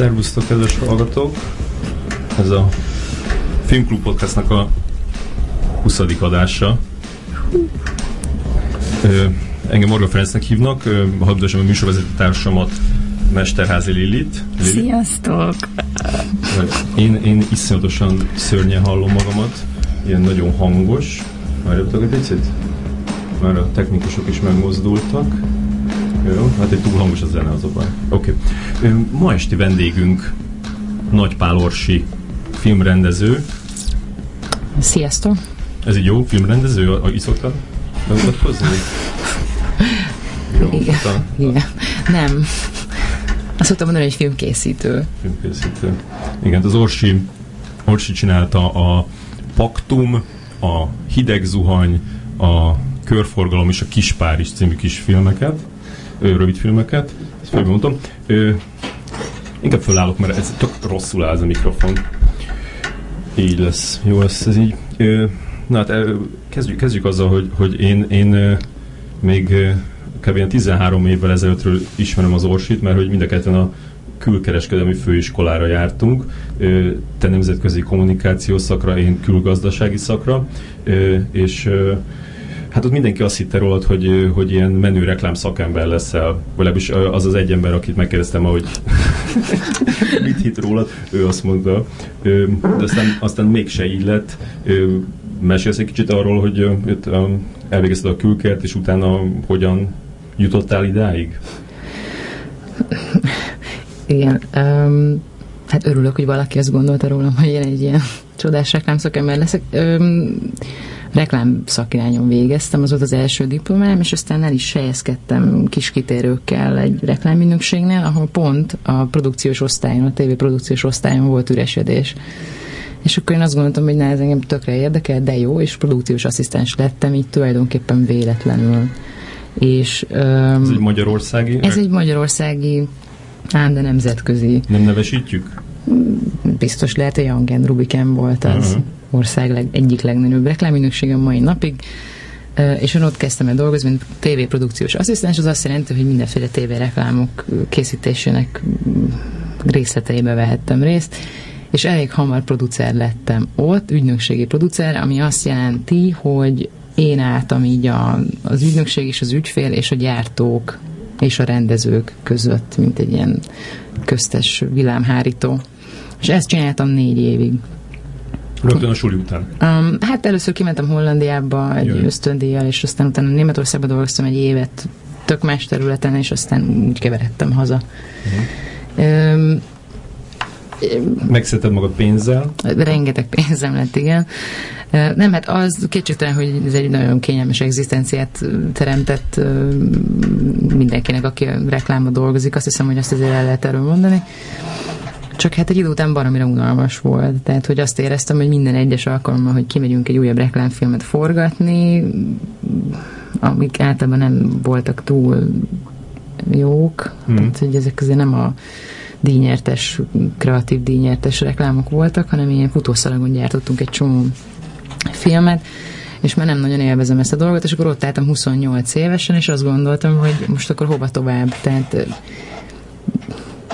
Szervusztok, kedves hallgatók! Ez a Filmklub Podcastnak a 20. adása. Ö, engem Morga Ferencnek hívnak, ö, hadd a műsorvezető társamat Mesterházi Lilit. Lilit. Sziasztok! Én, én iszonyatosan szörnyen hallom magamat, ilyen nagyon hangos. Várjatok egy picit? Már a technikusok is megmozdultak. Jó, hát egy túl hangos a zene az a baj. Oké. Okay. Ma esti vendégünk Nagy Pál Orsi filmrendező. Sziasztok! Ez egy jó filmrendező? Is szoktad bemutatkozni? igen, igen. Nem. Azt szoktam mondani, hogy filmkészítő. Filmkészítő. Igen, az Orsi, Orsi csinálta a Paktum, a Hideg Zuhany, a Körforgalom és a Kis Párizs című kis filmeket rövid filmeket, ezt felmondtam. Inkább fölállok, mert ez tök rosszul áll ez a mikrofon. Így lesz. Jó lesz ez így. Na hát kezdjük, kezdjük azzal, hogy, hogy én, én még kb. 13 évvel ezelőttről ismerem az Orsit, mert hogy mind a ketten a külkereskedelmi főiskolára jártunk, te nemzetközi kommunikáció szakra, én külgazdasági szakra, és Hát ott mindenki azt hitte rólad, hogy, hogy ilyen menő reklám szakember leszel. Vagy legalábbis az az egy ember, akit megkérdeztem, hogy mit hitt rólad, ő azt mondta. De aztán, aztán mégse így lett. Mesélsz egy kicsit arról, hogy elvégezted a külkert, és utána hogyan jutottál idáig? Igen. Um, hát örülök, hogy valaki azt gondolta rólam, hogy én egy ilyen csodás reklámszakember leszek. Um, reklám szakirányon végeztem, az volt az első diplomám, és aztán el is helyezkedtem kis kitérőkkel egy reklámügynökségnél, ahol pont a produkciós osztályon, a TV produkciós osztályon volt üresedés. És akkor én azt gondoltam, hogy na, ez engem tökre érdekel, de jó, és produkciós asszisztens lettem, így tulajdonképpen véletlenül. És, um, ez egy magyarországi? Ez egy magyarországi, ám de nemzetközi. Nem nevesítjük? Biztos lehet, hogy Jangen Rubiken volt az. Uh-huh ország leg, egyik legnagyobb rekláminősége a mai napig, és én ott kezdtem el dolgozni, mint tévéprodukciós asszisztens, az azt jelenti, hogy mindenféle tévéreklámok készítésének részleteibe vehettem részt, és elég hamar producer lettem ott, ügynökségi producer, ami azt jelenti, hogy én álltam így a, az ügynökség és az ügyfél és a gyártók és a rendezők között, mint egy ilyen köztes villámhárító. És ezt csináltam négy évig. Rögtön a suli után? Um, hát először kimentem Hollandiába egy Jaj. ösztöndíjjal, és aztán utána Németországban dolgoztam egy évet tök más területen, és aztán úgy keveredtem haza. Uh-huh. Um, Megszedted magad pénzzel? Rengeteg pénzem lett, igen. Nem, hát az kétségtelen, hogy ez egy nagyon kényelmes egzisztenciát teremtett mindenkinek, aki reklámba dolgozik. Azt hiszem, hogy azt azért el lehet erről mondani. Csak hát egy idő után baromira unalmas volt. Tehát, hogy azt éreztem, hogy minden egyes alkalommal, hogy kimegyünk egy újabb reklámfilmet forgatni, amik általában nem voltak túl jók. Mm. Tehát, hogy ezek azért nem a díjnyertes, kreatív díjnyertes reklámok voltak, hanem ilyen futószalagon gyártottunk egy csomó filmet, és már nem nagyon élvezem ezt a dolgot, és akkor ott álltam 28 évesen, és azt gondoltam, hogy most akkor hova tovább. Tehát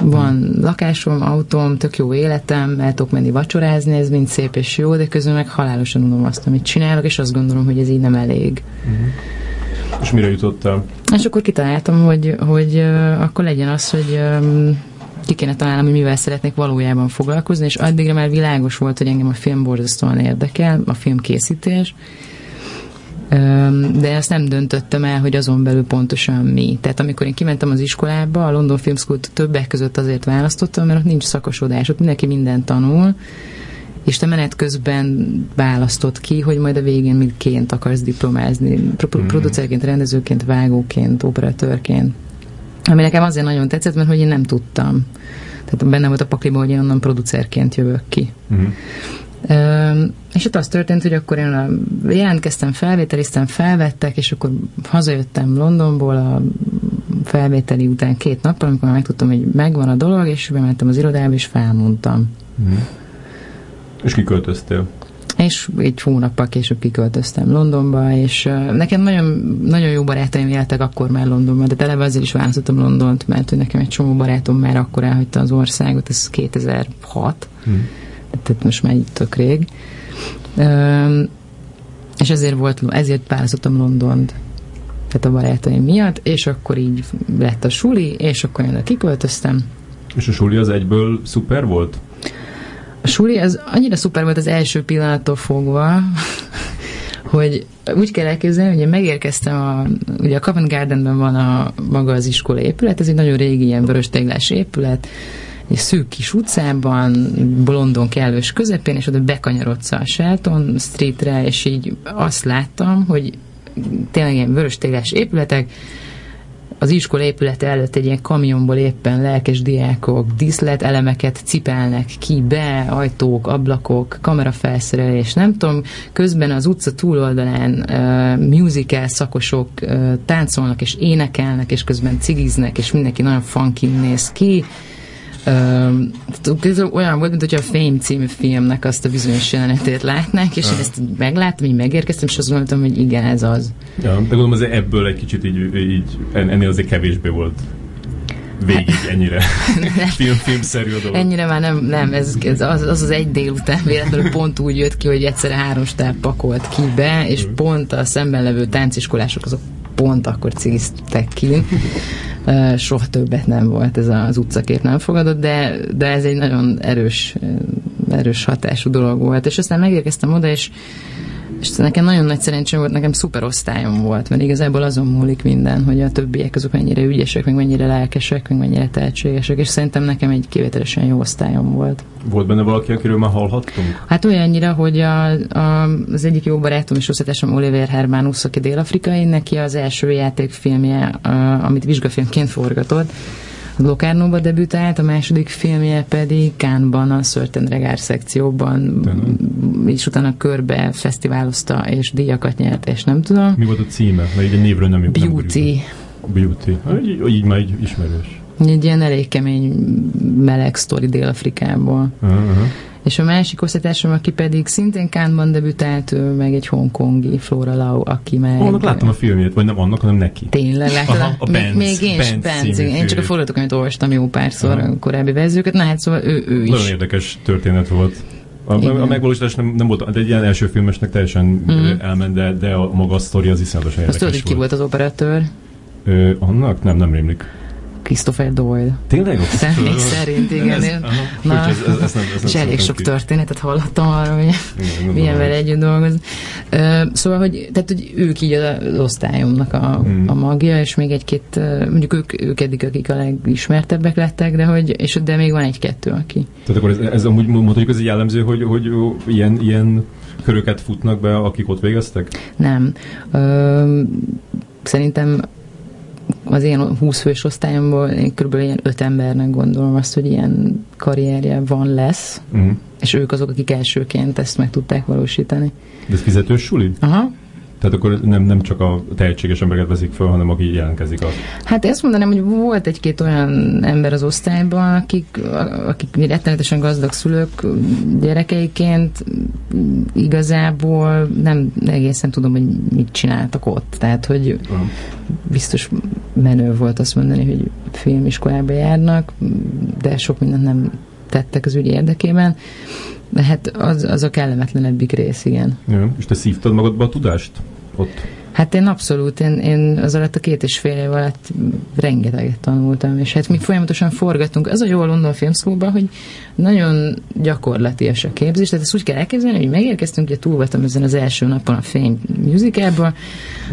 van lakásom, autóm, tök jó életem, el tudok menni vacsorázni, ez mind szép és jó, de közben meg halálosan unom azt, amit csinálok, és azt gondolom, hogy ez így nem elég. Uh-huh. És mire jutottál? És akkor kitaláltam, hogy, hogy uh, akkor legyen az, hogy um, ki kéne találnom, hogy mivel szeretnék valójában foglalkozni, és addigra már világos volt, hogy engem a film borzasztóan érdekel, a filmkészítés, de ezt nem döntöttem el, hogy azon belül pontosan mi. Tehát amikor én kimentem az iskolába, a London Film school többek között azért választottam, mert ott nincs szakosodás, ott mindenki mindent tanul, és te menet közben választott ki, hogy majd a végén miként akarsz diplomázni, pro- mm. producerként, rendezőként, vágóként, operatőrként. Ami nekem azért nagyon tetszett, mert hogy én nem tudtam. Tehát benne volt a pakliban, hogy én onnan producerként jövök ki. Mm. És ott az történt, hogy akkor én jelentkeztem, felvételiztem, felvettek, és akkor hazajöttem Londonból a felvételi után két nappal, amikor megtudtam, hogy megvan a dolog, és bementem az irodába, és felmondtam. Mm. És kiköltöztél? És egy hónappal később kiköltöztem Londonba, és uh, nekem nagyon, nagyon jó barátaim éltek akkor már Londonban, de eleve azért is választottam Londont, mert hogy nekem egy csomó barátom már akkor elhagyta az országot, ez 2006, hmm. Tehát most már itt tök rég. És ezért volt, ezért választottam Londont tehát a barátaim miatt, és akkor így lett a suli, és akkor én kiköltöztem. És a suli az egyből szuper volt? A suli az annyira szuper volt az első pillanattól fogva, hogy úgy kell elképzelni, hogy én megérkeztem, a, ugye a Covent Gardenben van a maga az iskola épület, ez egy nagyon régi ilyen vörös téglás épület, egy szűk kis utcában, London kellős közepén, és oda bekanyarodsz a Shelton Streetre, és így azt láttam, hogy tényleg ilyen vörös téglás épületek, az iskola épülete előtt egy ilyen kamionból éppen lelkes diákok díszlet elemeket cipelnek ki be, ajtók, ablakok, kamerafelszerelés, nem tudom, közben az utca túloldalán uh, musical szakosok uh, táncolnak és énekelnek, és közben cigiznek, és mindenki nagyon funky néz ki, Uh, olyan volt, mint hogy a Fame című filmnek azt a bizonyos jelenetét látnánk, és én ezt megláttam, így megérkeztem, és azt gondoltam, hogy igen, ez az. Ja, de gondolom azért ebből egy kicsit így, így ennél azért kevésbé volt végig ennyire film, filmszerű a dolog. Ennyire már nem, nem ez, ez az, az, az egy délután véletlenül pont úgy jött ki, hogy egyszerre három stáb pakolt ki be, és pont a szemben levő tánciskolások azok pont akkor cigiztek ki soha többet nem volt ez az utcakép nem fogadott, de, de ez egy nagyon erős, erős hatású dolog volt. És aztán megérkeztem oda, és és nekem nagyon nagy szerencsém volt, nekem szuper osztályom volt, mert igazából azon múlik minden, hogy a többiek azok mennyire ügyesek, meg mennyire lelkesek, meg mennyire tehetségesek, és szerintem nekem egy kivételesen jó osztályom volt. Volt benne valaki, akiről már hallhattunk? Hát olyannyira, hogy a, a, az egyik jó barátom és osztálytársam Oliver Hermanus, aki dél-afrikai, neki az első játékfilmje, a, amit vizsgafilmként forgatott, Locarnóba debütált, a második filmje pedig Kánban, a Regard szekcióban, uh-huh. és utána körbe fesztiválozta, és díjakat nyert, és nem tudom. Mi volt a címe? Mert egy névről nem Beauty. Nem Beauty. Így, így már így ismerős. Egy ilyen elég kemény meleg sztori Dél-Afrikából. Uh-huh és a másik osztálytársam, aki pedig szintén Kánban debütált, ő meg egy hongkongi Flora Lau, aki meg... Annak láttam a filmjét, vagy nem annak, hanem neki. Tényleg láttad? Aha, a Benz, még, még én is, Benz, én csak a forgatókönyvet olvastam jó párszor a korábbi vezőket, na hát szóval ő, ő is. Nagyon érdekes történet volt. A, a megvalósítás nem, nem volt, de egy ilyen első filmesnek teljesen mm. elment, de, de a maga a sztori az iszonyatosan érdekes Azt tudod, ki volt az operatőr? Ö, annak? Nem, nem rémlik. Christopher Doyle. Tényleg? Személy szerint, igen. Ez, Na, ez, ez, ez nem, ez és elég sok ki. történetet hallottam arra, hogy igen, milyen vele együtt dolgozni. Uh, szóval, hogy, tehát, hogy ők így az osztályomnak a, hmm. a magja, és még egy-két, mondjuk ők, ők eddig, akik a legismertebbek lettek, de, hogy, és, de még van egy-kettő, aki. Tehát akkor ez, ez amúgy mondhatjuk, ez egy jellemző, hogy, hogy ilyen, ilyen köröket futnak be, akik ott végeztek? Nem. Uh, szerintem az én 20 fős osztályomból én kb. ilyen öt embernek gondolom azt, hogy ilyen karrierje van, lesz, uh-huh. és ők azok, akik elsőként ezt meg tudták valósítani. De ez fizetős suli? Aha. Tehát akkor nem, nem csak a tehetséges embereket veszik fel, hanem aki jelentkezik a... Hát ezt mondanám, hogy volt egy-két olyan ember az osztályban, akik, akik rettenetesen gazdag szülők gyerekeiként igazából nem egészen tudom, hogy mit csináltak ott. Tehát, hogy biztos menő volt azt mondani, hogy filmiskolába járnak, de sok mindent nem tettek az ügy érdekében. De hát az, az a kellemetlenebbik rész, igen. Ja, és te szívtad magadba a tudást ott? Hát én abszolút, én, én az alatt a két és fél év alatt rengeteget tanultam, és hát mi folyamatosan forgatunk. Az a jó a London Film School-ban, hogy nagyon gyakorlatias a képzés, tehát ezt úgy kell elképzelni, hogy megérkeztünk, ugye túl voltam ezen az első napon a fény musicalban,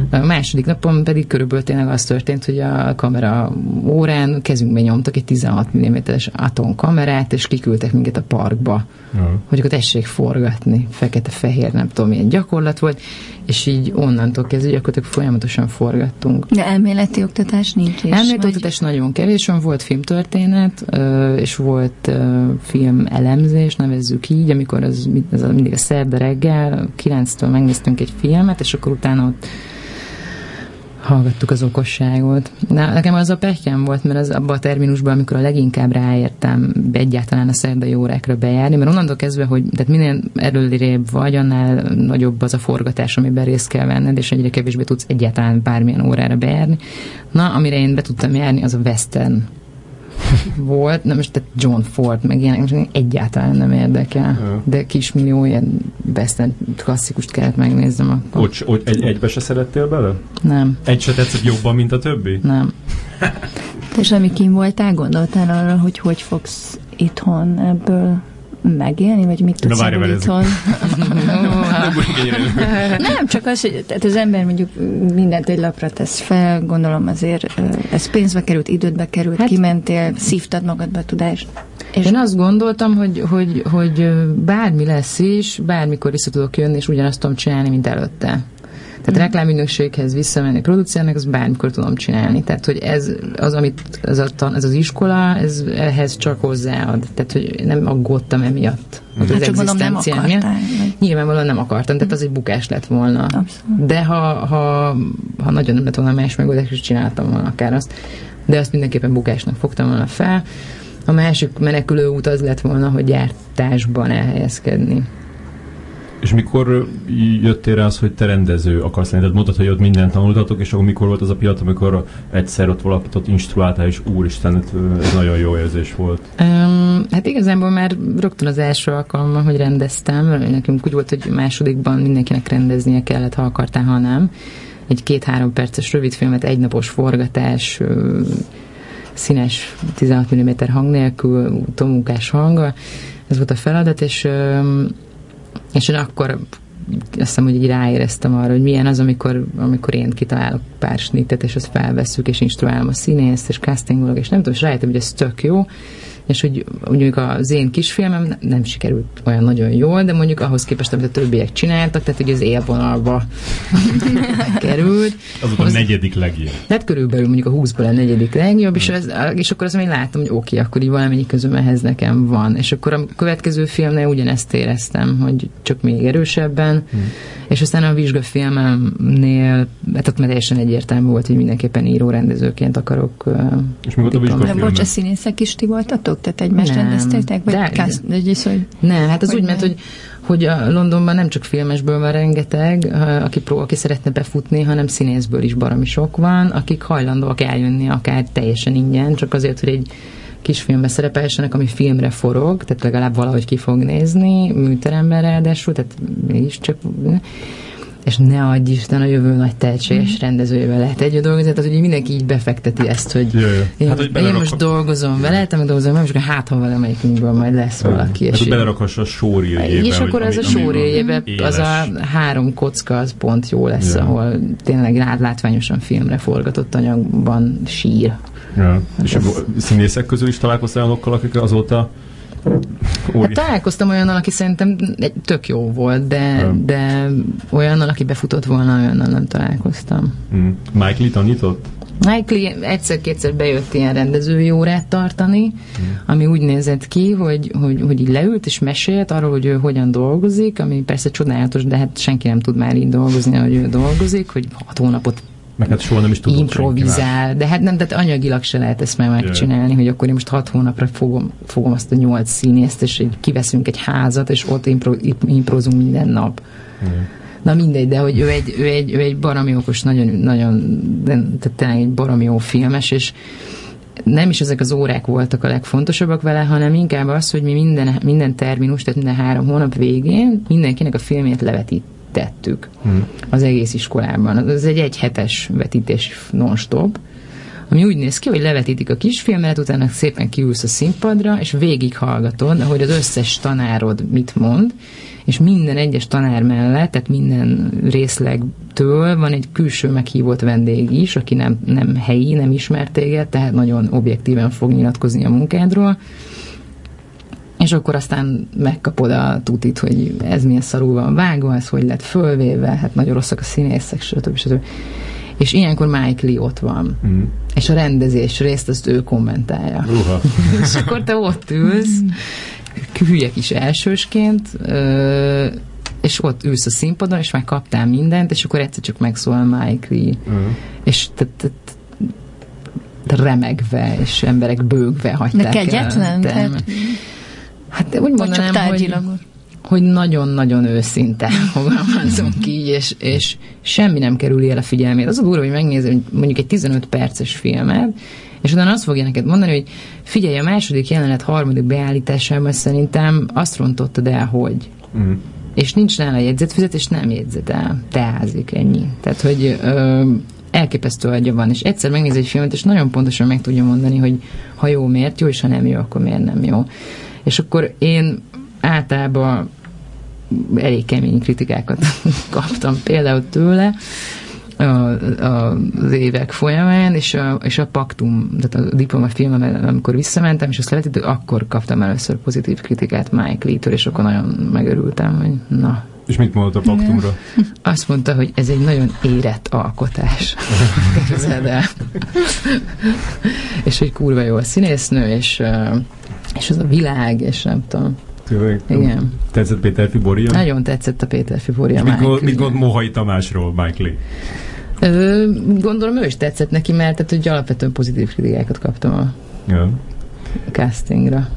a második napon pedig körülbelül tényleg az történt, hogy a kamera órán kezünkbe nyomtak egy 16 mm-es atom kamerát, és kiküldtek minket a parkba, uh-huh. hogy akkor tessék forgatni, fekete-fehér, nem tudom, milyen gyakorlat volt, és így onnantól kezdve gyakorlatilag folyamatosan forgattunk. De elméleti oktatás nincs? Elméleti vagy... oktatás nagyon kevés, van volt filmtörténet, és volt film elemzés, nevezzük így, amikor az, az mindig a szerda reggel, 9-től megnéztünk egy filmet, és akkor utána ott hallgattuk az okosságot. Na, nekem az a pehkem volt, mert az abban a terminusban, amikor a leginkább ráértem egyáltalán a szerdai órákra bejárni, mert onnantól kezdve, hogy tehát minél erőlérébb vagy, annál nagyobb az a forgatás, amiben részt kell venned, és egyre kevésbé tudsz egyáltalán bármilyen órára bejárni. Na, amire én be tudtam járni, az a Western volt, nem most tehát John Ford, meg ilyenek, most egyáltalán nem érdekel, ja. de kismillió ilyen western klasszikust kellett megnéznem akkor. Hogy, hogy egy, egybe se szerettél bele? Nem. Egy se tetszett jobban, mint a többi? Nem. És ami kim voltál, gondoltál arra, hogy hogy fogsz itthon ebből megélni, vagy mit tudsz ebből itthon? nem, csak az, hogy tehát az ember mondjuk mindent egy lapra tesz fel, gondolom azért ez pénzbe került, idődbe került, hát, kimentél, szívtad magadba a tudást. És Én azt gondoltam, hogy, hogy, hogy bármi lesz is, bármikor vissza tudok jönni, és ugyanazt tudom csinálni, mint előtte. Tehát mm. reklámügynökséghez visszamenni producernek, az bármikor tudom csinálni. Tehát, hogy ez az, amit ez, a, ez az iskola, ez ehhez csak hozzáad. Tehát, hogy nem aggódtam emiatt. Hát csak mondom, nem akartál. Nyilvánvalóan nem akartam, tehát az egy bukás lett volna. Abszolút. De ha, ha, ha nagyon nem lett volna más megoldás, és csináltam volna akár azt. De azt mindenképpen bukásnak fogtam volna fel. A másik menekülő út az lett volna, hogy gyártásban elhelyezkedni. És mikor jöttél rá az, hogy te rendező akarsz lenni? Tehát mondtad, hogy ott mindent tanultatok, és akkor mikor volt az a pillanat, amikor egyszer ott valakit ott instruáltál, és úristen, ez nagyon jó érzés volt. Um, hát igazából már rögtön az első alkalommal, hogy rendeztem, nekünk úgy volt, hogy másodikban mindenkinek rendeznie kellett, ha akartál, ha nem. Egy két-három perces rövidfilmet, egynapos forgatás, színes 16 mm hang nélkül, tomukás hang, ez volt a feladat, és és én akkor azt hiszem, hogy így ráéreztem arra, hogy milyen az, amikor, amikor én kitalálok pár snittet, és azt felvesszük, és instruálom a színészt, és castingolok, és nem tudom, és rájöttem, hogy ez tök jó, és hogy mondjuk az én kisfilmem nem sikerült olyan nagyon jól, de mondjuk ahhoz képest, amit a többiek csináltak, tehát hogy az élvonalba került. Az a negyedik legjobb. Hát körülbelül mondjuk a 20-ból a negyedik legjobb, és, az, és akkor azt még láttam, hogy oké, okay, akkor így valamennyi közöm ehhez nekem van. És akkor a következő filmnél ugyanezt éreztem, hogy csak még erősebben, hmm. És aztán a vizsgafilmemnél, hát ott már teljesen egyértelmű volt, hogy mindenképpen író-rendezőként akarok. És mi volt a vizsgafilmem? Bocs, a színészek is ti voltatok? Tehát egymást nem, rendeztétek? Vagy de, kász, de, de, hogy, nem, hát az úgy ment, hogy, hogy a Londonban nem csak filmesből van rengeteg, aki, pró, aki szeretne befutni, hanem színészből is baromi sok van, akik hajlandóak eljönni akár teljesen ingyen, csak azért, hogy egy kisfilmbe szerepelsenek, ami filmre forog, tehát legalább valahogy ki fog nézni, műteremben ráadásul, tehát mégiscsak és ne adj Isten a jövő nagy tehetséges mm. rendezőjével lehet együtt dolgozni, tehát hogy mindenki így befekteti ezt, hogy jaj, jaj. én, hát, hogy én most dolgozom vele, te meg dolgozom vele, és akkor hát, ha valamelyikünkből majd lesz jaj. valaki. Hát, és belerakas a sórjéjébe. És akkor az a sórjéjébe, az a három kocka, az pont jó lesz, jaj. ahol tényleg látványosan filmre forgatott anyagban sír. Ja. És ez... a színészek közül is találkoztál olyanokkal, akik azóta Hát találkoztam olyannal, aki szerintem tök jó volt, de, nem. de olyannal, aki befutott volna, olyannal nem találkoztam. Mm. Mike Lee tanított? Mike Lee egyszer-kétszer bejött ilyen rendezői órát tartani, mm. ami úgy nézett ki, hogy, hogy, hogy így leült és mesélt arról, hogy ő hogyan dolgozik, ami persze csodálatos, de hát senki nem tud már így dolgozni, hogy ő dolgozik, hogy hat hónapot meg hát soha nem is tudod improvizál, de hát nem, tehát anyagilag se lehet ezt már megcsinálni, yeah. hogy akkor én most hat hónapra fogom, fogom azt a nyolc színészt, és kiveszünk egy házat, és ott impro, improzunk minden nap. Yeah. Na mindegy, de hogy ő egy, ő egy, ő egy baromi okos, nagyon, nagyon, tehát tényleg egy baromi jó filmes, és nem is ezek az órák voltak a legfontosabbak vele, hanem inkább az, hogy mi minden, minden terminus, tehát minden három hónap végén mindenkinek a filmét levetít tettük hmm. az egész iskolában. Ez egy egyhetes vetítés non-stop, ami úgy néz ki, hogy levetítik a kisfilmet, utána szépen kiülsz a színpadra, és végighallgatod, hogy az összes tanárod mit mond, és minden egyes tanár mellett, tehát minden részlegtől van egy külső meghívott vendég is, aki nem, nem helyi, nem ismert téged, tehát nagyon objektíven fog nyilatkozni a munkádról, és akkor aztán megkapod a tutit, hogy ez milyen szarul van vágva, ez hogy lett fölvéve, hát nagyon rosszak a színészek, stb. stb. És ilyenkor Mike Lee ott van. Mm. És a rendezés részt azt ő kommentálja. Uha. és akkor te ott ülsz, hülye kis elsősként, és ott ülsz a színpadon, és már kaptál mindent, és akkor egyszer csak megszólal Mike Lee. Uh-huh. És te, te, te, remegve, és emberek bőgve hagyták De kegyetlen? Tehát... Hát úgy mondanám, hogy, hogy nagyon-nagyon őszinte fogalmazunk így, és, és semmi nem kerül el a figyelmét. Az a durva, hogy megnézed mondjuk egy 15 perces filmet, és utána azt fogja neked mondani, hogy figyelj, a második jelenet harmadik beállításában szerintem azt rontottad el, hogy. Mm. És nincs nála jegyzetfüzet, és nem jegyzetel. Teázik, ennyi. Tehát, hogy ö, elképesztő agya van, és egyszer megnéz egy filmet, és nagyon pontosan meg tudja mondani, hogy ha jó, miért jó, és ha nem jó, akkor miért nem jó. És akkor én általában elég kemény kritikákat kaptam például tőle, a, a, az évek folyamán, és a, és a paktum, tehát a diploma filmem, amikor visszamentem, és azt lehetett, akkor kaptam először pozitív kritikát Mike Lee-től, és akkor nagyon megörültem, hogy na. És mit mondott a paktumra? Azt mondta, hogy ez egy nagyon érett alkotás. el. és hogy kurva jó a színésznő, és, és az a világ, és nem tudom. Tényleg? Igen. Tetszett Péter Fiboria? Nagyon tetszett a Péter Fiboria. mit, gond, mit gond Mohai Tamásról, Mike Lee? Ö, gondolom ő is tetszett neki, mert tehát, hogy alapvetően pozitív kritikákat kaptam a ja. castingra.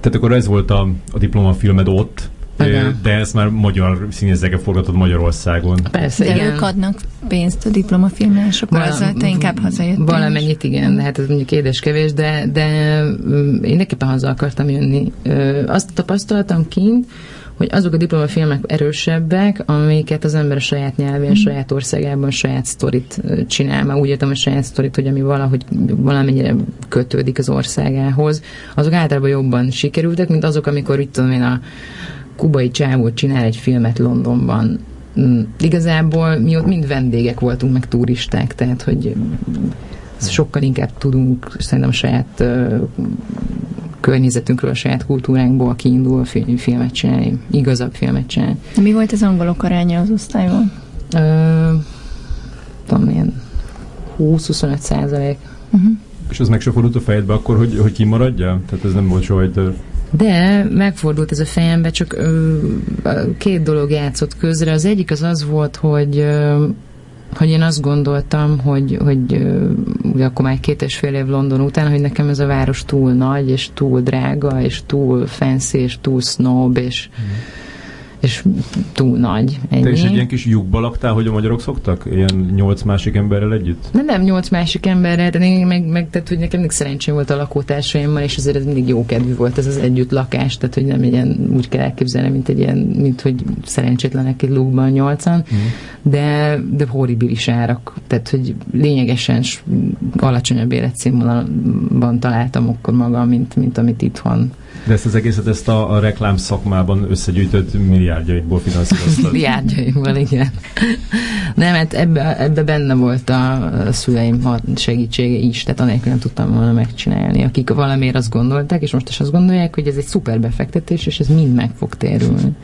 Tehát akkor ez volt a, a diplomafilmed ott, igen. de ezt már magyar színészekkel forgatod Magyarországon. Persze, de igen. ők adnak pénzt a akkor Val- azzal te inkább hazajöttél. Valamennyit igen, de hát ez mondjuk édes-kevés, de, de mm, én neképpen haza akartam jönni. Azt tapasztaltam kint, hogy azok a diplomafilmek erősebbek, amiket az ember a saját nyelvén, mm. saját országában, saját sztorit csinál. Már úgy értem a saját sztorit, hogy ami valahogy valamennyire kötődik az országához, azok általában jobban sikerültek, mint azok, amikor itt tudom én a kubai csávó csinál egy filmet Londonban. Mm, igazából mi ott mind vendégek voltunk, meg turisták, tehát hogy sokkal inkább tudunk szerintem a saját környezetünkről, a saját kultúránkból kiindul filmet csinálni, igazabb filmet csinálni. Mi volt az angolok aránya az osztályban? Ö, tudom, ilyen 20-25 százalék. Uh-huh. És az meg se fordult a fejedbe akkor, hogy, hogy kimaradja? Tehát ez nem volt soha egy de megfordult ez a fejembe, csak ö, két dolog játszott közre. Az egyik az az volt, hogy ö, hogy én azt gondoltam, hogy, hogy ugye akkor már két és fél év London után, hogy nekem ez a város túl nagy, és túl drága, és túl fancy, és túl snob, és mm és túl nagy. Ennyi. Te is egy ilyen kis lyukba laktál, hogy a magyarok szoktak? Ilyen nyolc másik emberrel együtt? Nem, nem nyolc másik emberrel, de én meg, meg tehát, hogy nekem mindig szerencsém volt a lakótársaimmal, és azért ez mindig jó kedvű volt ez az együtt lakás, tehát hogy nem ilyen úgy kell elképzelni, mint egy ilyen, mint hogy szerencsétlenek egy lukban nyolcan, mm. de, de horribilis árak, tehát hogy lényegesen alacsonyabb életszínvonalban találtam akkor magam, mint, mint amit itthon de ezt az egészet ezt a, a reklám szakmában összegyűjtött milliárdjaikból finanszíroztad. milliárdjaikból, igen. Nem, hát ebbe, ebbe benne volt a szüleim segítsége is, tehát anélkül nem tudtam volna megcsinálni, akik valamiért azt gondolták, és most is azt gondolják, hogy ez egy szuper befektetés, és ez mind meg fog térülni.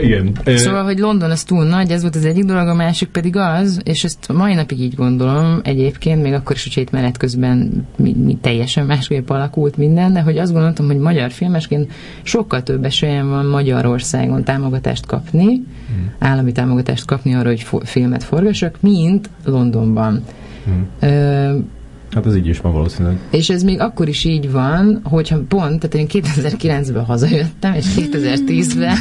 Igen. Szóval, hogy London az túl nagy, ez volt az egyik dolog, a másik pedig az, és ezt mai napig így gondolom egyébként, még akkor is, hogy itt menet közben mi, mi teljesen másképp alakult minden, de hogy azt gondoltam, hogy magyar filmesként sokkal több esélyen van Magyarországon támogatást kapni, hmm. állami támogatást kapni arra, hogy fo- filmet forgassak, mint Londonban. Hmm. Ö, Hát ez így is van valószínűleg. És ez még akkor is így van, hogyha pont, tehát én 2009-ben hazajöttem, és 2010-ben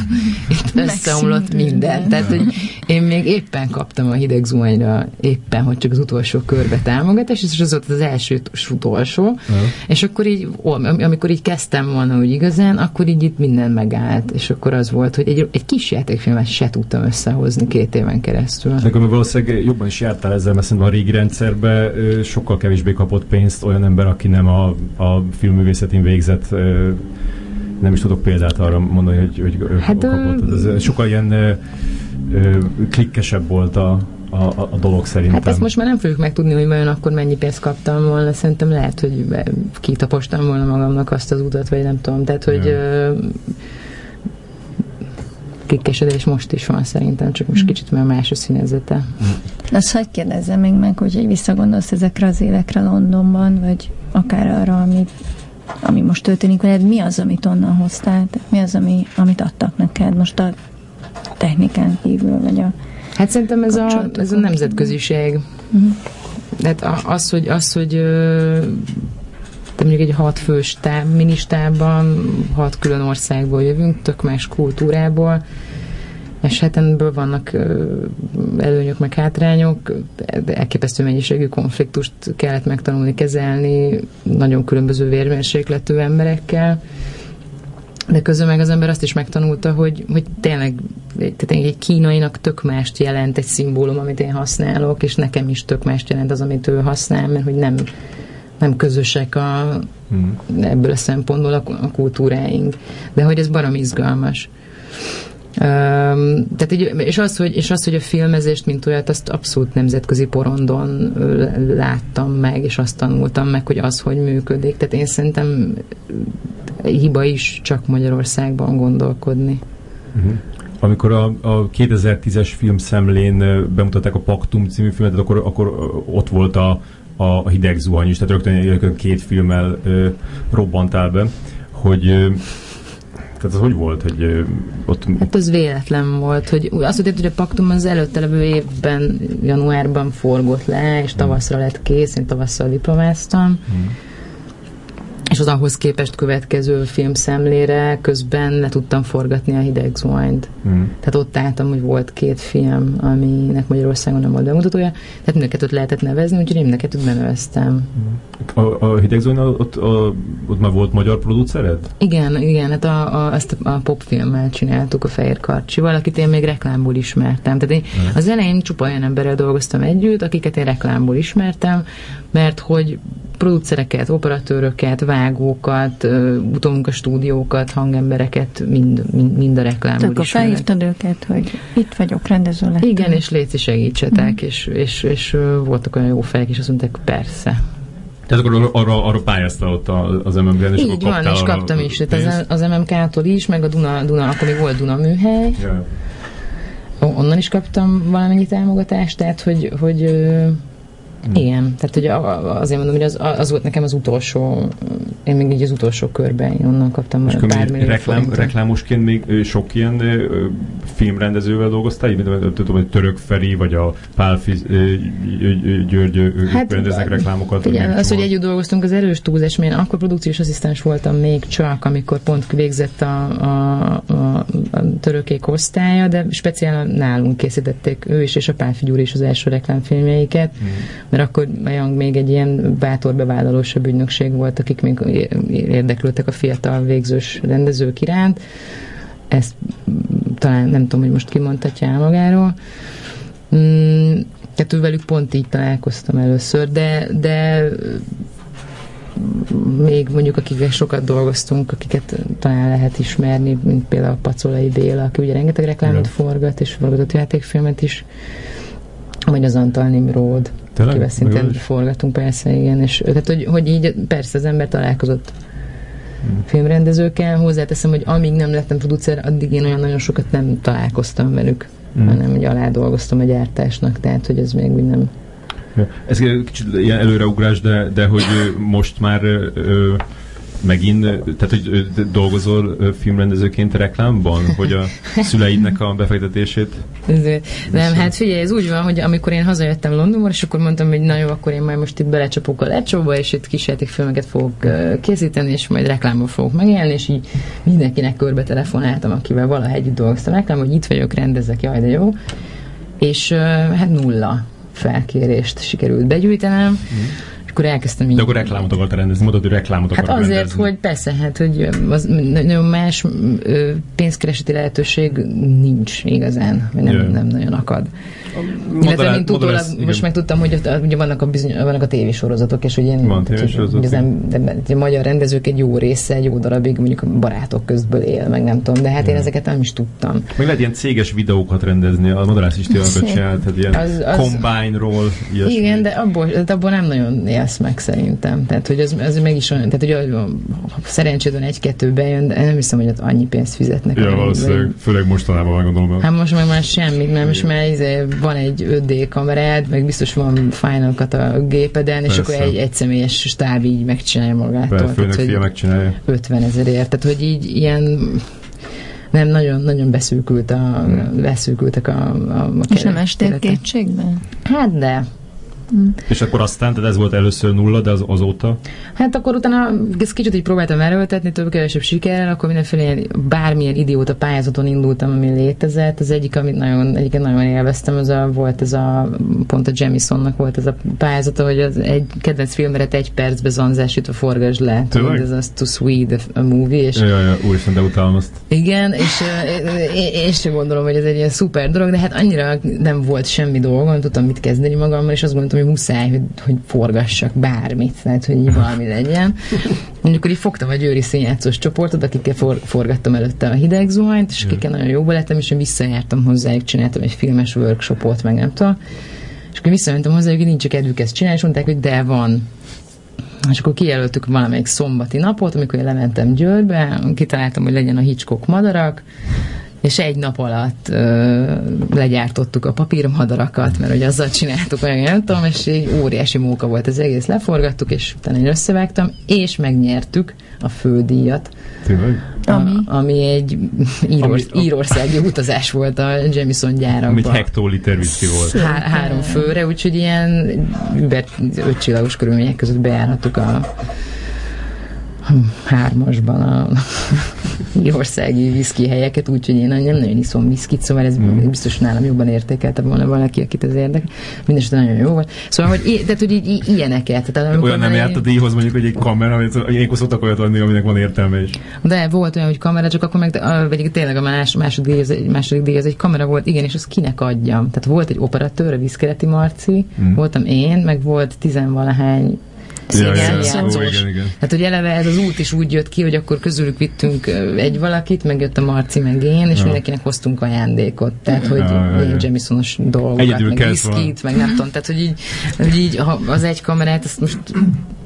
itt összeomlott minden. Tehát, hogy én még éppen kaptam a hideg zuhanyra, éppen, hogy csak az utolsó körbe támogatás, és az volt az első utolsó. És akkor így, amikor így kezdtem volna úgy igazán, akkor így itt minden megállt, és akkor az volt, hogy egy, egy kis játékfilmet se tudtam összehozni két éven keresztül. Nekem valószínűleg jobban is jártál ezzel, mert szerintem a régi rendszerben sokkal kevésbé kapott pénzt olyan ember, aki nem a, a filmművészetén végzett, nem is tudok példát arra mondani, hogy, hogy hát, kapott. Ez sokkal ilyen klikkesebb volt a, a, a dolog szerintem. Hát ezt most már nem fogjuk megtudni, hogy vajon akkor mennyi pénzt kaptam volna. Szerintem lehet, hogy kitapostam volna magamnak azt az utat, vagy nem tudom. Tehát, hogy ja. Klikkesedés most is van szerintem, csak most mm. kicsit már más a színezete. Mm. Azt hagyd kérdezzem még meg, hogy visszagondolsz ezekre az évekre Londonban, vagy akár arra, amit ami most történik veled, mi az, amit onnan hoztál? Mi az, ami, amit adtak neked most a technikán kívül, vagy a Hát szerintem ez a, ez a nemzetköziség. Uh-huh. Tehát az, hogy, az, hogy mondjuk egy hat fős táb, ministában, hat külön országból jövünk, tök más kultúrából, és hát ebből vannak előnyök, meg hátrányok, elképesztő mennyiségű konfliktust kellett megtanulni kezelni, nagyon különböző vérmérsékletű emberekkel, de közben meg az ember azt is megtanulta, hogy, hogy tényleg tehát egy kínainak tök mást jelent egy szimbólum, amit én használok, és nekem is tök mást jelent az, amit ő használ, mert hogy nem, nem közösek a, hmm. ebből a szempontból a, a kultúráink. De hogy ez barom izgalmas. Um, tehát így, és, az, hogy, és az, hogy a filmezést, mint olyat, azt abszolút nemzetközi porondon láttam meg, és azt tanultam meg, hogy az, hogy működik. Tehát én szerintem hiba is csak Magyarországban gondolkodni. Uh-huh. Amikor a, a 2010-es filmszemlén bemutatták a Paktum című filmet, akkor, akkor ott volt a, a hideg zuhany is, tehát rögtön, rögtön két filmmel ö, robbantál be, hogy ö, tehát az hogy volt, hogy ö, ott... Hát az véletlen volt, hogy azt mondtad, hogy a Paktum az előtte levő évben, januárban forgott le, és tavaszra lett kész, én tavasszal diplomáztam, hmm és az ahhoz képest következő filmszemlére közben le tudtam forgatni a hideg zuhanyt. Mm. Tehát ott álltam, hogy volt két film, aminek Magyarországon nem volt bemutatója, tehát mind a lehetett nevezni, úgyhogy én mind a kettőt beneveztem. Mm. A, a hideg zuhany, ott, a, ott már volt magyar producered? Igen, igen, hát a, a, ezt a, popfilmmel csináltuk a Fehér Karcsival, akit én még reklámból ismertem. Tehát én mm. az elején csupa olyan emberrel dolgoztam együtt, akiket én reklámból ismertem, mert hogy producereket, operatőröket, vágókat, a stúdiókat, hangembereket, mind, mind, mind a reklámból Akkor felhívtad őket, hogy itt vagyok, rendező lettem. Igen, és léci segítsetek, mm. és, és, és voltak olyan jó fejek, és azt mondták, persze. Tehát akkor arra, arra pályázta ott az MMK-n, és Így van, és kaptam is. Tehát az, az MMK-tól is, meg a Duna, Duna, akkor még volt Duna műhely. Yeah. Onnan is kaptam valamennyi támogatást, tehát hogy, hogy. Igen, tehát hogy azért mondom, hogy az, az volt nekem az utolsó, én még így az utolsó körben, én onnan kaptam És millió reklám, reklámosként még sok ilyen filmrendezővel dolgoztál? Mint tudom, hogy Török Feri, vagy a Pál György, ők hát, rendeznek reklámokat. Igen, az, hogy együtt dolgoztunk, az erős túlzás, mert én akkor produkciós asszisztens voltam még csak, amikor pont végzett a, a, a, a törökék osztálya, de speciál nálunk készítették ő is, és a Pál Gyuri is az első reklámfilmjeiket, mm mert akkor olyan még egy ilyen bátor bevállalósabb ügynökség volt, akik még érdeklődtek a fiatal végzős rendezők iránt. Ezt talán nem tudom, hogy most kimondhatja el magáról. Mm, tehát velük pont így találkoztam először, de, de még mondjuk akikkel sokat dolgoztunk, akiket talán lehet ismerni, mint például Pacolai Béla, aki ugye rengeteg reklámot forgat, és forgatott játékfilmet is, vagy az Antal Nimród. Tényleg? Akivel szintén forgatunk, persze, igen. És, tehát, hogy, hogy így persze az ember találkozott hmm. filmrendezőkkel. Hozzáteszem, hogy amíg nem lettem producer, addig én olyan nagyon sokat nem találkoztam velük, hmm. hanem hogy alá dolgoztam a gyártásnak, tehát hogy ez még úgy nem... Ez kicsit ilyen előreugrás, de, de hogy most már ö, megint, tehát hogy dolgozol filmrendezőként reklámban, hogy a szüleidnek a befektetését? Nem, hát figyelj, ez úgy van, hogy amikor én hazajöttem Londonból, és akkor mondtam, hogy na jó, akkor én majd most itt belecsapok a lecsóba, és itt filmeket fogok készíteni, és majd reklámban fogok megélni, és így mindenkinek körbe telefonáltam, akivel valahogy együtt dolgoztam reklám, hogy itt vagyok, rendezek, jaj, de jó. És hát nulla felkérést sikerült begyűjtenem. Mm akkor elkezdtem így. De akkor reklámot akarta rendezni, mondod, hogy reklámot hát akar azért, rendezni. hogy persze, hát, hogy az nagyon más pénzkereseti lehetőség nincs igazán, vagy nem, nem nagyon akad. Illetve, mint utólag most megtudtam, hogy ugye vannak a, bizony, vannak a tévésorozatok, és Van. Hogy, de, de, de, a magyar rendezők egy jó része, egy jó darabig mondjuk a barátok közből él, meg nem tudom, de hát én ezeket nem is tudtam. Meg lehet ilyen céges videókat rendezni, a Madarász is tényleg csinált, tehát ilyen az, az, combine-ról, ilyesmi. Igen, de abból, de abból nem nagyon élsz meg szerintem. Tehát, hogy az, az meg is olyan, tehát, hogy szerencsédben egy-kettő bejön, de nem hiszem, hogy ott annyi pénzt fizetnek. Ja, valószínűleg, főleg mostanában meg gondolom. Hát most meg már semmit, mert most már izé, van egy 5D kamerád, meg biztos van Final Cut a gépeden, és Persze. akkor egy egyszemélyes stáb így megcsinálja magától. Persze, főnök hogy fia megcsinálja. 50 ezerért, tehát hogy így ilyen nem, nagyon, nagyon beszűkült a, beszűkültek a, a, a És nem estél keretek. kétségben? Hát de. És akkor aztán, tehát ez volt először nulla, de az, azóta? Hát akkor utána ezt kicsit így próbáltam erőltetni, több-kevesebb sikerrel, akkor mindenféle ilyen, bármilyen idióta pályázaton indultam, ami létezett. Az egyik, amit nagyon, egyiket nagyon élveztem, az a, volt ez a, pont a Jemisonnak volt ez a pályázata, hogy az egy kedvenc filmeret egy percbe zanzásítva forgasd le. Tudod, ez az To Sweet a movie, és Jaj, jaj, úristen, de utálom azt. Igen, és én sem gondolom, hogy ez egy ilyen szuper dolog, de hát annyira nem volt semmi dolgom, nem tudtam mit kezdeni magammal, és azt gondoltam, hogy muszáj, hogy, hogy forgassak bármit, tehát hogy valami legyen. Mondjuk, így fogtam a győri színjátszós csoportot, akikkel for, forgattam előtte a hideg zuhanyt, és akikkel nagyon jóba lettem, és én visszajártam hozzájuk, csináltam egy filmes workshopot, meg nem tudom. És akkor visszamentem hozzájuk, hogy nincs csak kedvük ezt csinálni, és mondták, hogy de van. És akkor kijelöltük valamelyik szombati napot, amikor én lementem Győrbe, kitaláltam, hogy legyen a Hitchcock madarak, és egy nap alatt ö, legyártottuk a papírmadarakat, mert ugye azzal csináltuk, olyan nem tudom, és egy óriási móka volt az egész, leforgattuk, és utána én összevágtam, és megnyertük a fődíjat, Tényleg? Ami? A, ami egy írorsz, Ami- írországi utazás volt a Jameson gyárakban. Amit hektoliter whisky volt. Há- három főre, úgyhogy ilyen ötcsillagos körülmények között bejárhattuk a hármasban a írországi viszki helyeket, úgyhogy én nem nagyon iszom viszkit, szóval ez Mm. biztos nálam jobban értékelte volna valaki, akit ez érdekel. Mindenesetre nagyon jó volt. Szóval, hogy, i- tehát, hogy így, ilyeneket. Tehát, Olyan nem járt a díjhoz mondjuk, hogy egy kamera, ilyenkor szoktak olyat adni, aminek van értelme is. De volt olyan, hogy kamera, csak akkor meg a, vagy tényleg a más, második, díj, az egy, második díj, az egy kamera volt, igen, és azt kinek adjam. Tehát volt egy operatőr, a Viszkeleti Marci, Mm. voltam én, meg volt tizenvalahány Ja, ó, igen, igen. Hát, hogy eleve ez az út is úgy jött ki, hogy akkor közülük vittünk egy valakit, meg jött a Marci, meg én, és Ja. mindenkinek hoztunk ajándékot. Tehát, hogy Ja, ja, ja. Jamisonos dolgokat, Egyedül meg viszkit, meg nem tudom. Tehát, hogy így, hogy így ha az egy kamerát, ezt most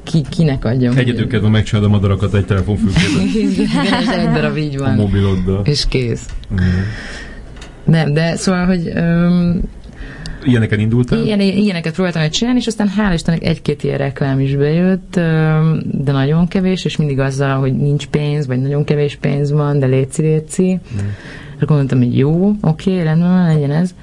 ki, kinek adjam? Egyedül kedve megcsinálod a madarakat egy telefonfülkében. Egy darab így A van. mobiloddal. És kész. Mm. Nem, de szóval, hogy öm, Ilyeneken indultál? ilyen, ilyeneket próbáltam meg csinálni, és aztán hál' Istennek egy-két ilyen reklám is bejött, de nagyon kevés, és mindig azzal, hogy nincs pénz, vagy nagyon kevés pénz van, de léci, léci. Akkor mondtam, hogy jó, oké, rendben van, legyen ez.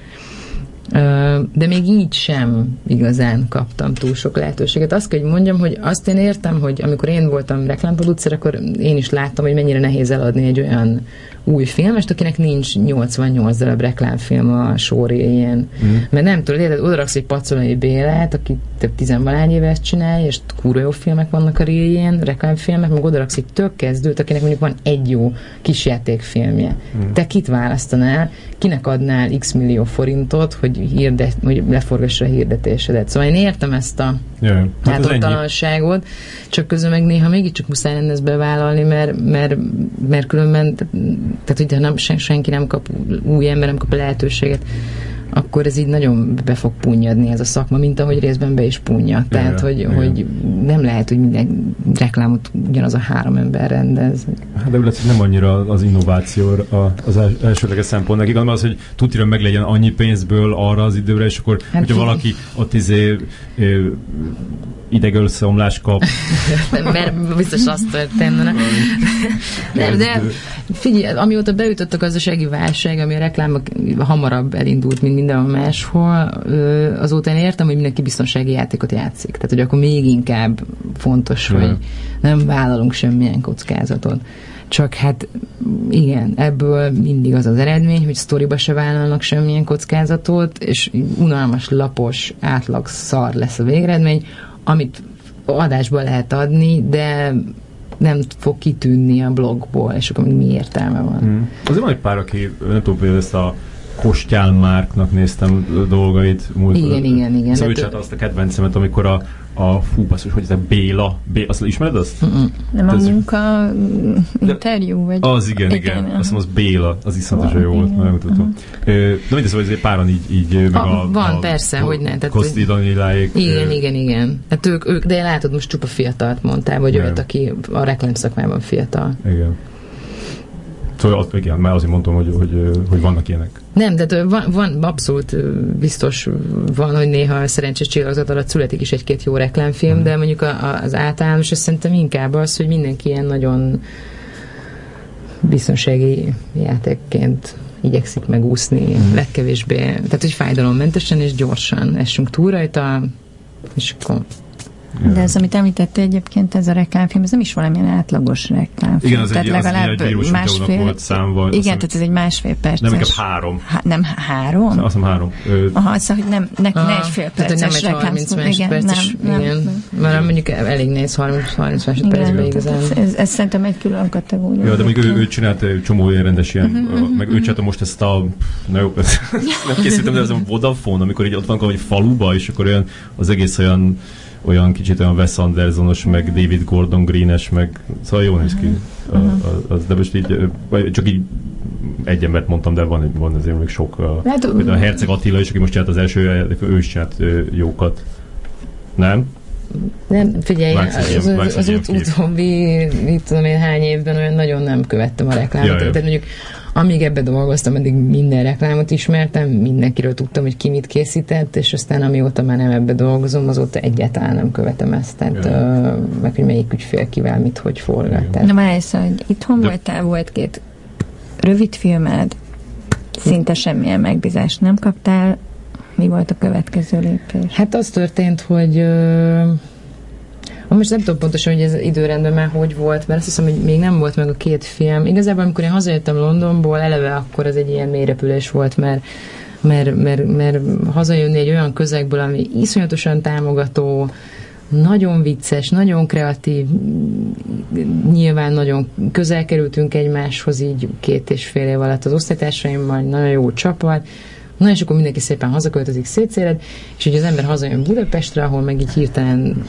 De még így sem igazán kaptam túl sok lehetőséget. Azt kell, hogy mondjam, hogy azt én értem, hogy amikor én voltam reklámproducer, akkor én is láttam, hogy mennyire nehéz eladni egy olyan új filmest, akinek nincs 88 darab reklámfilm a sorjén. Mm. Mert nem tudod, érted, odaraksz egy pacolai Bélát, aki több tizenvalány éve ezt csinálja, és kurva jó filmek vannak a réjén, reklámfilmek, meg odaraksz egy tök kezdőt, akinek mondjuk van egy jó kisjátékfilmje. Mm. Te kit választanál, kinek adnál x millió forintot, hogy, hirdet, hogy leforgassa a hirdetésedet. Szóval én értem ezt a ennyi. hátoltalanságot, csak közben meg néha mégiscsak muszáj lenne ezt bevállalni, mert, mert, mert különben, tehát hogyha nem, sen, senki nem kap, új ember nem kap lehetőséget, akkor ez így nagyon be fog punnyadni ez a szakma, mint ahogy részben be is punnya. Tehát, hogy, igen. hogy nem lehet, hogy minden reklámot ugyanaz a három ember rendez. Hát de úgy látszik, nem annyira az innováció az els- elsődleges szempont. Nekik az, hogy tudja meg legyen annyi pénzből arra az időre, és akkor, Hát hogyha ki- valaki ott izé ö, idegölszomlás kap, mert biztos azt történne. Nem, de figyelj, amióta beütött a gazdasági válság, ami a reklámok hamarabb elindult, mint mindenhol máshol, azóta én értem, hogy mindenki biztonsági játékot játszik. Tehát, hogy akkor még inkább fontos, hogy nem vállalunk semmilyen kockázatot. Csak hát igen, ebből mindig az az eredmény, hogy sztoriba se vállalnak semmilyen kockázatot, és unalmas, lapos, átlag szar lesz a végeredmény, amit adásba lehet adni, de nem fog kitűnni a blogból, és akkor mi értelme van. Mm. Azért van egy pár, aki, nem tudom, például ezt a Kostyán Márknak néztem dolgait. Múlt, Igen, igen, igen. Szóval Hát azt a kedvencemet, amikor a, a fú, basszus, hogy ez a Béla, Bé, azt ismered azt? Nem a Ez- munka mm, interjú, vagy... Az igen, igen. Igen. Azt hiszem, az Béla, az iszonyatosan jó volt, megmutatom. Ö, De mindegy, szóval azért páran így, így meg Ha, a... van, a, persze, a hogy ne, tehát, Koszti Daniláék. Igen, igen, igen. Hát ők, ők, de látod, most csupa fiatalt mondtál, vagy olyat, aki a reklámszakmában fiatal. Igen. Szóval igen, már azért mondtam, hogy, hogy, hogy vannak ilyenek. Nem, de van, van abszolút biztos van, hogy néha a szerencsés csillagzat alatt születik is egy-két jó reklámfilm, hmm. de mondjuk a, a, az általános, azt szerintem inkább az, hogy mindenki ilyen nagyon biztonsági játékként igyekszik megúszni hmm. legkevésbé, tehát hogy fájdalommentesen és gyorsan essünk túl rajta, és akkor de ez, amit említette egyébként, ez a reklámfilm, ez nem is valamilyen átlagos reklámfilm. Igen, az tehát egy, legalább az egy másfél, volt számva. Igen, tehát ez egy másfél perc. Nem, inkább három. Há, nem három? Azt hiszem három. Ö... Aha, szóval, hogy nem, ne, ne egy fél perces tehát nem egy 30 másodperces, igen, nem, igen. Nem, Mert mondjuk elég néz 30, 30 másodpercben igazán. Ez, ez, szerintem egy külön kategória. Ja, de mondjuk ő, ő csinált egy csomó ilyen rendes ilyen, uh-huh, uh, meg ő csinálta most ezt a, na jó, nem készítem, de ez a Vodafone, amikor így ott van egy faluba, és akkor olyan, az egész olyan olyan kicsit olyan Wes Andersonos, meg David Gordon Greenes, meg szóval jól néz ki. Uh-huh. Az, de most így, csak így egy embert mondtam, de van, van azért még sok. A, hát, a Herceg Attila is, aki most csinált az első, ő is csinált jókat. Nem? Nem, figyelj, Vágsz az, az, az, az ut- utóbbi, mit tudom én, hány évben olyan nagyon nem követtem a reklámot. Ja, Tehát mondjuk amíg ebbe dolgoztam, addig minden reklámot ismertem, mindenkiről tudtam, hogy ki mit készített, és aztán amióta már nem ebbe dolgozom, azóta egyáltalán nem követem ezt, tehát ja. uh, meg hogy melyik ügyfél kivel mit, hogy forgat. Tehát... Na már ez, hogy itthon De... voltál, volt két rövid filmed, szinte semmilyen megbízást nem kaptál, mi volt a következő lépés? Hát az történt, hogy uh, most nem tudom pontosan, hogy ez időrendben már hogy volt, mert azt hiszem, hogy még nem volt meg a két film. Igazából, amikor én hazajöttem Londonból, eleve akkor az egy ilyen mélyrepülés volt, mert mert, mert, mert hazajönni egy olyan közegből, ami iszonyatosan támogató, nagyon vicces, nagyon kreatív, nyilván nagyon közel kerültünk egymáshoz így két és fél év alatt az osztálytársaimmal, nagyon jó csapat, Na és akkor mindenki szépen hazaköltözik szétszéled, és hogy az ember hazajön Budapestre, ahol meg így hirtelen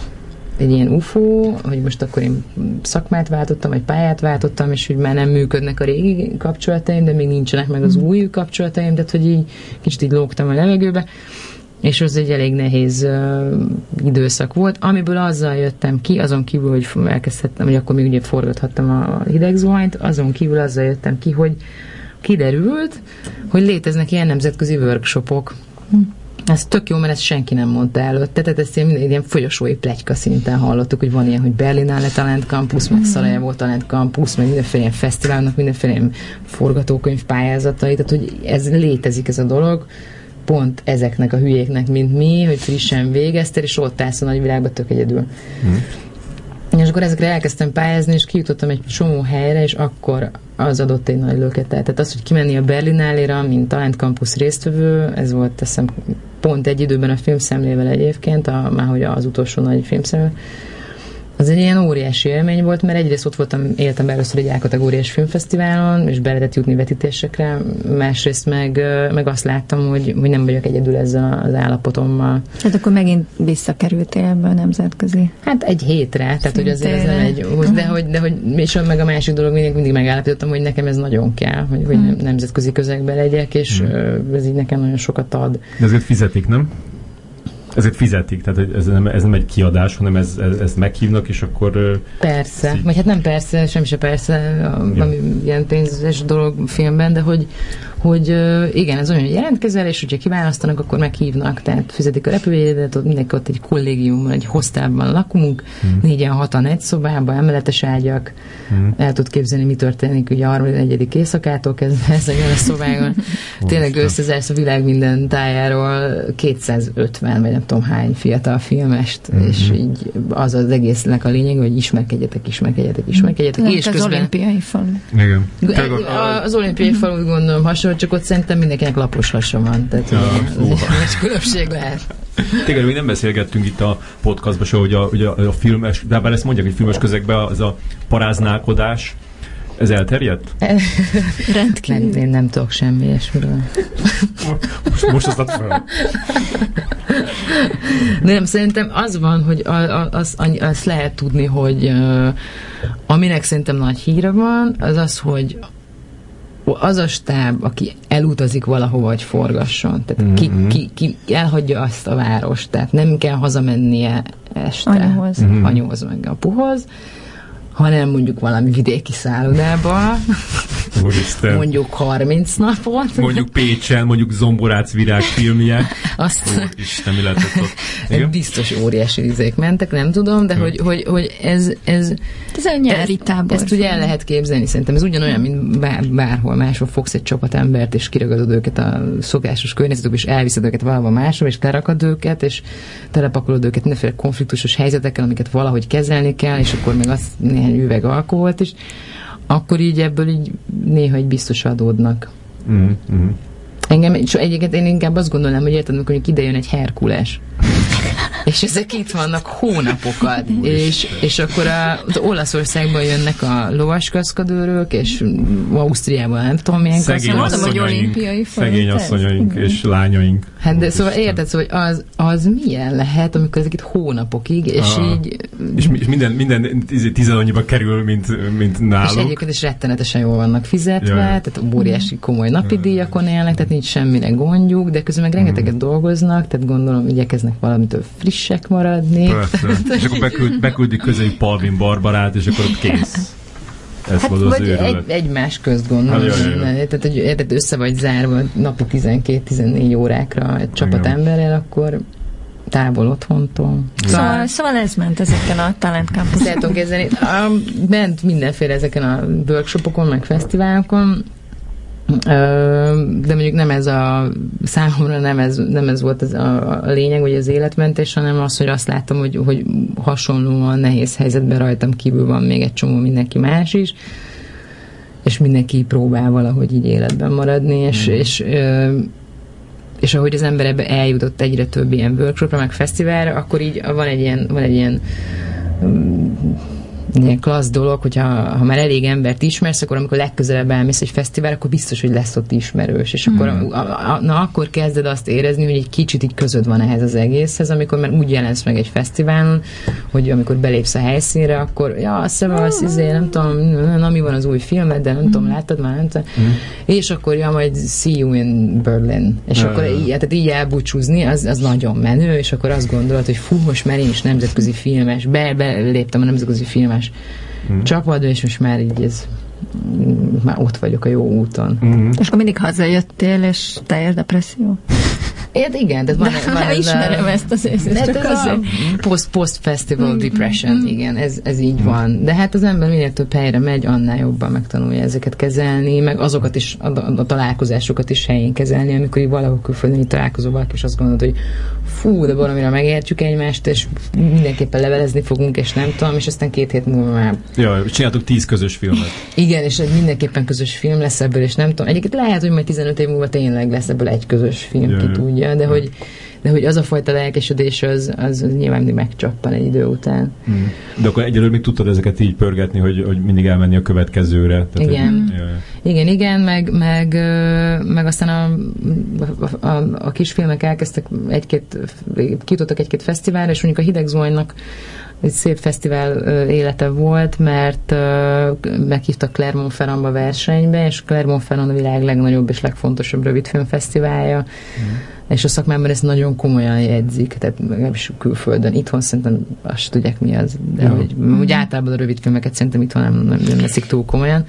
egy ilyen UFO, hogy most akkor én szakmát váltottam, vagy pályát váltottam, és hogy már nem működnek a régi kapcsolataim, de még nincsenek meg az mm. új kapcsolataim, tehát hogy így kicsit így lógtam a levegőbe, és az egy elég nehéz uh, időszak volt, amiből azzal jöttem ki, azon kívül, hogy elkezdhettem, hogy akkor még ugye forgathattam a hideg zuhanyt, azon kívül azzal jöttem ki, hogy kiderült, hogy léteznek ilyen nemzetközi workshopok. Hm ez tök jó, mert ezt senki nem mondta előtte, tehát ezt ilyen, ilyen folyosói plegyka szinten hallottuk, hogy van ilyen, hogy Berlinale Talent Campus, meg mm. Szarajevo Talent Campus, meg mindenféle ilyen fesztiválnak, mindenféle ilyen forgatókönyv pályázatai, tehát hogy ez létezik ez a dolog, pont ezeknek a hülyéknek, mint mi, hogy frissen végeztél, és ott állsz a nagyvilágban tök egyedül. Mm. És akkor ezekre elkezdtem pályázni, és kijutottam egy csomó helyre, és akkor az adott egy nagy löketet. Tehát az, hogy kimenni a Berlinálére, mint Talent Campus résztvevő, ez volt teszem pont egy időben a filmszemlével egyébként, a, már hogy az utolsó nagy filmszemlével, az egy ilyen óriási élmény volt, mert egyrészt ott voltam, éltem először egy A-kategóriás filmfesztiválon, és be lehetett jutni vetítésekre, másrészt meg, meg azt láttam, hogy, hogy nem vagyok egyedül ezzel az állapotommal. Hát akkor megint visszakerültél ebbe a nemzetközi. Hát egy hétre, tehát Szintére. hogy azért ez nem egy, de hogy, de hogy és meg a másik dolog mindig, mindig megállapítottam, hogy nekem ez nagyon kell, hogy, hogy hmm. nemzetközi közegbe legyek, és hmm. ez így nekem nagyon sokat ad. De ezért fizetik, nem? Ezért fizetik, tehát ez nem, ez nem egy kiadás, hanem ez, ez, ezt meghívnak, és akkor... Persze, vagy hát nem persze, semmi se persze, ja. ami ilyen pénzes dolog filmben, de hogy, hogy igen, ez olyan, hogy jelentkezel, és hogyha kiválasztanak, akkor meghívnak, tehát fizetik a repülőjegyet, ott mindenki ott egy kollégiumban, egy hoztában lakunk, hmm. négyen, hatan egy szobában, emeletes ágyak, hmm. el tud képzelni, mi történik ugye a harmadik, negyedik éjszakától kezdve ezeken a szobákon. Tényleg összezársz a világ minden tájáról 250, vagy nem tudom hány fiatal filmest, hmm. és így az az egésznek a lényeg, hogy ismerkedjetek, ismerkedjetek, ismerkedjetek, hmm. és az közben... olimpiai falu. Igen. Az olimpiai falu gondolom hasonló, hasonló, csak ott szerintem mindenkinek lapos hasa van. Tehát ja, egy különbség lehet. Tényleg még nem beszélgettünk itt a podcastban se, hogy a, hogy a, a filmes, de bár ezt mondják, hogy filmes közegben az a paráználkodás, ez elterjedt? Rendkívül. Nem, én nem tudok semmi ilyesmiről. Most, most azt fel. Nem, szerintem az van, hogy azt az lehet tudni, hogy uh, aminek szerintem nagy híre van, az az, hogy az a stáb, aki elutazik valahova, hogy forgasson, tehát ki, mm-hmm. ki, ki elhagyja azt a várost, tehát nem kell hazamennie este. Anyóhoz, mm-hmm. anyóhoz meg apuhoz, hanem mondjuk valami vidéki szállodába, Úristen. mondjuk 30 napot. Mondjuk Pécsen, mondjuk Zomborác virág filmje. Azt Isten, mi lehetett ott? Igen? biztos óriási izék mentek, nem tudom, de hogy, hogy, hogy ez, ez, Ez a nyári tábor. ezt ugye el lehet képzelni, szerintem ez ugyanolyan, mint bár, bárhol máshol fogsz egy csapat embert, és kiragadod őket a szokásos környezetükbe, és elviszed őket valahova máshol, és lerakad őket, és telepakolod őket mindenféle konfliktusos helyzetekkel, amiket valahogy kezelni kell, és akkor még az néhány üveg alkoholt is, akkor így ebből így néha egy biztos adódnak. Mm, mm. Engem, és egyébként én inkább azt gondolom, hogy érted, amikor ide jön egy Herkules, és ezek itt vannak hónapokat, és, és akkor a, az Olaszországban jönnek a lovaskaszkadőrök, és Ausztriában nem tudom milyen Szegény asszonyaink, olimpiai szegény asszonyaink és lányaink. Hát de szóval Isten. érted, szóval hogy az, az milyen lehet, amikor ezek itt hónapokig, és Ah. így És, mi- és minden, minden tiz- tizenannyiba kerül, mint, mint és náluk. egyébként is rettenetesen jól vannak fizetve, Jaj. tehát óriási komoly napi díjakon élnek, tehát nincs semmire gondjuk, de közben meg rengeteget dolgoznak, tehát gondolom igyekeznek valamitől frissek maradni. Persze. és akkor beküld, beküldik közé Palvin Barbarát, és akkor ott kész. Ez Hát az vagy őrület. egy, egymás közt gondolom. Hát, jaj, jaj, jaj. Tehát, hogy érted, össze vagy zárva napi 12-14 órákra egy csapat Igen. emberrel, akkor távol otthontól. Szóval, szóval ez ment ezeken a talent tudom kezdeni. Um, ment mindenféle ezeken a workshopokon, meg fesztiválokon, de mondjuk nem ez a számomra nem ez, nem ez volt az a, a lényeg, vagy az életmentés, hanem az, hogy azt láttam, hogy, hogy hasonlóan nehéz helyzetben rajtam kívül van még egy csomó mindenki más is, és mindenki próbál valahogy így életben maradni, és, Mm. és és ahogy az ember ebbe eljutott egyre több ilyen workshopra, meg fesztiválra, akkor így van egy ilyen, van egy ilyen ilyen klassz dolog, hogyha ha már elég embert ismersz, akkor amikor legközelebb elmész egy fesztivál, akkor biztos, hogy lesz ott ismerős. És akkor, a, a, na, akkor kezded azt érezni, hogy egy kicsit így közöd van ehhez az egészhez, amikor már úgy jelensz meg egy fesztiválon, hogy amikor belépsz a helyszínre, akkor ja, szevasz, izé, nem tudom, na, mi van az új filmed, de nem tudom, láttad már, nem tudom. És akkor ja, majd see you in Berlin. És akkor ja. így, tehát így elbúcsúzni, az, az nagyon menő, és akkor azt gondolod, hogy fú, most már én is nemzetközi filmes, be, beléptem a nemzetközi filmes Mhm. csapatba, és most már így ez mm, már ott vagyok a jó úton. Mhm. És akkor mindig hazajöttél, és teljes depresszió. Ért, igen, tehát van, De van ez ismerem a, ezt az érzést, de csak ez a post, post-festival depression, igen, ez, ez így van. De hát az ember minél több helyre megy, annál jobban megtanulja ezeket kezelni, meg azokat is, a, a, a találkozásokat is helyén kezelni, amikor valahol külföldön így találkozol valaki, és azt gondolod, hogy fú, de valamire megértjük egymást, és mindenképpen levelezni fogunk, és nem tudom, és aztán két hét múlva már Jaj, csináltuk tíz közös filmet. igen, és egy mindenképpen közös film lesz ebből, és nem tudom. Egyébként lehet, hogy majd 15 év múlva tényleg lesz ebből egy közös film, Jaj. ki tudja, de hogy, de hogy az a fajta lelkesedés, az, az, nyilván mindig megcsappan egy idő után. Mhm. De akkor egyelőre még tudtad ezeket így pörgetni, hogy, hogy mindig elmenni a következőre. Tehát, Igen. Jaj. Igen, igen, meg, meg, meg aztán a, a, a, a kisfilmek elkezdtek egy-két, kijutottak egy-két fesztiválra, és mondjuk a Hideg Zónynak egy szép fesztivál élete volt, mert meghívtak Clermont-Ferrandba versenybe, és Clermont-Ferrand a világ legnagyobb és legfontosabb rövidfilmfesztiválja, mm. És a szakmában ezt nagyon komolyan jegyzik, tehát legalábbis külföldön. Itthon szerintem azt tudják mi az, de Ja. hogy, úgy általában a rövidfilmeket szerintem itthon nem, nem, nem veszik túl komolyan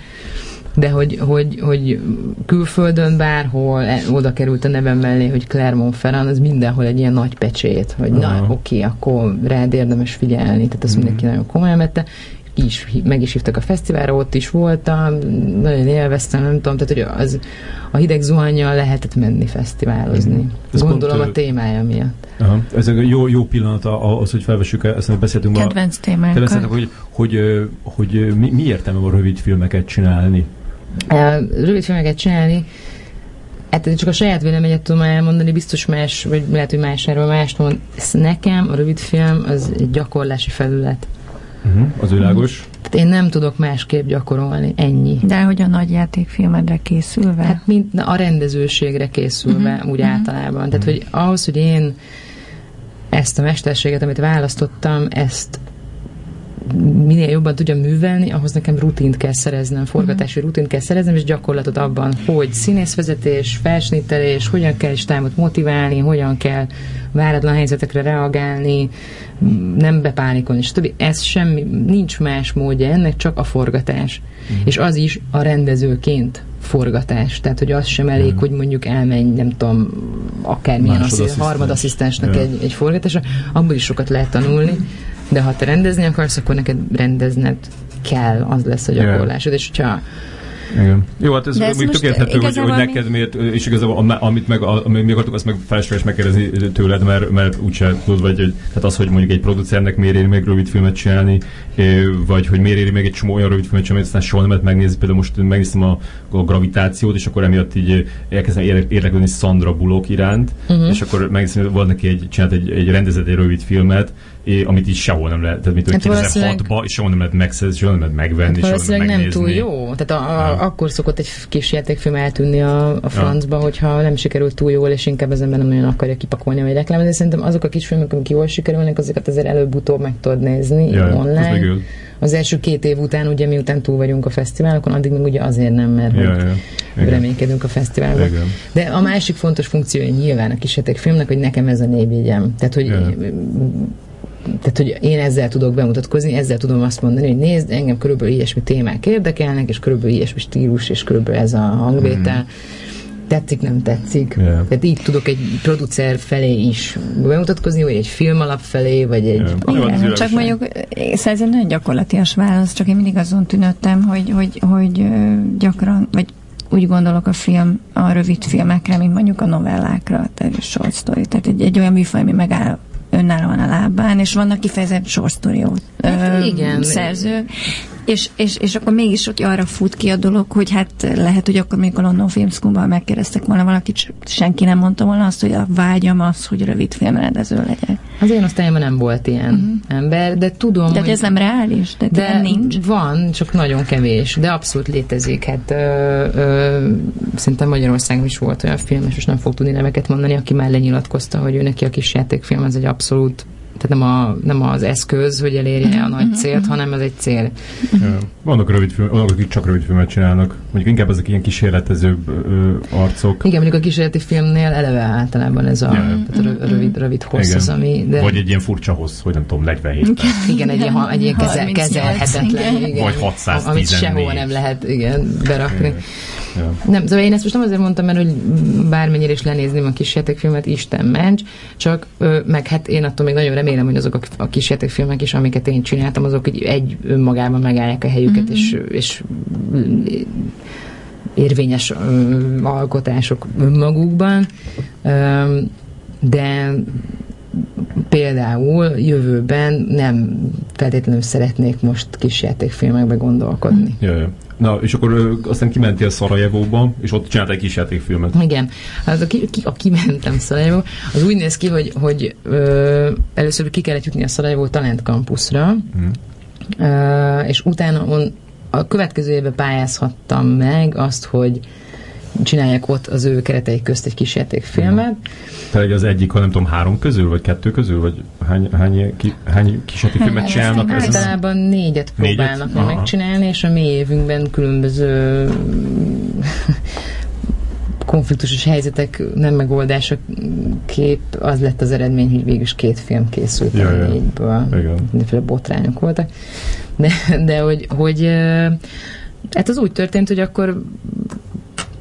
de hogy, hogy, hogy külföldön bárhol e- oda került a nevem mellé, hogy Clermont-Ferrand, az mindenhol egy ilyen nagy pecsét, hogy na Aha. oké, akkor rád érdemes figyelni, tehát azt Mhm. mindenki nagyon komolyan vette. Is, meg is hívtak a fesztiválra, ott is voltam, nagyon élveztem, nem tudom, tehát hogy az, a hideg zuhanyjal lehetett menni fesztiválozni. Mhm. Ez Gondolom pont, a témája miatt. Aha. Ez egy jó, jó pillanat az, hogy felvessük, ezt amit beszéltünk ma. Kedvenc témánkkal. beszéltek, hogy, hogy, hogy mi, mi értelme van rövid filmeket csinálni? Rövid filmeket csinálni, Hát csak a saját véleményet tudom elmondani, biztos más, vagy lehet, hogy más erről mást mond. Ez nekem a rövid film az egy gyakorlási felület. Uh-huh. Az világos. Tehát én nem tudok másképp gyakorolni, ennyi. De hogy a nagy játékfilmedre készülve? Hát mint a rendezőségre készülve, Mhm, úgy mhm. általában. Tehát, hogy ahhoz, hogy én ezt a mesterséget, amit választottam, ezt minél jobban tudja művelni, ahhoz nekem rutint kell szereznem, forgatási uh-huh. rutint kell szereznem, és gyakorlatot abban, hogy színészvezetés, felsnittelés, hogyan kell is támot motiválni, hogyan kell váratlan helyzetekre reagálni, nem bepánikolni, többi. Ez semmi, nincs más módja ennek, csak a forgatás. Uh-huh. És az is a rendezőként forgatás. Tehát, hogy az sem elég, uh-huh. hogy mondjuk elmenj, nem tudom, akármilyen assziszt, harmadasszisztensnek yeah. egy, egy forgatásra, abból is sokat lehet tanulni, de ha te rendezni akarsz, akkor neked rendezned kell, az lesz a gyakorlásod, és hogyha igen. Jó, hát ez, ez még tök érthető, hogy, hogy neked miért, és igazából amit meg, amit még akartuk, azt meg felesleges megkérdezni tőled, mert, mert úgyse tudod, vagy hogy, tehát az, hogy mondjuk egy producernek miért éri meg rövid filmet csinálni, vagy hogy miért éri meg egy csomó olyan rövid filmet csinálni, aztán soha nem lehet megnézni. Például most megnéztem a, a gravitációt, és akkor emiatt így elkezdtem érdeklődni Sandra Bullock iránt, uh-huh. és akkor megnéztem, volt neki egy, csinált egy, egy rendezett egy rövid filmet, amit is sehol nem lehet, tehát mint hát 2006-ban, és sehol nem lehet megszerzni, sehol nem lehet megvenni, hát sehol nem, nem túl jó. Tehát a, a, ja. akkor szokott egy kis játékfilm eltűnni a, a francba, ja. hogyha nem sikerült túl jól, és inkább az ember nem olyan akarja kipakolni, vagy reklámozni. Szerintem azok a kis filmek, amik jól sikerülnek, azokat azért előbb-utóbb meg tudod nézni ja, online. Az, az első két év után, ugye miután túl vagyunk a fesztiválokon, addig meg ugye azért nem, mert ja, ja. reménykedünk a fesztiválban. Igen. De a másik fontos funkciója nyilván a kisjátékfilmnek, hogy nekem ez a névjegyem. Tehát, hogy ja tehát, hogy én ezzel tudok bemutatkozni, ezzel tudom azt mondani, hogy nézd, engem körülbelül ilyesmi témák érdekelnek, és körülbelül ilyesmi stílus, és körülbelül ez a hangvétel. Mm tetszik, nem tetszik. Yeah. Tehát így tudok egy producer felé is bemutatkozni, vagy egy film alap felé, vagy egy... Yeah. Igen, csak mondjuk, ez egy nagyon gyakorlatias válasz, csak én mindig azon tűnöttem, hogy, hogy, hogy gyakran, vagy úgy gondolok a film, a rövid filmekre, mint mondjuk a novellákra, tehát a short story. Tehát egy, egy olyan műfaj, ami megáll önállóan a lábán, és vannak kifejezett sorsztorió hát, igen. szerzők, és, és, és akkor mégis hogy arra fut ki a dolog, hogy hát lehet, hogy akkor még a London Film School-ban megkérdeztek volna valakit, senki nem mondta volna azt, hogy a vágyam az, hogy rövid filmrendező legyek. Az én osztályomban nem volt ilyen uh-huh. ember, de tudom, De hogy... ez nem reális? De, de nincs? van, csak nagyon kevés, de abszolút létezik. Hát ö, ö, szerintem Magyarországon is volt olyan film, és most nem fog tudni neveket mondani, aki már lenyilatkozta, hogy ő neki a kis játékfilm az egy abszolút tehát nem, a, nem az eszköz, hogy elérje uh-huh, a nagy uh-huh, célt, uh-huh. hanem ez egy cél. Ja. Vannak rövid film, vannak, akik csak rövid filmet csinálnak. Mondjuk inkább ezek ilyen kísérletezőbb ö, arcok. Igen, mondjuk a kísérleti filmnél eleve általában ez a, ja. tehát a rövid, rövid hossz Igen. az, ami... De... Vagy egy ilyen furcsa hossz, hogy nem tudom, 47 perc. Igen, egy ilyen, egy ilyen kezel, kezelhetetlen. Igen. Vagy 614. Amit sehol nem lehet igen, berakni. Igen. Ja. Nem, szóval én ezt most nem azért mondtam, mert hogy bármennyire is lenézném a kis játékfilmet, Isten ments, csak ö, meg hát én attól még nagyon remélem, hogy azok a, a kis játékfilmek is, amiket én csináltam, azok egy, egy önmagában megállják a helyüket, mm-hmm. és, és érvényes ö, alkotások önmagukban, ö, de például jövőben nem feltétlenül szeretnék most játékfilmekbe gondolkodni. Jaj, Na, és akkor ö, aztán kimentél Szarajevóba, és ott csináltál egy kis játékfilmet. Igen. Az a, ki, ki, a kimentem Szarajevó, az úgy néz ki, hogy, hogy ö, először ki kellett jutni a Szarajevó Talent Campusra, mm. ö, és utána on, a következő évben pályázhattam meg azt, hogy csinálják ott az ő keretei közt egy kis játékfilmet. Tehát az egyik, ha nem tudom, három közül, vagy kettő közül, vagy hány, hány, ki, hány kis játékfilmet csinálnak? Általában négyet próbálnak négyet? megcsinálni, és a mi évünkben különböző konfliktusos helyzetek nem megoldása kép, az lett az eredmény, hogy végül is két film készült ja, a négyből. Mindenféle botrányok voltak. De, de hogy, hogy hát az úgy történt, hogy akkor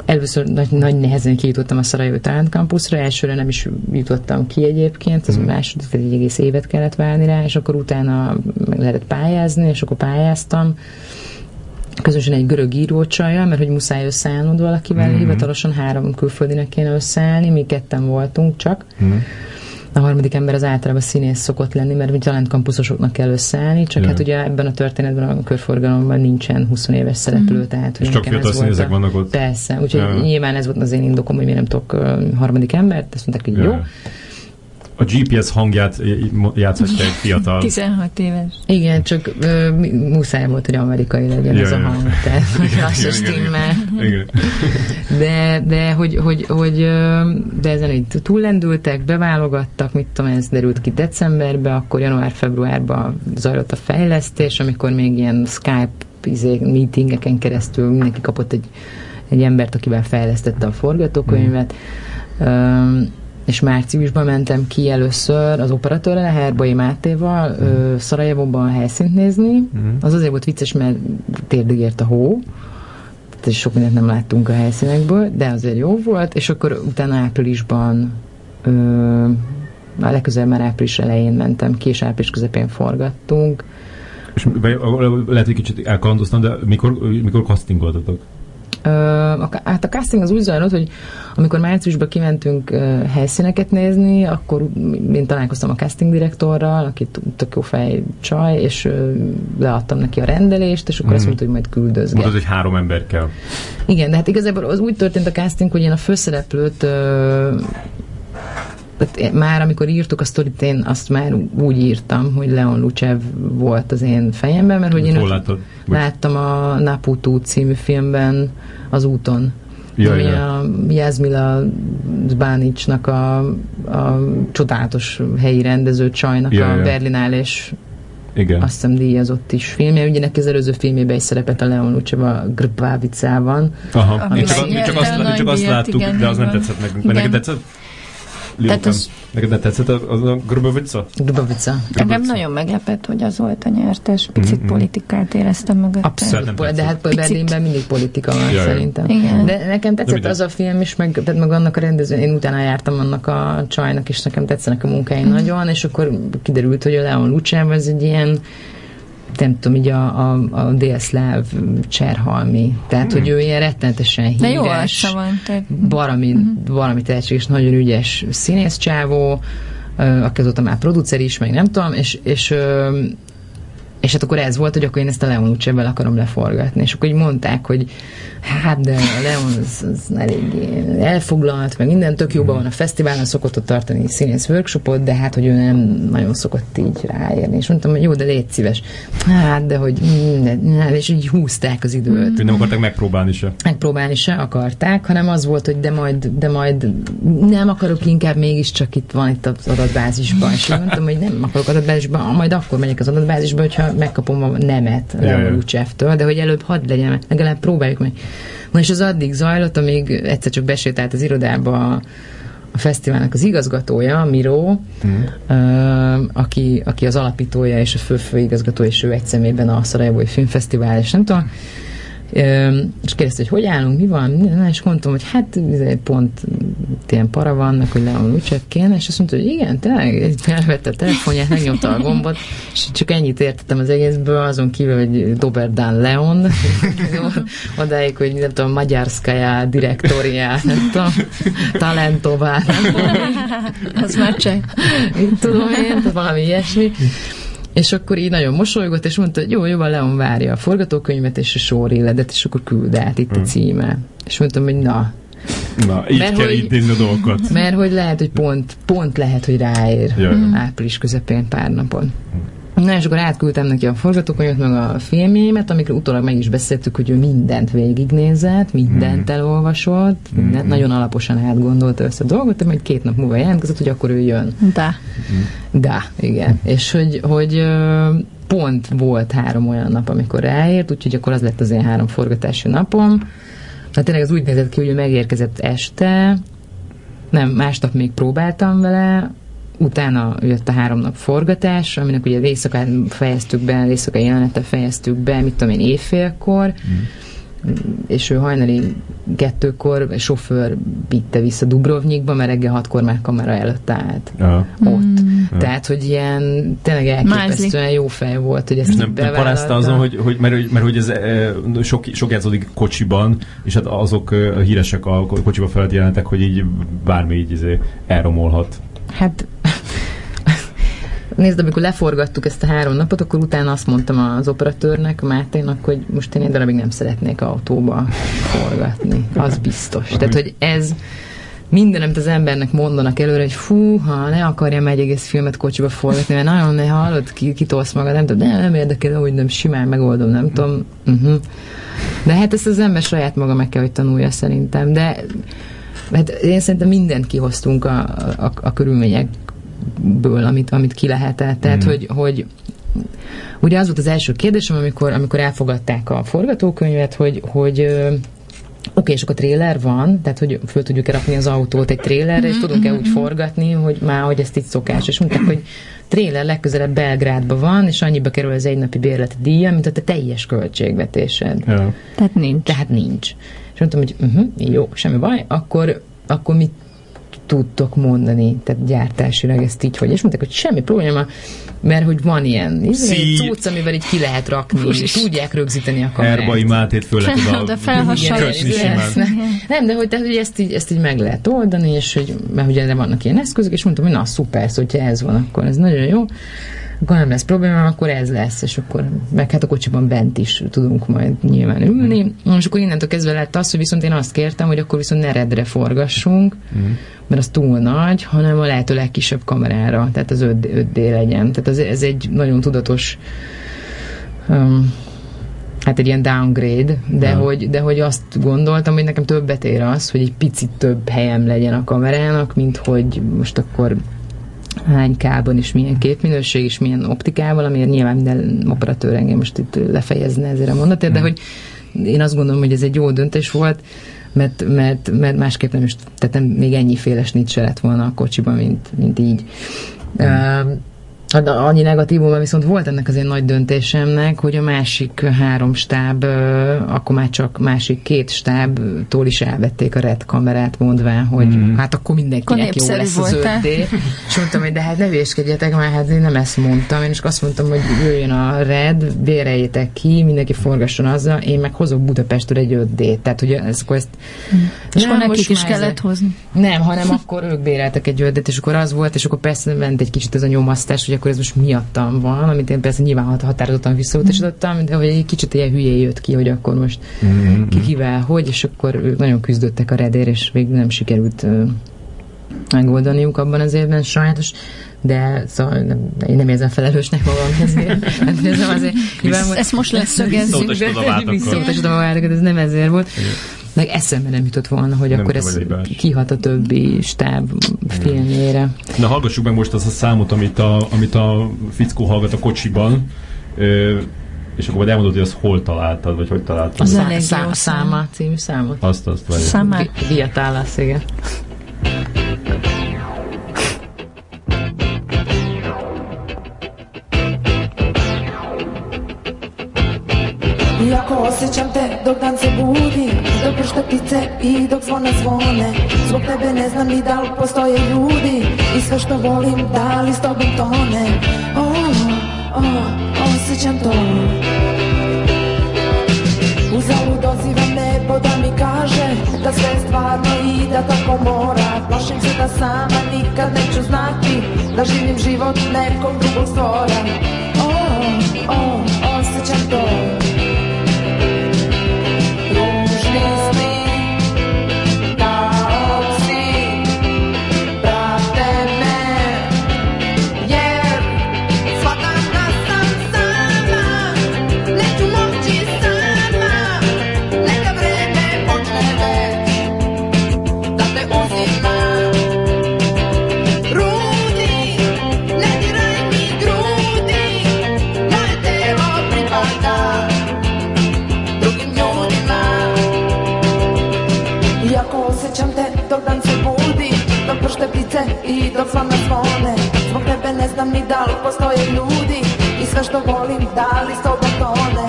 Először nagy, nagy nehezen kijutottam a Szarajó Talent Campusra, elsőre nem is jutottam ki egyébként, az mm. második, egy egész évet kellett várni rá, és akkor utána meg lehetett pályázni, és akkor pályáztam közösen egy görög írócsajjal, mert hogy muszáj összeállnod valakivel, mm. hivatalosan három külföldinek kéne összeállni, mi ketten voltunk csak. Mm a harmadik ember az általában színész szokott lenni, mert talán talentkampusosoknak kell összeállni, csak ja. hát ugye ebben a történetben a körforgalomban nincsen 20 éves szereplő, mm. tehát hogy És csak fiatal színészek a... vannak ott? Persze, úgyhogy ja. nyilván ez volt az én indokom, hogy mi nem tudok harmadik embert, ezt mondták, hogy ja. jó. A GPS hangját játszhatja egy fiatal. 16 éves. Igen, csak ö, muszáj volt, hogy amerikai legyen Ja, ez a hang, tehát az igen, stimmel. Igen. De, de hogy, hogy, hogy de ezen így túllendültek, beválogattak, mit tudom, ez derült ki decemberben, akkor január-februárban zajlott a fejlesztés, amikor még ilyen Skype izé, meetingeken keresztül mindenki kapott egy, egy embert, akivel fejlesztette a forgatókönyvet. Öm, és márciusban mentem ki először az operatőrrel, Herbai Mátéval, ö, Szarajevóban helyszínt nézni. Mhm. Az azért volt vicces, mert térdig ért a hó, tehát sok mindent nem láttunk a helyszínekből, de azért jó volt, és akkor utána áprilisban ö, a legközelebb már április elején mentem ki, és április közepén forgattunk. És lehet, hogy kicsit elkalandoztam, de mikor, mikor castingoltatok? A, hát a casting az úgy zajlott, hogy amikor márciusban kimentünk helyszíneket nézni, akkor én találkoztam a casting direktorral, aki tök jó fej csaj, és leadtam neki a rendelést, és akkor Mhm. azt mondta, hogy majd küldözget. Mondod, hogy három ember kell. Igen, de hát igazából az úgy történt a casting, hogy én a főszereplőt én- már amikor írtuk a sztorit, én azt már úgy írtam, hogy Leon Lucev volt az én fejemben, mert hogy én Hol őt láttad? Vagy- láttam a Naputu című filmben az úton. Ja, ami ja. a Jazmila Zbánicsnak a, a csodálatos helyi rendező csajnak Ja, a ja. Berlinálés Igen. azt hiszem díjazott is filmje. Ugye neki az előző filmében is szerepelt a Leon Lucev a Grbávicában. Aha. Mi csak, csak, azt, csak azt láttuk, igen, de az nem tetszett nekünk. Mert neked tetszett? Tehát az- Neked nem tetszett az, az a Grbovica? Grbavica. Engem nagyon meglepett, hogy az volt a nyertes. Picit Mhm. politikát éreztem mögötte. Abszolút, nem de hát Picit. Berlinben mindig politika van Ja, ja. szerintem. Igen. De nekem tetszett minden. az a film is, meg, tehát meg annak a rendező, én utána jártam annak a csajnak, és nekem tetszenek a munkái Mhm. nagyon, és akkor kiderült, hogy a Leon Lucev ez egy ilyen nem tudom, így a, a, a délszláv cserhalmi. Tehát, hogy ő ilyen rettenetesen De jó híres, van. Tehát... valami, valami tehetséges, nagyon ügyes színészcsávó, ö, aki azóta már producer is, meg nem tudom, és, és és hát akkor ez volt, hogy akkor én ezt a Leon Lucsevel akarom leforgatni. És akkor így mondták, hogy hát de a Leon az, az eléggé elfoglalt, meg minden tök jóban van a fesztiválon, szokott ott tartani színész workshopot, de hát, hogy ő nem nagyon szokott így ráérni. És mondtam, hogy jó, de légy szíves. Hát, de hogy mm, de, és így húzták az időt Hogy nem akarták megpróbálni se. megpróbálni se akarták, hanem az volt, hogy de majd, de majd nem akarok inkább mégiscsak itt van itt az adatbázisban. És mondtam, hogy nem akarok adatbázisban, majd akkor megyek az adatbázisba, hogyha megkapom a nemet Ja, ja. Leon Lucseftől, de hogy előbb hadd legyen, legalább próbáljuk meg. Na és az addig zajlott, amíg egyszer csak besétált az irodába a, fesztiválnak az igazgatója, Miró, Mhm. ö, aki, aki az alapítója és a fő főigazgató, és ő egy személyben a Szarajevói Filmfesztivál, és nem tudom, és kérdezte, hogy hogy állunk, mi van, és mondtam, hogy hát izé, pont ilyen para van, meg hogy Leon Lucsev kéne, és azt mondta, hogy igen, tényleg, felvette a telefonját, megnyomta a gombot, és csak ennyit értettem az egészből, azon kívül, hogy Doberdán Leon, odáig, hogy nem tudom, Magyarszkaja, direktoria, nem tudom, talentová, nem tudom, Az már mit tudom én, valami ilyesmi. És akkor így nagyon mosolygott, és mondta, hogy jó, jó, van, Leon várja a forgatókönyvet és a sorilledet, és akkor küld át itt a címe. És mondtam, hogy na, Na, így Mert kell hogy- intézni a dolgokat. mert hogy lehet, hogy pont, pont lehet, hogy ráér Jaj. április közepén pár napon. Na és akkor átküldtem neki a forgatókönyvet, meg a filmjémet, amikről utólag meg is beszéltük, hogy ő mindent végignézett, mindent elolvasott, mindent, nagyon alaposan átgondolta össze a dolgot, de majd két nap múlva jelentkezett, hogy akkor ő jön. De. De, igen. És hogy, hogy pont volt három olyan nap, amikor ráért, úgyhogy akkor az lett az én három forgatási napom. Hát tényleg az úgy nézett ki, hogy ő megérkezett este, nem, másnap még próbáltam vele, utána jött a három nap forgatás, aminek ugye éjszakán fejeztük be, éjszakai jelenete fejeztük be, mit tudom én, évfélkor, és ő hajnali kettőkor a sofőr vitte vissza Dubrovnikba, mert reggel hatkor már kamera előtt állt Ja. ott. Mm. Tehát, hogy ilyen tényleg elképesztően jó fej volt, hogy ezt És nem, nem parázta azon, hogy, hogy mert, hogy- mert hogy ez e, sok, sok játszódik kocsiban, és hát azok e, híresek a kocsiba felett jelentek, hogy így bármi így izé, elromolhat. Hát Nézd, amikor leforgattuk ezt a három napot, akkor utána azt mondtam az operatőrnek, Máténak, hogy most én egy darabig nem szeretnék autóba forgatni. Az biztos. Tehát, hogy ez minden, amit az embernek mondanak előre, hogy fú, ha ne akarja egy egész filmet kocsiba forgatni, mert nagyon ne hallod, ki, kitolsz magad, nem tudom, nem, nem érdekel, hogy nem simán megoldom, nem tudom. Uh-huh. De hát ezt az ember saját maga meg kell, hogy tanulja szerintem, de hát én szerintem mindent kihoztunk a, a, a körülményekből, amit, amit ki lehetett. Tehát, mm. hogy, hogy ugye az volt az első kérdésem, amikor, amikor elfogadták a forgatókönyvet, hogy, hogy Oké, okay, és akkor tréler van, tehát hogy föl tudjuk-e rakni az autót egy trélerre, és tudunk-e úgy forgatni, hogy már, hogy ezt így szokás. És mondták, hogy tréler legközelebb Belgrádban van, és annyiba kerül az egynapi bérlet díja, mint a te teljes költségvetésed. Ja. Tehát nincs. Tehát nincs. És mondtam, hogy uh-huh, jó, semmi baj, akkor, akkor mit tudtok mondani, tehát gyártásilag ezt így, hogy, és mondták, hogy semmi probléma, mert hogy van ilyen cucc, amivel így ki lehet rakni, és tudják rögzíteni a kamerát. Erbai Mátét föl lehet oda felhasonlítani. Nem, de hogy, tehát, hogy ezt, így, ezt így meg lehet oldani, és hogy, mert ugye erre vannak ilyen eszközök, és mondtam, hogy na szuper, szóval, hogyha ez van, akkor ez nagyon jó akkor nem lesz probléma, akkor ez lesz, és akkor meg hát a kocsiban bent is tudunk majd nyilván ülni. Mm. És akkor innentől kezdve lett az, hogy viszont én azt kértem, hogy akkor viszont ne redre forgassunk, mm. Mert az túl nagy, hanem a lehető legkisebb kamerára, tehát az 5, 5D legyen. Tehát az, ez egy nagyon tudatos um, hát egy ilyen downgrade, de, ja. hogy, de hogy azt gondoltam, hogy nekem többet ér az, hogy egy picit több helyem legyen a kamerának, mint hogy most akkor hány kában és milyen képminőség és milyen optikával, amiért nyilván minden operatőr engem most itt lefejezne ezért a mondatért, de hmm. hogy én azt gondolom, hogy ez egy jó döntés volt, mert, mert, mert másképp nem is, tehát nem, még ennyi féles se lett volna a kocsiban, mint, mint így. Mm. Hát annyi negatívum, viszont volt ennek az én nagy döntésemnek, hogy a másik három stáb, akkor már csak másik két stábtól is elvették a red kamerát, mondván, hogy mm. hát akkor mindenkinek akkor jó lesz az 5D. És mondtam, hogy de hát ne véskedjetek, mert hát én nem ezt mondtam. Én is azt mondtam, hogy jöjjön a red, béreljétek ki, mindenki forgasson azzal, én meg hozok Budapestről egy 5D. Tehát, hogy ez, akkor ezt... Mm. És akkor nekik is kellett ez, hozni. Nem, hanem akkor ők béreltek egy 5 és akkor az volt, és akkor persze ment egy kicsit ez a nyomasztás, hogy akkor ez most miattam van, amit én persze nyilván határozottan visszautasítottam, de hogy egy kicsit ilyen hülyé jött ki, hogy akkor most mm-hmm. ki kivel, hogy, és akkor ők nagyon küzdöttek a redér, és végül nem sikerült uh, megoldaniuk abban az évben, sajnos de szóval nem, én nem érzem felelősnek magam ezért. Nem érzem azért. Ezt most leszögezzük. Visszautasítom a váltokat, ez nem ezért volt. Igen meg eszembe nem jutott volna, hogy nem akkor ez kihat a többi stáb filmjére. Na hallgassuk meg most azt a számot, amit a, amit a fickó hallgat a kocsiban, és akkor majd elmondod, hogy azt hol találtad, vagy hogy találtad. A szá- szá- száma című számot. Azt, azt vagy. Száma. Viatálász, igen. Iako osjećam te dok dan se budi Dok pršte ptice i dok zvona zvone. Zbog tebe ne znam ni da li postoje ljudi I sve što volim da li s tobom tone. Oh, oh, osjećam to. Uzalud dozivam nebo da mi kaže Da sve stvarno i da tako mora. Plašim se da sama nikad neću znati Da živim život nekog drugog stvora. Oh, oh, osjećam to i dok sam na zvone. Zbog tebe ne znam ni da li postoje ljudi. I sve što volim da li s tobom tone?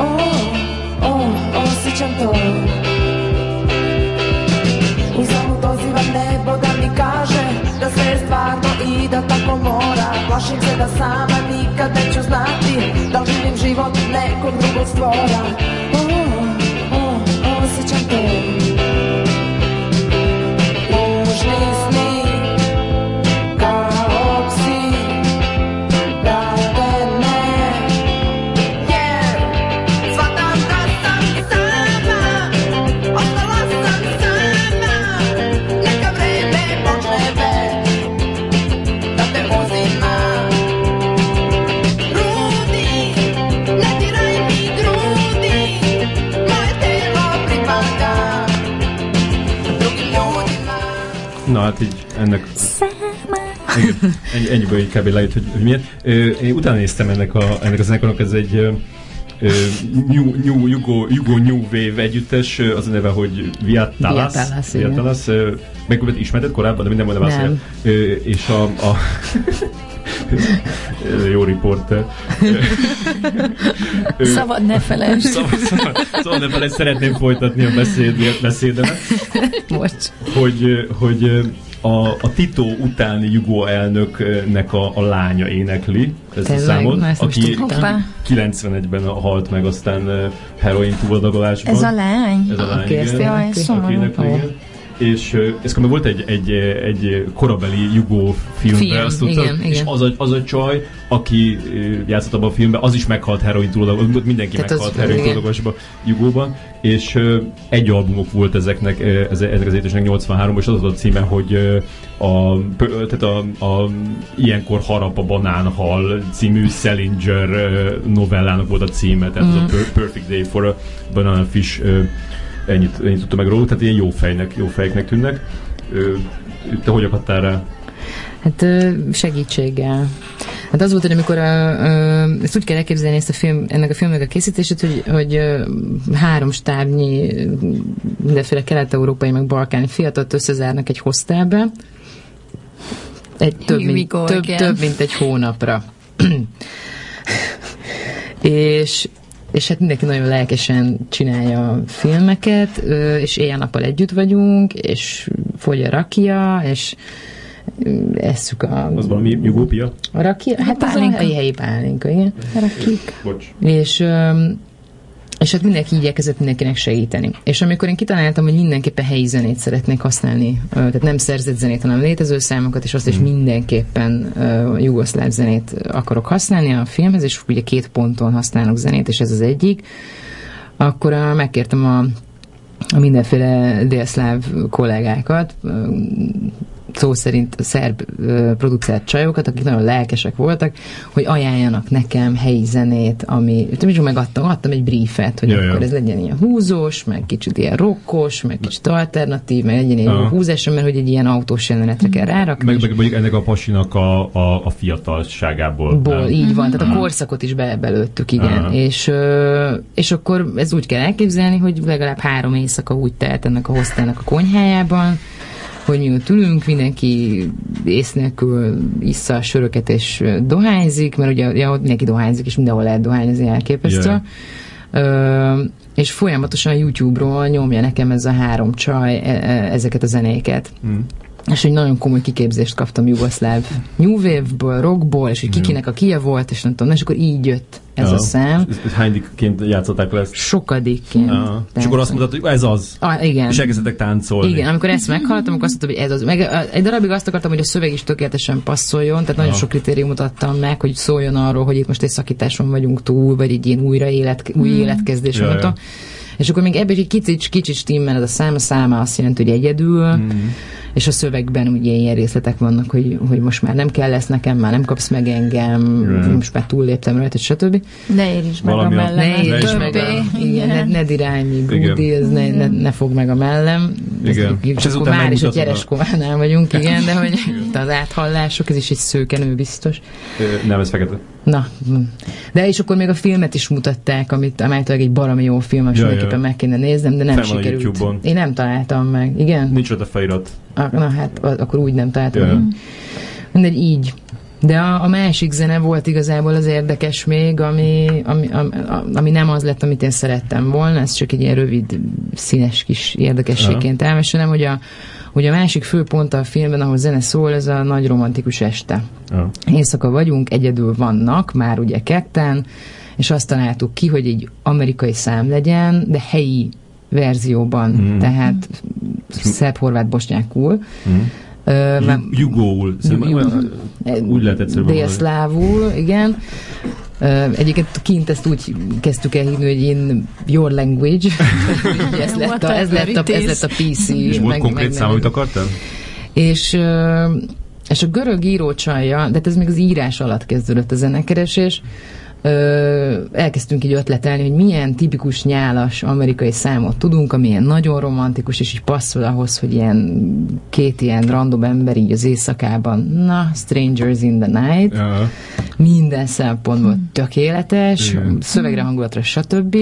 Oh, oh, osjećam to. Uzalud dozivam nebo da mi kaže Da sve je stvarno i da tako mora. Plašim se da sama nikad neću znati Da li živim život nekog drugog stvora ennek... Igen, ennyi, ennyiből így kb. lejött, hogy, hogy milyen. Ö, én utána néztem ennek a, ennek a zenekarnak, ez egy ö, New, New, Jugo, Jugo New Wave együttes, az a neve, hogy Viatalas. Viatalas. Viatalas. Meg ismerted korábban, de minden mondom Nem. És a, a jó riporter. Szabad ne felejtsd. Szabad, szabad, szabad ne felejtsd, szeretném folytatni a beszéd, beszédemet. Most. Hogy, hogy a, a Tito utáni Jugó elnöknek a, a lánya énekli ezt a Tényleg? számot, ezt most aki tudtam. Hoppá. 91-ben halt meg aztán eh, heroin túldagolásban. Ez a lány? Ez a lány, Aki ezt igen. Jaj, szomorú. És ez volt egy, egy, egy korabeli jugó filmben, Film, azt tudtad, igen, és igen. az a, az a csaj, aki játszott abban a filmben, az is meghalt heroin túldagolásban, mindenki Tehát meghalt heroin igen. túldagolásban jugóban, és egy albumok volt ezeknek, ez- ezek az étesnek 83 és az volt a címe, hogy a, tehát a, a Ilyenkor harap a banánhal című Salinger novellának volt a címe, tehát Mhm. mm. az a Per- Perfect Day for a Banana Fish ennyit, ennyit tudtam meg róluk, tehát ilyen jó fejnek, jó fejeknek tűnnek. Te hogy akadtál rá? Hát segítséggel. Hát az volt, hogy amikor a, ö, ezt úgy kell elképzelni ezt a film, ennek a filmnek a készítését, hogy, hogy három stábnyi mindenféle kelet-európai meg balkáni fiatalt összezárnak egy hostelbe, egy több, mint, go több, több mint egy hónapra. és és hát mindenki nagyon lelkesen csinálja a filmeket, és éjjel-nappal együtt vagyunk, és fogy a rakia, és ö, esszük a, Az valami jugópia? a rakia, hát az pálinka. a helyi pálinka, igen. Rakik. Bocs. És, és hát mindenki igyekezett mindenkinek segíteni. És amikor én kitaláltam, hogy mindenképpen helyi zenét szeretnék használni, tehát nem szerzett zenét, hanem létező számokat, és azt is mindenképpen ö, jugoszláv zenét akarok használni a filmhez, és ugye két ponton használok zenét, és ez az egyik, akkor ö, megkértem a a mindenféle délszláv kollégákat, szó szerint szerb ö, produceert csajokat, akik nagyon lelkesek voltak, hogy ajánljanak nekem helyi zenét, ami, nem is megadtam, adtam egy briefet, hogy Ja, ja, ja. akkor ez legyen ilyen húzós, meg kicsit ilyen rokkos, meg kicsit alternatív, meg legyen ilyen húzás, mert hogy egy ilyen autós jelenetre kell rárakni. Meg, meg mondjuk ennek a pasinak a, a, a fiatalságából. Ból, nem? így van, tehát a korszakot is be, belőttük, igen. Aha. És, és akkor ez úgy kell elképzelni, hogy legalább három éjszaka úgy telt ennek a hostelnek a konyhájában, hogy mi ott ülünk, mindenki ész nélkül issza a söröket és dohányzik, mert ugye ja, ott mindenki dohányzik, és mindenhol lehet dohányozni, elképesztő. Ö, és folyamatosan YouTube-ról nyomja nekem ez a három csaj e- e- ezeket a zenéket. Mm. És egy nagyon komoly kiképzést kaptam jugoszláv New Wave-ból, rockból, és hogy kikinek a kia volt, és nem tudom, és akkor így jött ez Ja. a szám. Hányadikként játszották le ezt? Sokadikként. Aha. És akkor azt mondtad, hogy ez az. Ah, igen. És elkezdtek táncolni. Igen, amikor ezt meghallottam, akkor azt mondtam, hogy ez az. Meg egy darabig azt akartam, hogy a szöveg is tökéletesen passzoljon, tehát nagyon sok kritériumot adtam meg, hogy szóljon arról, hogy itt most egy szakításon vagyunk túl, vagy egy ilyen újra élet, új életkezdés, Ja, ja, ja. ja. És akkor még ebben egy kicsit, kicsit stimmel ez a szám, a száma azt jelenti, hogy egyedül, Mm. És a szövegben ugye ilyen részletek vannak, hogy, hogy most már nem kell lesz nekem, már nem kapsz meg engem, Ja. most már túlléptem rajta, stb. Ne érj is meg Valami a mellemet. Ne érts is meg a, igen, ne, ne Igen. Gudi, ez ne, ne, ne fog meg a mellem. Igen. Ez, És ezután már is a Gyereskovánál vagyunk, igen, de hogy az áthallások, ez is egy szőkenő biztos. Nem, ez fekete. Na, hm. de és akkor még a filmet is mutatták, amit állítólag egy baromi jó film, és Ja, mindenképpen ja. meg kéne néznem, de nem a sikerült. Én nem találtam meg, igen? Nincs ott a felirat. Na hát, akkor úgy nem találtam. Meg. Mindegy, így. De a, a másik zene volt igazából az érdekes még, ami, ami, ami, ami nem az lett, amit én szerettem volna, ez csak egy ilyen rövid, színes kis érdekességként elmesélem, hogy a, hogy a másik fő pont a filmben, ahol zene szól, ez a nagy romantikus este. Ja. Éjszaka vagyunk, egyedül vannak, már ugye ketten, és azt találtuk ki, hogy egy amerikai szám legyen, de helyi verzióban, Mhm. tehát szerb, horvát, bosnyákul. Mm. Ju- Jugóul. Úgy lehet egyszerűen. Délszlávul, igen. Ö, Egyébként kint ezt úgy kezdtük el hívni, hogy in your language. Ez, lett a, ez, lett a, ez lett a PC. És volt meg- konkrét meg- szám, amit akartál? És, ö, és a görög írócsalja, de hát ez még az írás alatt kezdődött a zenekeresés, ö, elkezdtünk így ötletelni, hogy milyen tipikus nyálas amerikai számot tudunk, ami ilyen nagyon romantikus, és így passzol ahhoz, hogy ilyen két ilyen random ember így az éjszakában, na, Strangers in the Night, Ja. minden szempontból tökéletes, Igen. szövegre, hangulatra, stb.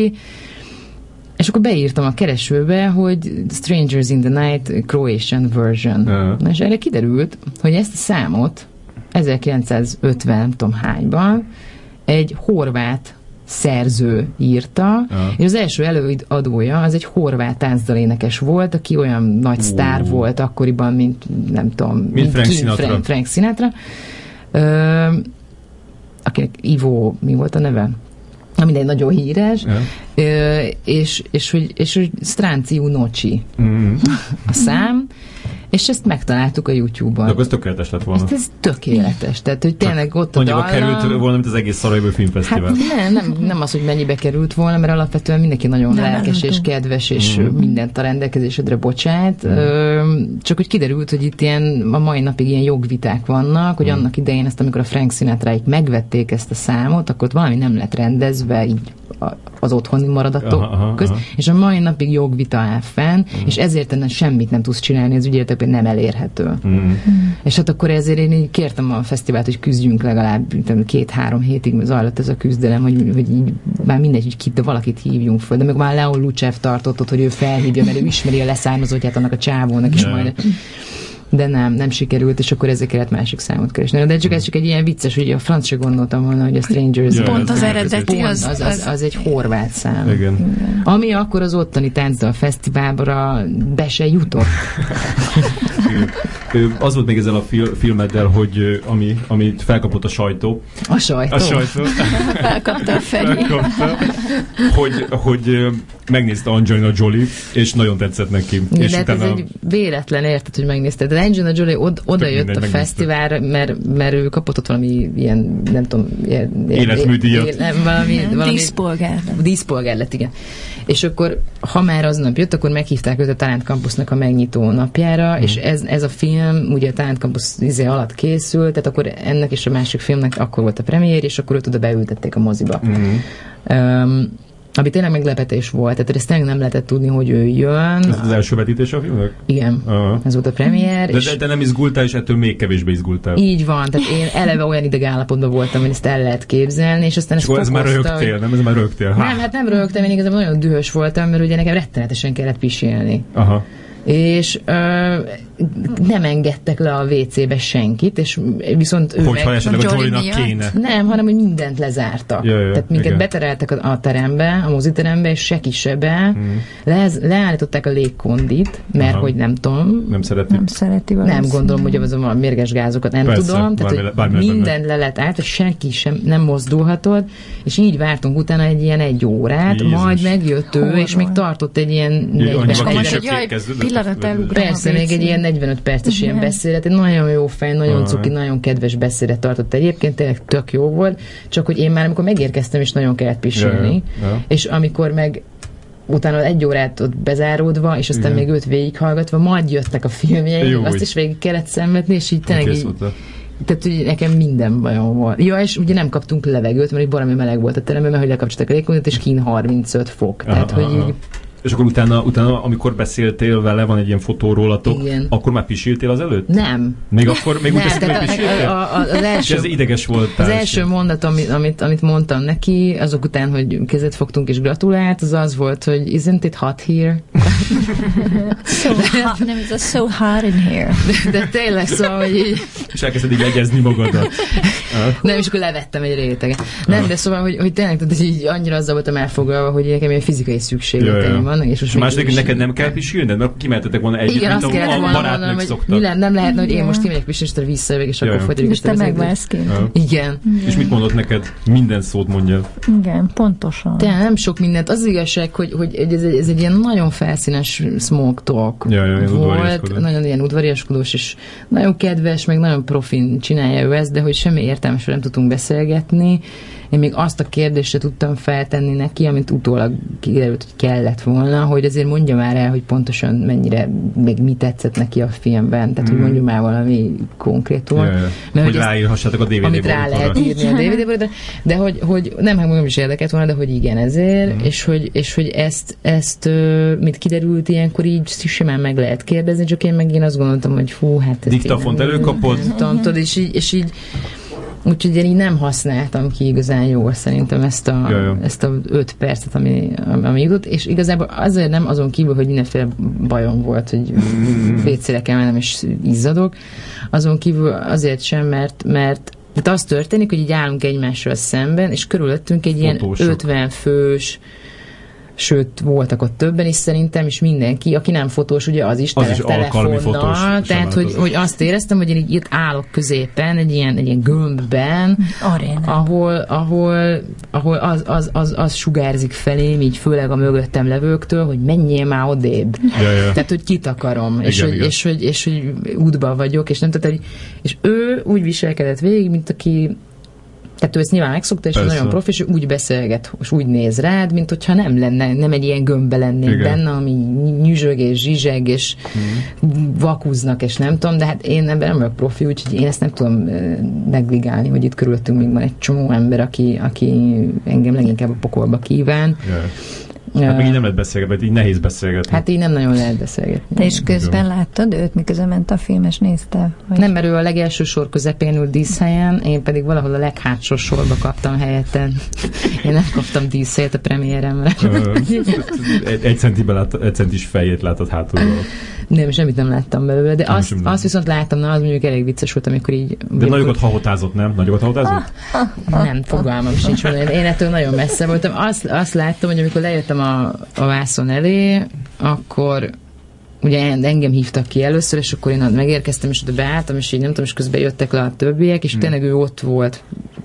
És akkor beírtam a keresőbe, hogy Strangers in the Night Croatian version. Ja. Na, és erre kiderült, hogy ezt a számot 1950, nem tudom hányban, egy horvát szerző írta, Ja. és az első előadója az egy horvát táncdalénekes volt, aki olyan nagy sztár Ú. volt akkoriban, mint nem tudom, Frank King Sinatra. Frank, Frank Sinatra. Ö, akinek Ivo, mi volt a neve? Na mindegy, nagyon híres. Ö, és, és, hogy, és hogy Stránci Unocsi Mm. a szám, és ezt megtaláltuk a YouTube-on. De akkor ez tökéletes lett volna. Ezt ez tökéletes, tehát hogy tényleg ott a dallam, került volna, mint az egész Szarajevő Hát Filmfesztivál. nem, nem, nem az, hogy mennyibe került volna, mert alapvetően mindenki nagyon Nem, lelkes nem és kedves, és Mhm. mindent a rendelkezésedre bocsát. Ö, Csak hogy kiderült, hogy itt ilyen a mai napig ilyen jogviták vannak, hogy Mhm. annak idején ezt, amikor a Frank Sinatráik megvették ezt a számot, akkor ott valami nem lett rendezve, így az otthoni maradatok Aha, aha, közt, aha. és a mai napig jogvita áll fenn, és ezért ennek semmit nem tudsz csinálni, az ügyeletekben nem elérhető. Mm. És hát akkor ezért én így kértem a fesztivált, hogy küzdjünk legalább két-három hétig zajlott ez a küzdelem, hogy, hogy így már mindegy, hogy kit, de valakit hívjunk föl. De meg már Leon Lucev tartott ott, hogy ő felhívja, mert ő ismeri a leszármazottját annak a csávónak is Ja. majd. De nem, nem sikerült, és akkor ezért kellett másik számot keresni. De csak ez csak egy ilyen vicces, hogy a franc se gondoltam volna, hogy a Strangers Ja, Pont ez az eredeti, Pont, az, az, az, az egy horvát szám. Igen. Ami akkor az ottani táncdal fesztiválra be se jutott. Az volt még ezzel a fil- filmeddel, hogy ami, amit felkapott a sajtó. A sajtó. A sajtó. felkapta a. Felkapta, hogy, hogy megnézte Angelina Jolie, és nagyon tetszett neki. Ja, és de hát ez utána egy véletlen, érted, hogy megnézted. Angelina Jolie od, oda Tök jött a fesztiválra, mert, mert ő kapott ott valami ilyen, nem tudom, ilyen, Életműdíjat. ilyen- nem, valami, valami Díszpolgár. díszpolgár lett, igen. És akkor, ha már aznap jött, akkor meghívták őt a Talent Campusnak a megnyitó napjára, Mhm. és ez, ez a film ugye a Talent Campus izé alatt készült, tehát akkor ennek és a másik filmnek akkor volt a premiér, és akkor őt oda beültették a moziba. Mm. Um, ami tényleg meglepetés volt, tehát ezt tényleg nem lehetett tudni, hogy ő jön. Ez az első vetítése a filmnek? Igen, Aha. ez volt a premier. De, és de, de nem izgultál, és ettől még kevésbé izgultál. Így van, tehát én eleve olyan ideg állapotban voltam, hogy ezt el lehet képzelni, és aztán És ezt ez már rögtél, hogy- nem? Ez már rögtél. Nem, hát nem rögtem, én igazából nagyon dühös voltam, mert ugye nekem rettenetesen kellett pisilni. Aha. És ö, nem engedtek le a WC-be senkit, és viszont ő Hogyha meg- esetleg a miatt? kéne. nem, hanem hogy mindent lezártak. Ja, ja, Tehát minket igen. betereltek a, a terembe, a moziterembe, és se kisebe. Mm. Le, leállították a légkondit, mert Aha. hogy nem tudom, Nem szereti. Nem szereti nem gondolom, hogy az a mérges gázokat nem Persze, tudom. Tehát, bármi- hogy bármi lehet minden le lett át, és senki sem nem mozdulhatott, és így vártunk utána egy ilyen egy órát, Jézus. majd megjött ő, Horror. és még tartott egy ilyen annyival 40 És akkor most, később hogy jaj? Pillanat elugrom Persze, még egy ilyen 45 perces ilyen Igen. beszédet, egy nagyon jó fej, nagyon cuki, nagyon kedves beszédet tartott egyébként, tényleg tök jó volt, csak hogy én már amikor megérkeztem, és nagyon kellett pisilni, Ja, ja. és amikor meg utána egy órát ott bezáródva, és aztán Igen. még őt végighallgatva, majd jöttek a filmjei, Jó, azt is végig kellett szenvedni, és így tényleg így, tehát hogy nekem minden bajom volt. Ja, és ugye nem kaptunk levegőt, mert így valami meleg volt a teremben, mert hogy lekapcsoltak a légkondit, és kín 35 fok. Tehát, Aha, hogy aha. így, És akkor utána, utána, amikor beszéltél vele, van egy ilyen fotórólatok, Igen. akkor már pisiltél az előtt? nem. Még akkor, még úgy teszed, hogy pisiltél? a, a, az És első, ez ideges voltál. Az első mondat, amit, amit, amit mondtam neki, azok után, hogy kezet fogtunk és gratulált, az az volt, hogy isn't it hot here? So hot, nem, ez a so hot in here. De, de tényleg szóval, hogy így, És elkezded így egyezni magadat. nem, és akkor levettem egy réteget. Nem, de szóval, hogy, hogy tényleg, tehát így annyira azzal voltam elfoglalva, hogy nekem ilyen fizikai szükségleteim Vannak. És, most És a még második, is- neked nem kell pisilned, mert kimehetetek volna együtt, igen, mint azt a, a barátnők hogy szoktak. mi nem, nem lehetne, hogy én most kimegyek pisilni, és te visszajövök, és akkor folytatjuk És te megválsz ki. Igen. És mit mondott neked? Minden szót mondja. Igen, pontosan. De nem sok mindent. Az igazság, hogy, hogy ez, egy, ez egy ilyen nagyon felszínes smoke talk Ja, volt, nagyon ilyen udvariaskodós, és nagyon kedves, meg nagyon profin csinálja ő ezt, de hogy semmi értelmesről nem tudtunk beszélgetni. Én még azt a kérdést tudtam feltenni neki, amit utólag kiderült, hogy kellett volna, volna, hogy azért mondja már el, hogy pontosan mennyire, még mi tetszett neki a filmben, tehát mm. hogy mondja már valami konkrétumot. Ja, ja. Mert hogy ráírhassátok a DVD Amit rá lehet írni a DVD-ből, de, de hogy, hogy nem, hát nem is érdekelt volna, de hogy igen, ezért, mm. és, hogy, és hogy ezt, ezt, mint kiderült, ilyenkor így simán meg lehet kérdezni, csak én meg én azt gondoltam, hogy fú, hát Diktafont előkapod? Tudom, és így, és így Úgyhogy én így nem használtam ki igazán jól szerintem ezt a, ja, ja. ezt a öt percet, ami, ami jutott, és igazából azért nem azon kívül, hogy mindenféle bajom volt, hogy vécére kell mennem és izzadok, azon kívül azért sem, mert, mert tehát az történik, hogy így állunk egymással szemben, és körülöttünk egy Fotósok. ilyen 50 fős sőt, voltak ott többen is szerintem, és mindenki, aki nem fotós, ugye az is, az tele, is telefonnal, fotós, tehát hogy, hogy azt éreztem, hogy én így itt állok középen, egy ilyen, egy ilyen gömbben, Arena. ahol, ahol, ahol az, az, az, az sugárzik felém, így főleg a mögöttem levőktől, hogy menjél már odébb. Ja, ja. Tehát, hogy kit akarom, és, hogy, és, hogy, és, hogy útban vagyok, és nem tehát, és ő úgy viselkedett végig, mint aki tehát ő ezt nyilván megszokta, és Persze. nagyon profi, és úgy beszélget, és úgy néz rád, mint hogyha nem lenne, nem egy ilyen gömbbe lennék Igen. benne, ami nyüzsög és zsizseg, és mm. vakuznak, és nem tudom, de hát én ebben nem vagyok profi, úgyhogy én ezt nem tudom negligálni, hogy itt körülöttünk még van egy csomó ember, aki, aki engem leginkább a pokolba kíván. Yeah. Hát meg így nem lehet beszélgetni, vagy így nehéz beszélgetni. Hát így nem nagyon lehet beszélgetni. Te is közben láttad őt, miközben ment a film, és nézte? Vagy? Nem, mert ő a legelső sor közepén ült díszhelyen, én pedig valahol a leghátsó sorba kaptam helyeten. Én nem kaptam díszhelyet a premiéremre. egy, egy, centiben lát, egy centis fejét látod hátulról. Nem, semmit nem láttam belőle, de azt, azt viszont láttam, na az mondjuk elég vicces volt, amikor így... De amikor... nagyokat hahotázott, nem? Nagyokat hahotázott? Nem, fogalmam sincs. Én ettől nagyon messze voltam. Azt, azt láttam, hogy amikor lejöttem a, a vászon elé, akkor ugye engem hívtak ki először, és akkor én megérkeztem, és oda beálltam, és így nem tudom, és közben jöttek le a többiek, és hmm. tényleg ő ott volt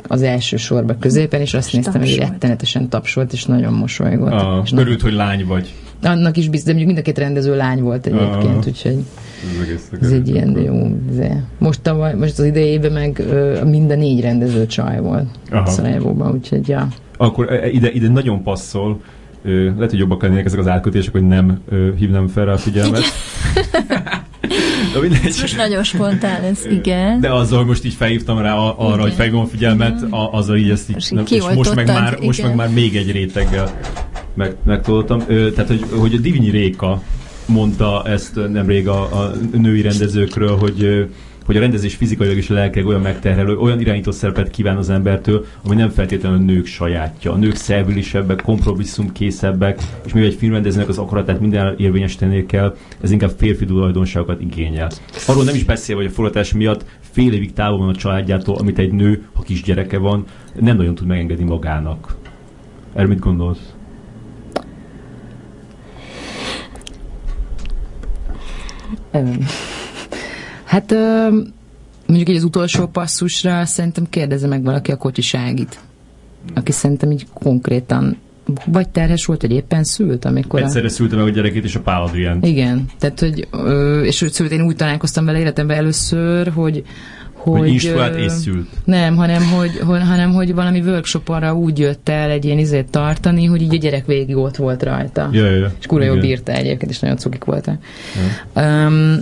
az első sorban középen, és azt és néztem, hogy rettenetesen tapsolt, és nagyon mosolygott. Ah, és örült, hogy lány vagy. Annak is biztos, de mondjuk mind a két rendező lány volt egyébként, ah, úgyhogy ez, ez egy ilyen jó. De most, tavaly, most az idejében meg ö, minden négy rendező csaj volt Szarajevóban, úgyhogy ja. Akkor e, e, ide, ide nagyon passzol, ö, lehet, hogy jobbak lennének ezek az átkötések, hogy nem ö, hívnám fel rá a figyelmet. De Ez most nagyon spontán ez, igen. De azzal most így felhívtam rá arra, igen. hogy felhívom a figyelmet, a, azzal így ezt így, most, nem, és most meg, már, igen. most meg már még egy réteggel meg, megtudottam. Tehát, hogy, hogy a Divinyi Réka mondta ezt nemrég a, a női rendezőkről, hogy hogy a rendezés fizikailag és lelkileg olyan megterhelő, olyan irányító szerepet kíván az embertől, ami nem feltétlenül a nők sajátja. A nők szervülisebbek, kompromisszumkészebbek, és mivel egy filmrendezőnek az akaratát minden érvényesíteni kell, ez inkább férfi tulajdonságokat igényel. Arról nem is beszél, hogy a forgatás miatt fél évig távol van a családjától, amit egy nő, ha kis gyereke van, nem nagyon tud megengedni magának. Erről mit gondolsz? Hát mondjuk egy az utolsó passzusra szerintem kérdezze meg valaki a kocsiságit, aki szerintem így konkrétan vagy terhes volt, vagy éppen szült, amikor... Egyszerre a... szülte meg a gyerekét és a Pál Adriánt. Igen, tehát, hogy, és szült, én úgy találkoztam vele életemben először, hogy hogy, hogy instruált és szült. Nem, hanem hogy, hogy, hanem hogy valami workshop arra úgy jött el egy ilyen izét tartani, hogy így a gyerek végig ott volt rajta. Ja, ja, ja. És kurva jó bírta egyébként, és nagyon cukik voltak. Ja. Um,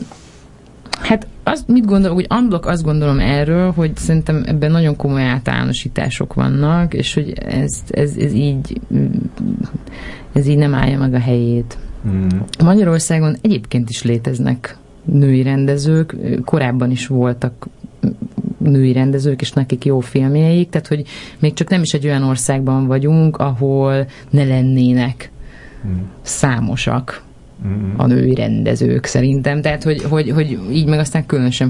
hát azt mit gondolok, hogy unblock azt gondolom erről, hogy szerintem ebben nagyon komoly általánosítások vannak, és hogy ez, ez, ez így ez így nem állja meg a helyét. Mm. Magyarországon egyébként is léteznek női rendezők, korábban is voltak női rendezők, és nekik jó filmjeik, tehát hogy még csak nem is egy olyan országban vagyunk, ahol ne lennének hmm. számosak hmm. a női rendezők szerintem, tehát hogy, hogy, hogy így meg aztán különösen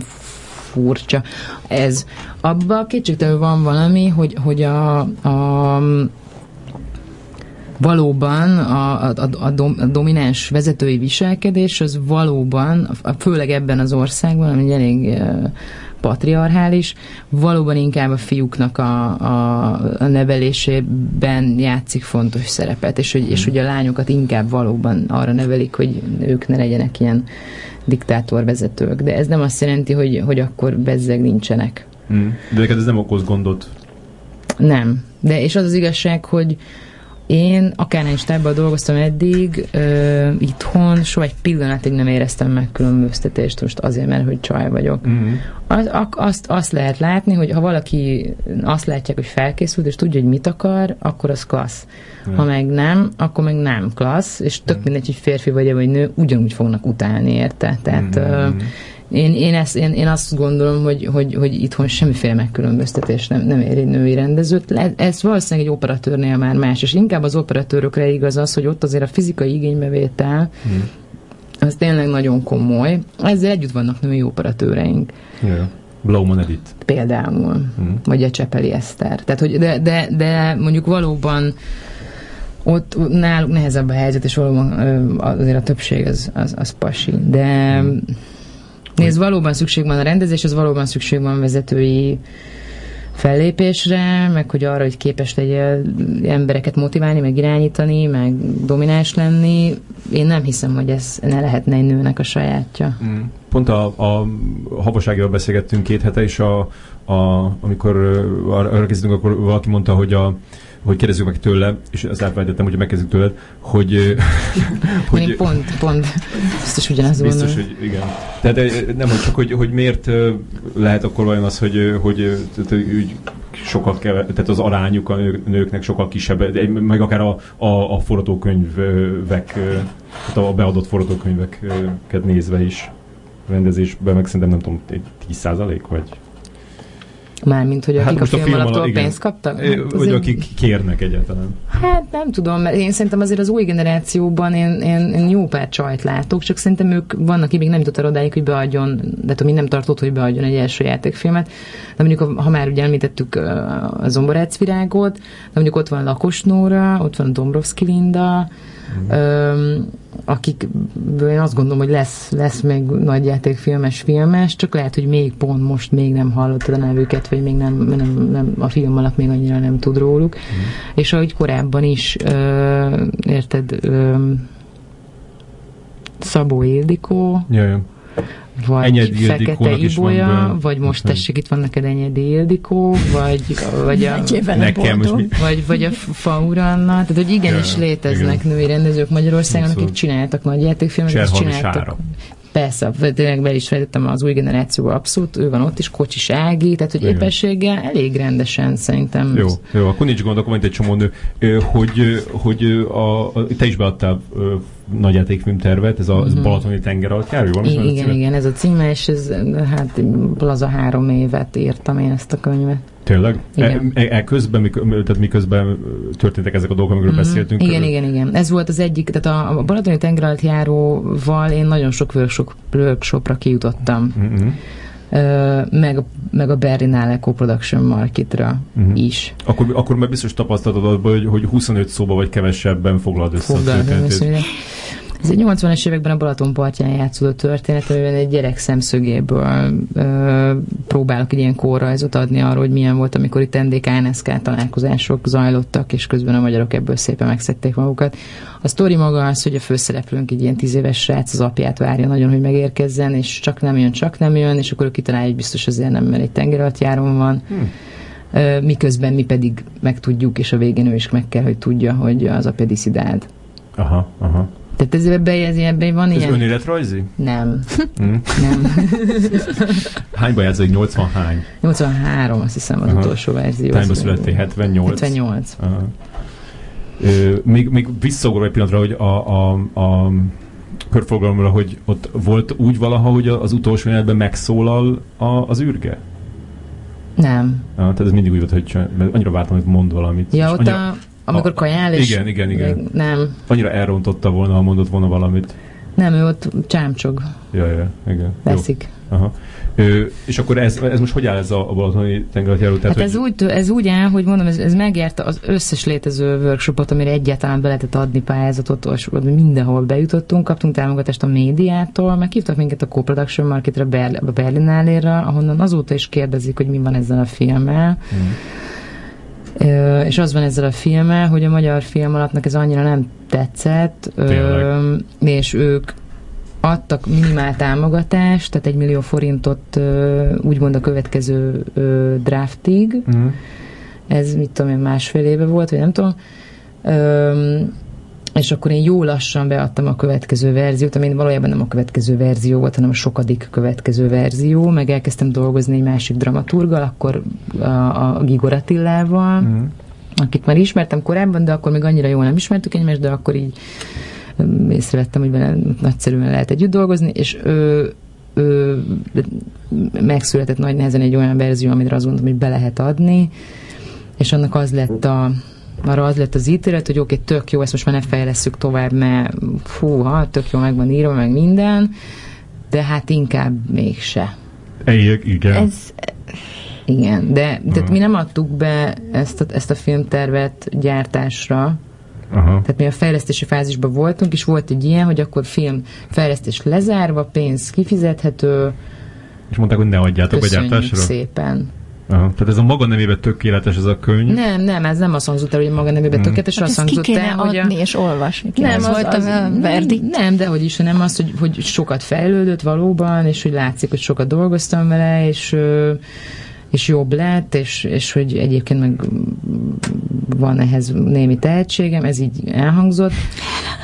furcsa ez. Abba kétségtelenül van valami, hogy, hogy a, a valóban a, a, a, a domináns vezetői viselkedés az valóban, főleg ebben az országban, ami elég patriarchális, valóban inkább a fiúknak a, a, a nevelésében játszik fontos szerepet, és hogy, és hogy a lányokat inkább valóban arra nevelik, hogy ők ne legyenek ilyen diktátorvezetők. De ez nem azt jelenti, hogy, hogy akkor bezzeg nincsenek. Mm. De neked ez nem okoz gondot? Nem. De és az az igazság, hogy Én akárhány stábban dolgoztam eddig, ö, itthon soha egy pillanatig nem éreztem meg különböztetést, most azért, mert hogy csaj vagyok. Mhm. Az, ak- azt, azt lehet látni, hogy ha valaki azt látják, hogy felkészült, és tudja, hogy mit akar, akkor az klassz. Ha meg nem, akkor meg nem klassz, és tök mindegy, hogy férfi vagy vagy nő, ugyanúgy fognak utálni érte. Tehát ö, én, én, ezt, én, én azt gondolom, hogy, hogy, hogy itthon semmiféle megkülönböztetés nem, nem ér egy női rendezőt. Le, ez valószínűleg egy operatőrnél már más, és inkább az operatőrökre igaz az, hogy ott azért a fizikai igénybevétel az tényleg nagyon komoly. Ezzel együtt vannak női operatőreink Ja. Blowman Edith. például, Mhm. vagy a Csepeli Eszter. Tehát, hogy de, de, de mondjuk valóban ott náluk nehezebb a helyzet, és valóban azért a többség az, az, az pasi. De nézd, valóban szükség van a rendezés, az valóban szükség van vezetői fellépésre, meg hogy arra, hogy képes legyél embereket motiválni, meg irányítani, meg domináns lenni. Én nem hiszem, hogy ez ne lehetne egy nőnek a sajátja. Pont a, a havaságról beszélgettünk két hete, és a, a, amikor arra készítünk, akkor valaki mondta, hogy a hogy kérdezzük meg tőle, és azt elfelejtettem, hogy megkezdjük tőled, hogy, Hogy... Hogy pont, pont, biztos ugyanazt biztos, hogy igen. Tehát nem, hogy csak, hogy, hogy miért lehet akkor vajon az, hogy, hogy, hogy sokkal keve, tehát az arányuk a nők- nőknek sokkal kisebb, meg akár a, a, a forgatókönyvek, tehát a beadott forgatókönyveket nézve is rendezésben, meg szerintem nem tudom, egy 10% vagy Mármint, hogy akik Hát a most a film film alatt alatt, pénzt kaptak? Hát Vagy azért- akik kérnek egyáltalán. Hát nem tudom, mert én szerintem azért az új generációban én, én, én jó pár csajt látok, csak szerintem ők vannak, akik még nem jutott el odáig, hogy beadjon, de tudom, nem tartott, hogy beadjon egy első játékfilmet. De mondjuk, ha már ugye említettük a Zomborác virágot, de mondjuk ott van Lakos Nóra, ott van Dombrovski Linda, öm, akikből én azt gondolom, hogy lesz, lesz még nagy játékfilmes filmes, csak lehet, hogy még pont most még nem hallottad a nevüket, vagy még nem, nem, nem a film alatt még annyira nem tud róluk. És ahogy korábban is, ö, érted, ö, Szabó Ildikó, Ja, ja. Vagy Enyedi Fekete van Ibolya, vagy most Nem. tessék, itt van neked Enyedi Ildikó, vagy, vagy a... Nekem boldog. Vagy, vagy a Faura Anna, tehát hogy igenis Ja, léteznek igen. női rendezők Magyarországon, akik Abszolút. csináltak nagy játékfilmeket, és csináltak. Sára. Persze, tényleg be is fejtettem az új generációval abszolút, ő van ott is, Kocsis Ági, tehát hogy Igen. elég rendesen szerintem. Jó, jó, akkor nincs gond, akkor van egy csomó nő, hogy, hogy a, a, te is beadtál nagy játékfilm tervet, ez a, a Balatoni tenger alatt jár, mondom, igen, igen, ez a címe, és ez, hát laza három évet írtam én ezt a könyvet. Tényleg? Igen. E, e, közben, mik, tehát miközben történtek ezek a dolgok, amikről Mhm. beszéltünk. Igen, igen, igen. Ez volt az egyik, tehát a, a Balatoni tenger alatt járóval én nagyon sok workshop, workshopra kijutottam. mhm. Ö, meg, meg a Berlinale Co-Production Marketra Mhm. is. Akkor, akkor már biztos tapasztalatod abban, hogy, hogy 25 szóba vagy kevesebben foglald össze a Foglalkozom történetét. Ez egy 80-es években a Balaton partján játszódó történet, amiben egy gyerek szemszögéből ö, próbálok egy ilyen kórrajzot adni arról, hogy milyen volt, amikor itt NDK-NSK találkozások zajlottak, és közben a magyarok ebből szépen megszedték magukat. A sztori maga az, hogy a főszereplőnk egy ilyen tíz éves srác az apját várja nagyon, hogy megérkezzen, és csak nem jön, csak nem jön, és akkor ő kitalálja, hogy biztos azért nem, mert egy tengeralattjárón van. Hmm. Miközben mi pedig megtudjuk, és a végén ő is meg kell, hogy tudja, hogy az apja diszidált. Aha, aha. Tehát ez ebben, ez, ebben van Ez ilyen? önéletrajzi? Nem, Hm? nem. Hányba játszol? 80 hány? 83, azt hiszem az Aha. utolsó verzió. Hányba Az- születtél? 78? 78. Aha. Ö, még, még visszaugrok egy pillanatra, hogy a, a, a körforgalomra, hogy ott volt úgy valaha, hogy az utolsó jelenetben megszólal a, az űrge? Nem. Ah, tehát ez mindig úgy volt, hogy csak, mert annyira vártam, hogy mond valamit. Ja, ott annyira, a, amikor kajál, és... Igen, igen, igen. Nem, annyira elrontotta volna, ha mondott volna valamit. nem, ő ott csámcsog, Ja, ja, igen. Jó. veszik. Aha. Ö, és akkor ez, ez most hogy áll ez a, a balatoni tengeralattjáró? Tehát, Hát ez hogy, úgy, ez úgy áll, hogy mondom, ez, ez megjárta az összes létező workshopot, amire egyáltalán be lehetett adni pályázatot, és mindenhol bejutottunk, kaptunk támogatást a médiától, meghívtak minket a Co-Production Marketre, a Berlinálére, ahonnan azóta is kérdezik, hogy mi van ezzel a filmmel. Ö, és az van ezzel a filmmel, hogy a magyar film alapnak ez annyira nem tetszett, ö, és ők adtak minimál támogatást, tehát egy millió forintot ö, úgymond a következő ö, draftig, Mhm. ez mit tudom én, másfél éve volt, vagy nem tudom, Öm, és akkor én jó lassan beadtam a következő verziót, ami valójában nem a következő verzió volt, hanem a sokadik következő verzió, meg elkezdtem dolgozni egy másik dramaturgal, akkor a, a Gigor Attilával, mm. akit már ismertem korábban, de akkor még annyira jól nem ismertük egymást, de akkor így észrevettem, hogy vele nagyszerűen lehet együtt dolgozni, és ő, ő megszületett nagy nehezen egy olyan verzió, amire azt gondolom, hogy be lehet adni, és annak az lett a arra az lett az ítélet, hogy oké, okay, tök jó, ezt most már ne fejlesszük tovább, mert fúha, tök jó meg van írva, meg minden, de hát inkább mégse. Egyek, igen. Ez, igen, de de mi nem adtuk be ezt a, ezt a filmtervet gyártásra, Aha. Tehát mi a fejlesztési fázisban voltunk, és volt egy ilyen, hogy akkor film fejlesztés lezárva, pénz kifizethető. És mondták, hogy ne adjátok a gyártásra? szépen. Aha, tehát ez a maga nemében tökéletes ez a könyv? Nem, nem, ez nem azt hangzott el, hogy a maga nemében hmm. tökéletes, hát azt hangzott el, hogy a... és olvasni nem, az, volt az, a verdikt. Nem, de hogy is, nem az, hogy, hogy sokat fejlődött valóban, és hogy látszik, hogy sokat dolgoztam vele, és és jobb lett, és, és hogy egyébként meg van ehhez némi tehetségem, ez így elhangzott,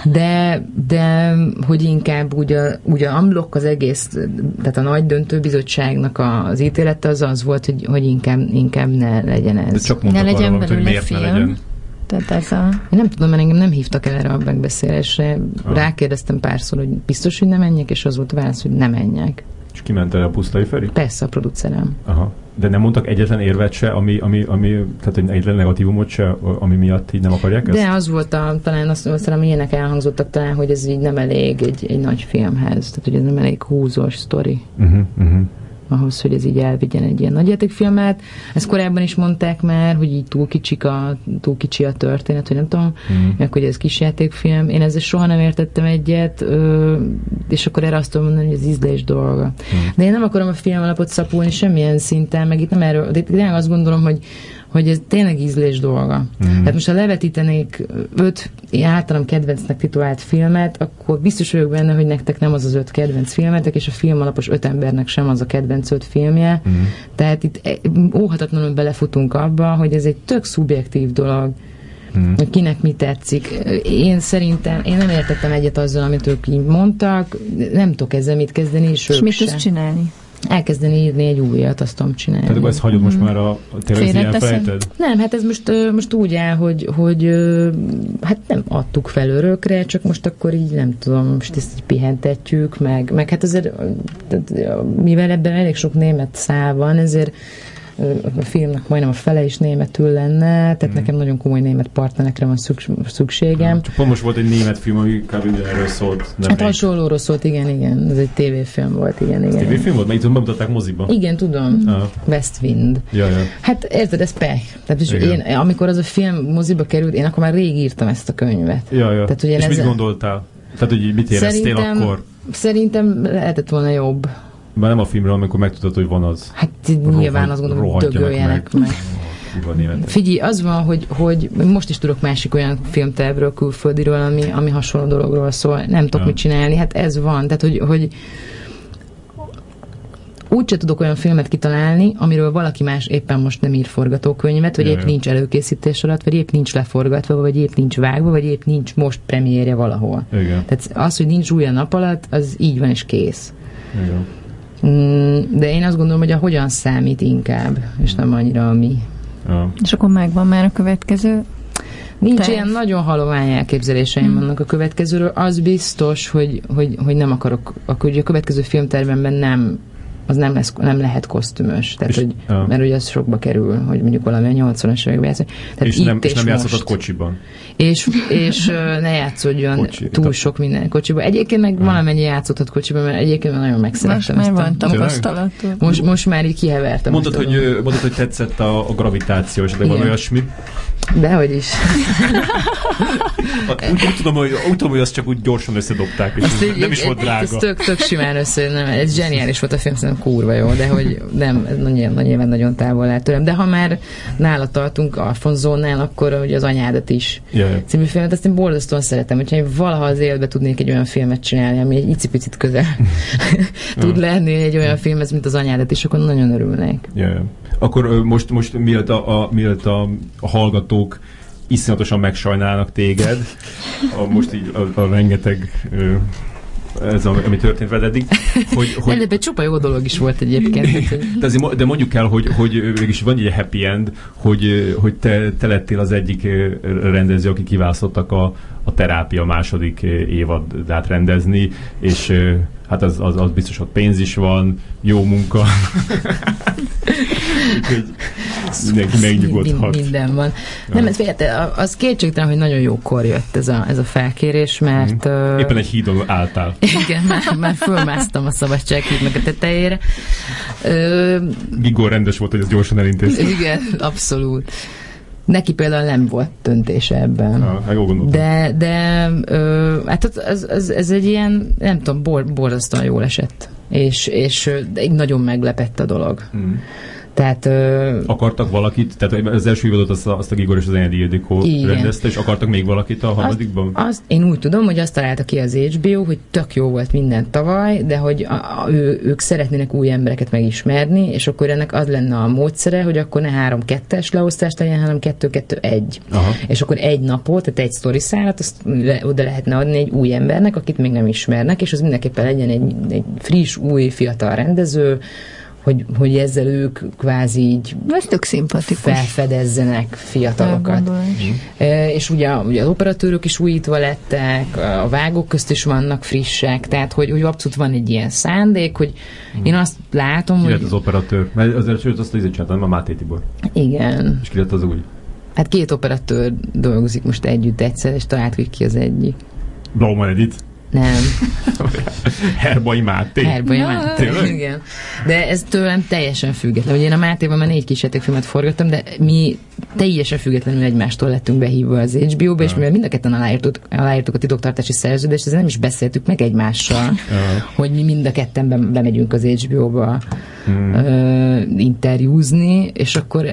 de, de hogy inkább úgy a, úgy a amblok az egész, tehát a nagy döntőbizottságnak az ítélete az az volt, hogy, hogy inkább, inkább ne legyen ez. De csak ne legyen valamit, belőle miért film. Ne legyen. Tehát ez a... Én nem tudom, mert engem nem hívtak el erre a megbeszélésre. Ah. Rákérdeztem párszor, hogy biztos, hogy nem menjek, és az volt a válasz, hogy nem menjek. És kiment el a Pusztai Feri? Persze, a producerem. Aha. De nem mondtak egyetlen érvet se, ami, ami, ami tehát egy egyetlen negatívumot se, ami miatt így nem akarják ezt? De az volt a, talán azt mondom, ilyenek elhangzottak talán, hogy ez így nem elég egy, egy nagy filmhez. Tehát, hogy ez nem elég húzós sztori. Uh-huh, uh-huh ahhoz, hogy ez így elvigyen egy ilyen nagyjátékfilmet. Ezt korábban is mondták már, hogy így túl, kicsik a, túl kicsi a történet, hogy nem tudom, mm. meg hogy ez kisjátékfilm. Én ezzel soha nem értettem egyet, és akkor erre azt tudom mondani, hogy ez ízlés dolga. Mm. De én nem akarom a film alapot szapulni semmilyen szinten, meg itt nem erről, de tényleg azt gondolom, hogy hogy ez tényleg ízlés dolga. Mm. Hát most ha levetítenék öt általam kedvencnek titulált filmet, akkor biztos vagyok benne, hogy nektek nem az az öt kedvenc filmetek, és a film alapos öt embernek sem az a kedvenc öt filmje. Mm. Tehát itt e, óhatatlanul belefutunk abba, hogy ez egy tök szubjektív dolog. Mm. Hogy kinek mi tetszik. Én szerintem, én nem értettem egyet azzal, amit ők így mondtak, nem tudok ezzel mit kezdeni, és, és mit tudsz csinálni? Elkezdeni írni egy újat, azt tudom csinálni. Tehát ezt hagyod most már a, a tényleg? Nem, hát ez most, most úgy áll, hogy, hogy hát nem adtuk fel örökre, csak most akkor így nem tudom, most ezt így pihentetjük, meg, meg hát azért, mivel ebben elég sok német szál van, ezért a filmnek majdnem a fele is németül lenne, tehát mm. nekem nagyon komoly német partnerekre van szükségem. Csak pont most volt egy német film, ami kb. erről szólt. Nem hát hasonlóról szólt, igen, igen. Ez egy tévéfilm volt, igen, igen. Ez tévéfilm volt? Mert itt bemutatták moziba. Igen, tudom. Ah. Westwind. Ja, ja. Hát érted, ez pech. Tehát is én, amikor az a film moziba került, én akkor már rég írtam ezt a könyvet. Ja, ja. Tehát, hogy És ezzel... mit gondoltál? Tehát, hogy mit éreztél szerintem, akkor? Szerintem lehetett volna jobb. Már nem a filmről, amikor megtudod, hogy van az. Hát nyilván azt gondolom, hogy dögöljenek meg. meg. Figyelj, az van, hogy, hogy most is tudok másik olyan filmtervről, külföldiről, ami, ami hasonló dologról szól. Nem tudok ja. mit csinálni, hát ez van. Tehát, hogy, hogy úgyse tudok olyan filmet kitalálni, amiről valaki más éppen most nem ír forgatókönyvet, vagy épp nincs előkészítés alatt, vagy épp nincs leforgatva, vagy épp nincs vágva, vagy épp nincs most premiérje valahol. Igen. Tehát az, hogy nincs új a nap alatt, az így van és kész. Igen. Mm, de én azt gondolom, hogy a hogyan számít inkább, és nem annyira a mi. Ja. És akkor megvan már a következő Nincs Te... ilyen nagyon halovány elképzeléseim hmm. vannak a következőről. Az biztos, hogy, hogy, hogy nem akarok, akkor a következő filmtervemben nem az nem, lesz, nem lehet kosztümös. Tehát, és, hogy, uh, mert ugye az sokba kerül, hogy mondjuk valami a 80-as években játszik. Tehát és, nem, és, és nem játszhatod kocsiban. És, és ne játszódjon Kocsi, túl sok minden kocsiban. Egyébként meg valamennyi játszódhat kocsiban, mert egyébként nagyon megszerettem. Most már van. Most, most már így kihevertem. Mondod, hogy, mondod, hogy tetszett a, a gravitáció, és de van olyasmi. Dehogy is. úgy, úgy, tudom, hogy, úgy tudom, hogy azt csak úgy gyorsan összedobták, és ez így, nem is volt drága. Ez tök, tök simán össze, nem, ez zseniális volt a film, szerintem kurva jó, de hogy nem, nyilván, nyilván nagyon távol áll tőlem. De ha már nála tartunk Alfonzónál, akkor hogy az anyádat is yeah. című filmet, azt én borzasztóan szeretem, hogyha én valaha az életbe tudnék egy olyan filmet csinálni, ami egy icipicit közel tud lenni egy olyan filmhez, mint az anyádat is, akkor nagyon örülnék. Yeah. Akkor most, most mielőtt a, a, mielőtt a hallgatók iszonyatosan megsajnálnak téged, a, most így a, a rengeteg ö, ez a, ami történt veled eddig. Hogy, hogy... Ebben csupa jó dolog is volt egyébként. de, azért, de mondjuk el, hogy, hogy mégis van egy happy end, hogy, hogy te, te lettél az egyik rendező, aki kiválasztottak a, a terápia második évadát rendezni, és hát az, az, az biztos, hogy pénz is van, jó munka. mindenki megnyugodhat. Minden van. Nem, ez figyelj, az kétségtelen, hogy nagyon jókor jött ez a, ez a felkérés, mert... Mm. Éppen egy hídon álltál. Igen, már, már fölmásztam a szabadsághídnak a tetejére. Gigor rendes volt, hogy ez gyorsan elintézte. Igen, abszolút. Neki például nem volt döntése ebben. Ha, de, de ö, hát ez, ez, ez egy ilyen, nem tudom, bor, borzasztóan jól esett. És, és nagyon meglepett a dolog. Mm. Tehát, ö... Akartak valakit, tehát az első évadot azt, azt a Gigor és az Enyedi Ildikó rendezte, és akartak még valakit a harmadikban? Azt, azt, én úgy tudom, hogy azt találta ki az HBO, hogy tök jó volt minden tavaly, de hogy a, a, ő, ők szeretnének új embereket megismerni, és akkor ennek az lenne a módszere, hogy akkor ne 3-2-es leosztás legyen, hanem 2-2-1. És akkor egy napot, tehát egy sztori szállat, azt le, oda lehetne adni egy új embernek, akit még nem ismernek, és az mindenképpen legyen egy, egy friss, új, fiatal rendező, hogy, hogy ezzel ők kvázi így tök szimpatikus. felfedezzenek fiatalokat. E, és ugye, ugye az operatőrök is újítva lettek, a vágók közt is vannak frissek, tehát hogy, hogy abszolút van egy ilyen szándék, hogy hmm. én azt látom, ki hogy... az operatőr? Mert azért sőt, azt ízét csináltam, a Máté Tibor. Igen. És ki lett az új? Hát két operatőr dolgozik most együtt egyszer, és talált, hogy ki az egyik. Blauman Edith. Nem. Herbai Máté. Herbai Máté. Igen. De ez tőlem teljesen független. Ugye én a Mátéban már négy kísértékfilmet forgattam, de mi teljesen függetlenül egymástól lettünk behívva az HBO-ba, és mivel mind a ketten aláírtuk, aláírtuk a titoktartási szerződést, ezzel nem is beszéltük meg egymással, hogy mi mind a ketten bemegyünk az HBO-ba hmm. interjúzni, és akkor...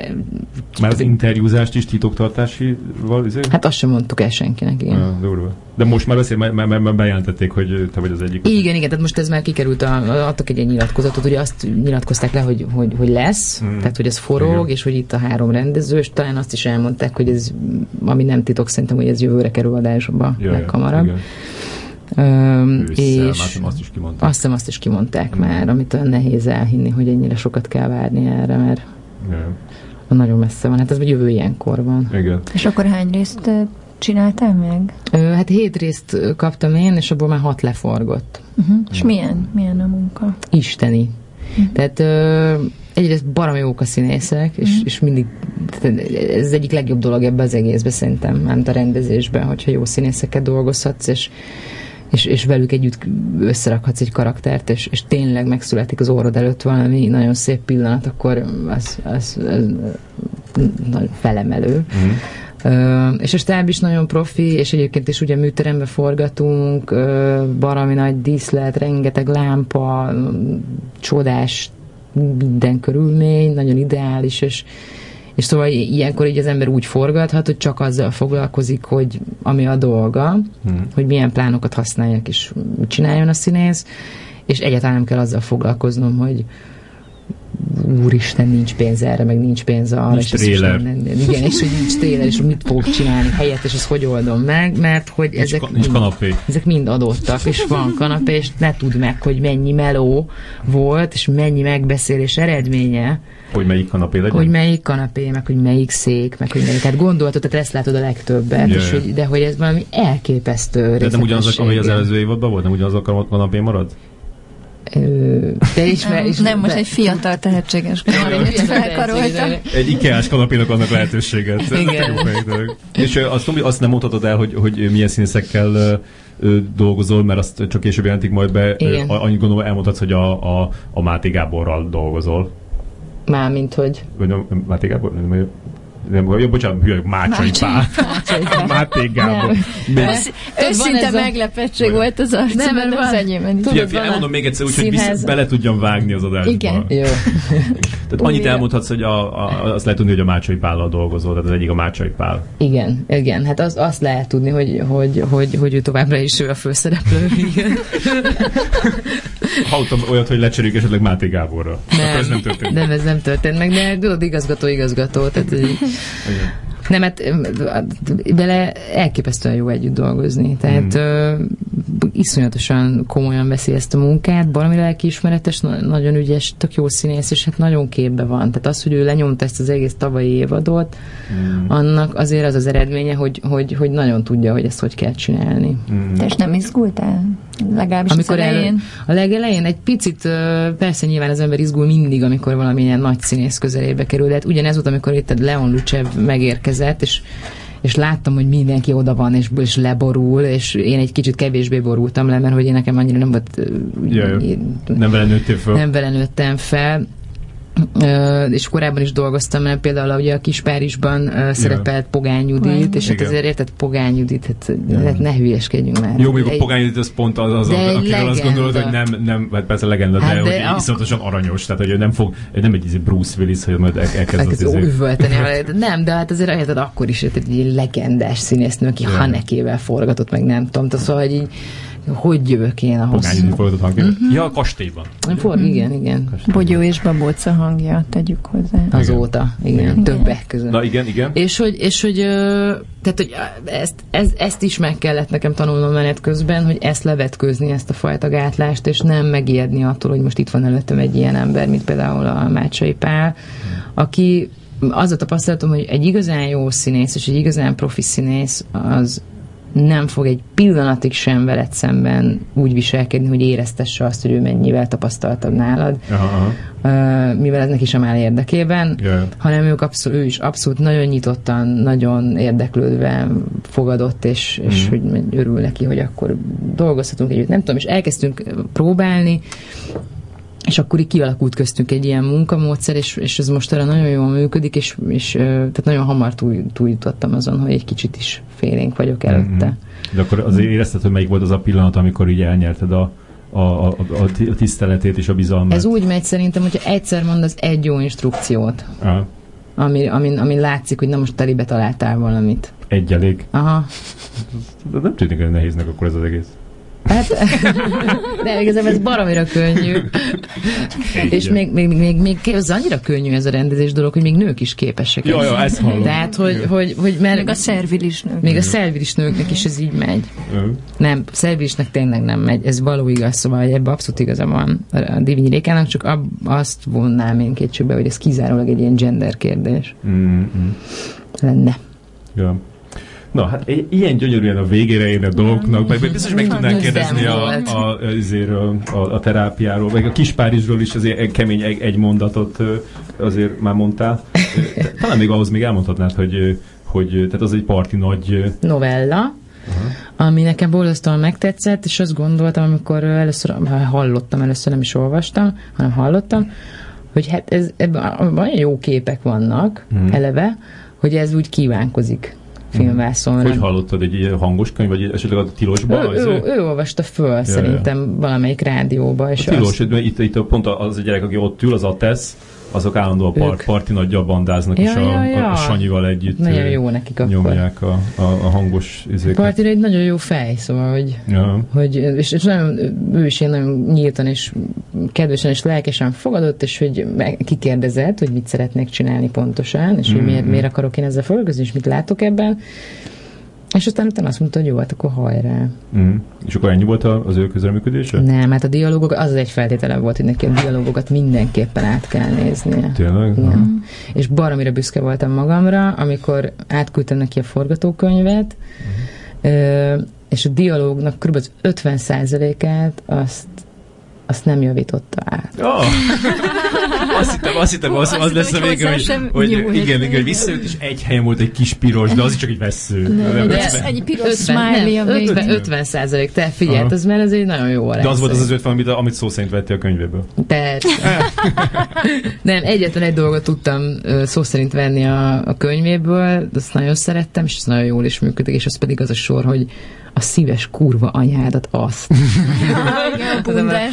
Már az interjúzást is titoktartásival? Izé? Hát azt sem mondtuk el senkinek, igen. Ja, durva. De most már beszél, mert, mert, mert bejelentették, hogy te vagy az egyik. Igen, igen, tehát most ez már kikerült, a, adtak egy, egy nyilatkozatot, ugye azt nyilatkozták le, hogy, hogy, hogy lesz, hmm. tehát hogy ez forog, igen. és hogy itt a három rendező, és talán azt is elmondták, hogy ez, ami nem titok szerintem, hogy ez jövőre kerül adásba ja, leghamarabb. Igen. Um, és azt is kimondták. Azt hiszem azt is kimondták mm. már, amit olyan nehéz elhinni, hogy ennyire sokat kell várni erre, mert yeah. nagyon messze van. Hát ez vagy jövő ilyenkor van. Igen. És akkor hány részt csináltál meg? Ö, hát hét részt kaptam én, és abból már hat leforgott. Uh-huh. És milyen? Milyen a munka? Isteni. Uh-huh. Tehát ö, egyrészt baromi jók a színészek, és, uh-huh. és mindig ez az egyik legjobb dolog ebbe az egészbe szerintem, nem a rendezésben, hogyha jó színészeket dolgozhatsz, és és, és velük együtt összerakhatsz egy karaktert, és, és tényleg megszületik az orrod előtt valami nagyon szép pillanat, akkor az, az, az, az nagyon felemelő. Uh-huh. És a stáb is nagyon profi, és egyébként is ugye műterembe forgatunk, barami nagy díszlet, rengeteg lámpa, csodás minden körülmény, nagyon ideális, és, és szóval ilyenkor így az ember úgy forgathat, hogy csak azzal foglalkozik, hogy ami a dolga, hmm. hogy milyen plánokat használják, és mit csináljon a színész, és egyáltalán nem kell azzal foglalkoznom, hogy úristen, nincs pénz erre, meg nincs pénz arra. Nincs és tréler. igen, és hogy nincs tréler, és mit fogok csinálni helyett, és ezt hogy oldom meg, mert hogy nincs ezek, ka- nincs mind, kanapé. ezek mind adottak, és van kanapé, és ne tudd meg, hogy mennyi meló volt, és mennyi megbeszélés eredménye, hogy melyik kanapé legyen? Hogy melyik kanapé, meg hogy melyik szék, meg hogy melyik. Hát gondoltad, tehát ezt látod a legtöbbet, és hogy, de hogy ez valami elképesztő De nem ugyanazok, ami az előző évadban volt? Nem ugyanazok a kanapé marad? De is, nem, is, nem most egy fiatal tehetséges felkarolta. Egy ikeás kanapénak annak lehetőséget. Igen. És azt, azt nem mondhatod el, hogy, hogy milyen színészekkel dolgozol, mert azt csak később jelentik majd be. Igen. Annyit gondolom elmondhatsz, hogy a, a, a Máté Gáborral dolgozol. Mármint, hogy... Vagy Máté Gábor? Nem, nem, jó, bocsánat, hülye, Mácsai Pál. Máté Gábor. Őszinte meglepettség volt az arc, nem, mert az enyémben is. Tudod, elmondom még egyszer, úgy, hogy vissza, bele tudjam vágni az adásba. Igen. Jó. Tehát annyit elmondhatsz, hogy a, a, azt lehet tudni, hogy a Mácsai Pállal dolgozol, tehát az egyik a Mácsai Pál. Igen, igen. Hát az, azt lehet tudni, hogy, hogy, hogy, hogy ő továbbra is ő a főszereplő. Hallottam olyat, hogy lecseréljük esetleg Máté Gáborra. Nem, ez nem történt. Nem, ez nem történt meg, de tudod, igazgató, igazgató. Tehát, hogy Nem, hát vele elképesztően jó együtt dolgozni. Tehát mm. Iszonyatosan komolyan veszi ezt a munkát, valami lelkiismeretes, nagyon ügyes, tök jó színész, és hát nagyon képbe van. Tehát az, hogy ő lenyomta ezt az egész tavalyi évadot, mm. annak azért az az eredménye, hogy, hogy, hogy nagyon tudja, hogy ezt hogy kell csinálni. Mm. Te is nem izgultál? Legalábbis amikor az elején? El, a legelején egy picit, persze nyilván az ember izgul mindig, amikor valamilyen nagy színész közelébe kerül, de hát ugyanez volt, amikor itt a Leon Lucev megérkezett, és és láttam, hogy mindenki oda van, és, és leborul, és én egy kicsit kevésbé borultam le, mert hogy én nekem annyira nem volt... Jaj, én, nem vele nőttél fel. Nem vele nőttem fel, és korábban is dolgoztam, mert például ugye a Kispárizsban uh, szerepelt Pogány Judit, és hát azért érted Pogány Judit, hát, hát ne hülyeskedjünk már. Jó, mondjuk a Pogány Judit az pont az, az, akiről azt gondolod, hogy nem, nem, hát persze legenda, hát de, de hogy a... iszonyatosan aranyos, tehát hogy nem fog, nem egy izé Bruce Willis, hogy majd elkezd az izé... Nem, de hát azért érted, akkor is egy legendás színésznő, aki Hanekével forgatott, meg nem tudom, szóval, hogy így hogy jövök én ahhoz? Pogányi fordított hangja? Uh-huh. Ja, a kastélyban. For, uh-huh. Igen, igen. Kastélyban. Bogyó és babóca hangja, tegyük hozzá. Azóta, igen, igen. többek között. Na igen, igen. És hogy, és hogy, tehát, hogy ezt, ez, ezt is meg kellett nekem tanulnom menet közben, hogy ezt levetközni, ezt a fajta gátlást, és nem megijedni attól, hogy most itt van előttem egy ilyen ember, mint például a Mácsai Pál, aki az a tapasztalatom, hogy egy igazán jó színész és egy igazán profi színész az nem fog egy pillanatig sem veled szemben úgy viselkedni, hogy éreztesse azt, hogy ő mennyivel tapasztaltabb nálad, aha, mivel ez neki sem áll érdekében, yeah. hanem ők abszol, ő is abszolút nagyon nyitottan, nagyon érdeklődve fogadott, és, mm. és hogy örül neki, hogy akkor dolgozhatunk együtt. Nem tudom, és elkezdtünk próbálni, és akkor így kialakult köztünk egy ilyen munkamódszer, és, és ez most erre nagyon jól működik, és, és tehát nagyon hamar túl, túljutottam azon, hogy egy kicsit is félénk vagyok előtte. Mm-hmm. De akkor azért érezted, hogy melyik volt az a pillanat, amikor így elnyerted a, a, a, a tiszteletét és a bizalmat? Ez úgy megy szerintem, hogyha egyszer mondasz egy jó instrukciót, Aha. ami, ami, ami látszik, hogy na most telibe találtál valamit. Egy elég? Aha. De nem tűnik, hogy nehéznek akkor ez az egész. Hát, de igazából ez baromira könnyű. és még, még, még, még ez annyira könnyű ez a rendezés dolog, hogy még nők is képesek. Jó, jó, ezt hallom. Tehát, hogy, hogy, hogy mert még a szervilis nők. Még a szervilis nőknek is ez így megy. Nem, szervilisnek tényleg nem megy. Ez való igaz, szóval hogy ebben abszolút igaza van a Divinyi Rékának, csak ab, azt vonnám én kétségbe, hogy ez kizárólag egy ilyen gender kérdés. Mm-hmm. Lenne. Ja. Na, hát ilyen gyönyörűen a végére érne dolgoknak, meg biztos, meg tudnánk kérdezni a, a, a, a, a terápiáról, meg a Kispárizsról is azért kemény egy, egy mondatot azért már mondtál. Talán még ahhoz még elmondhatnád, hogy, hogy tehát az egy parti nagy... Novella, Aha. ami nekem borzasztóan megtetszett, és azt gondoltam, amikor először hallottam, először nem is olvastam, hanem hallottam, hogy hát ez, ebben olyan jó képek vannak hmm. eleve, hogy ez úgy kívánkozik filmvászonra. Hogy hallottad, egy hangos könyv, vagy esetleg a tilosban? Ő, ő, ő olvasta föl ja, szerintem ja. valamelyik rádióba. És a tilos, azt... itt, itt pont az a gyerek, aki ott ül, az a tesz, azok állandóan par, parti nagyjal bandáznak, ja, és a, ja, ja. a Sanyival együtt nagyon jó nekik akkor. nyomják a, a, a hangos izéket. Partira egy nagyon jó fej, szóval, hogy, ja. hogy és, és nagyon, ő is ilyen nagyon nyíltan és kedvesen és lelkesen fogadott, és hogy kikérdezett, hogy mit szeretnék csinálni pontosan, és mm-hmm. hogy miért, miért akarok én ezzel foglalkozni, és mit látok ebben. És aztán utána azt mondta, hogy jó, hát akkor hajrá. Mm. És akkor ennyi volt az ő közreműködése? Nem, hát a dialógok, az egy feltétele volt, hogy neki a dialógokat mindenképpen át kell néznie. Tényleg? Igen. Mm. És baromira büszke voltam magamra, amikor átküldtem neki a forgatókönyvet, mm. és a dialógnak kb. 50%-át azt azt nem javította át. Oh. azt hittem, azt hittem, az, az lesz a vége, hogy, hogy igen, igen, hogy visszajött, és egy helyen volt egy kis piros, de az is csak egy vesző. Ne, de ez egy piros 50, smiley nem, 50, 50 százalék, te figyelj, az mert ez egy nagyon jó arány. De az volt az az 50, amit, amit szó szerint vettél a könyvéből. Persze. nem, egyetlen egy dolgot tudtam szó szerint venni a, a könyvéből, azt nagyon szerettem, és ez nagyon jól is működik, és az pedig az a sor, hogy a szíves kurva anyádat azt.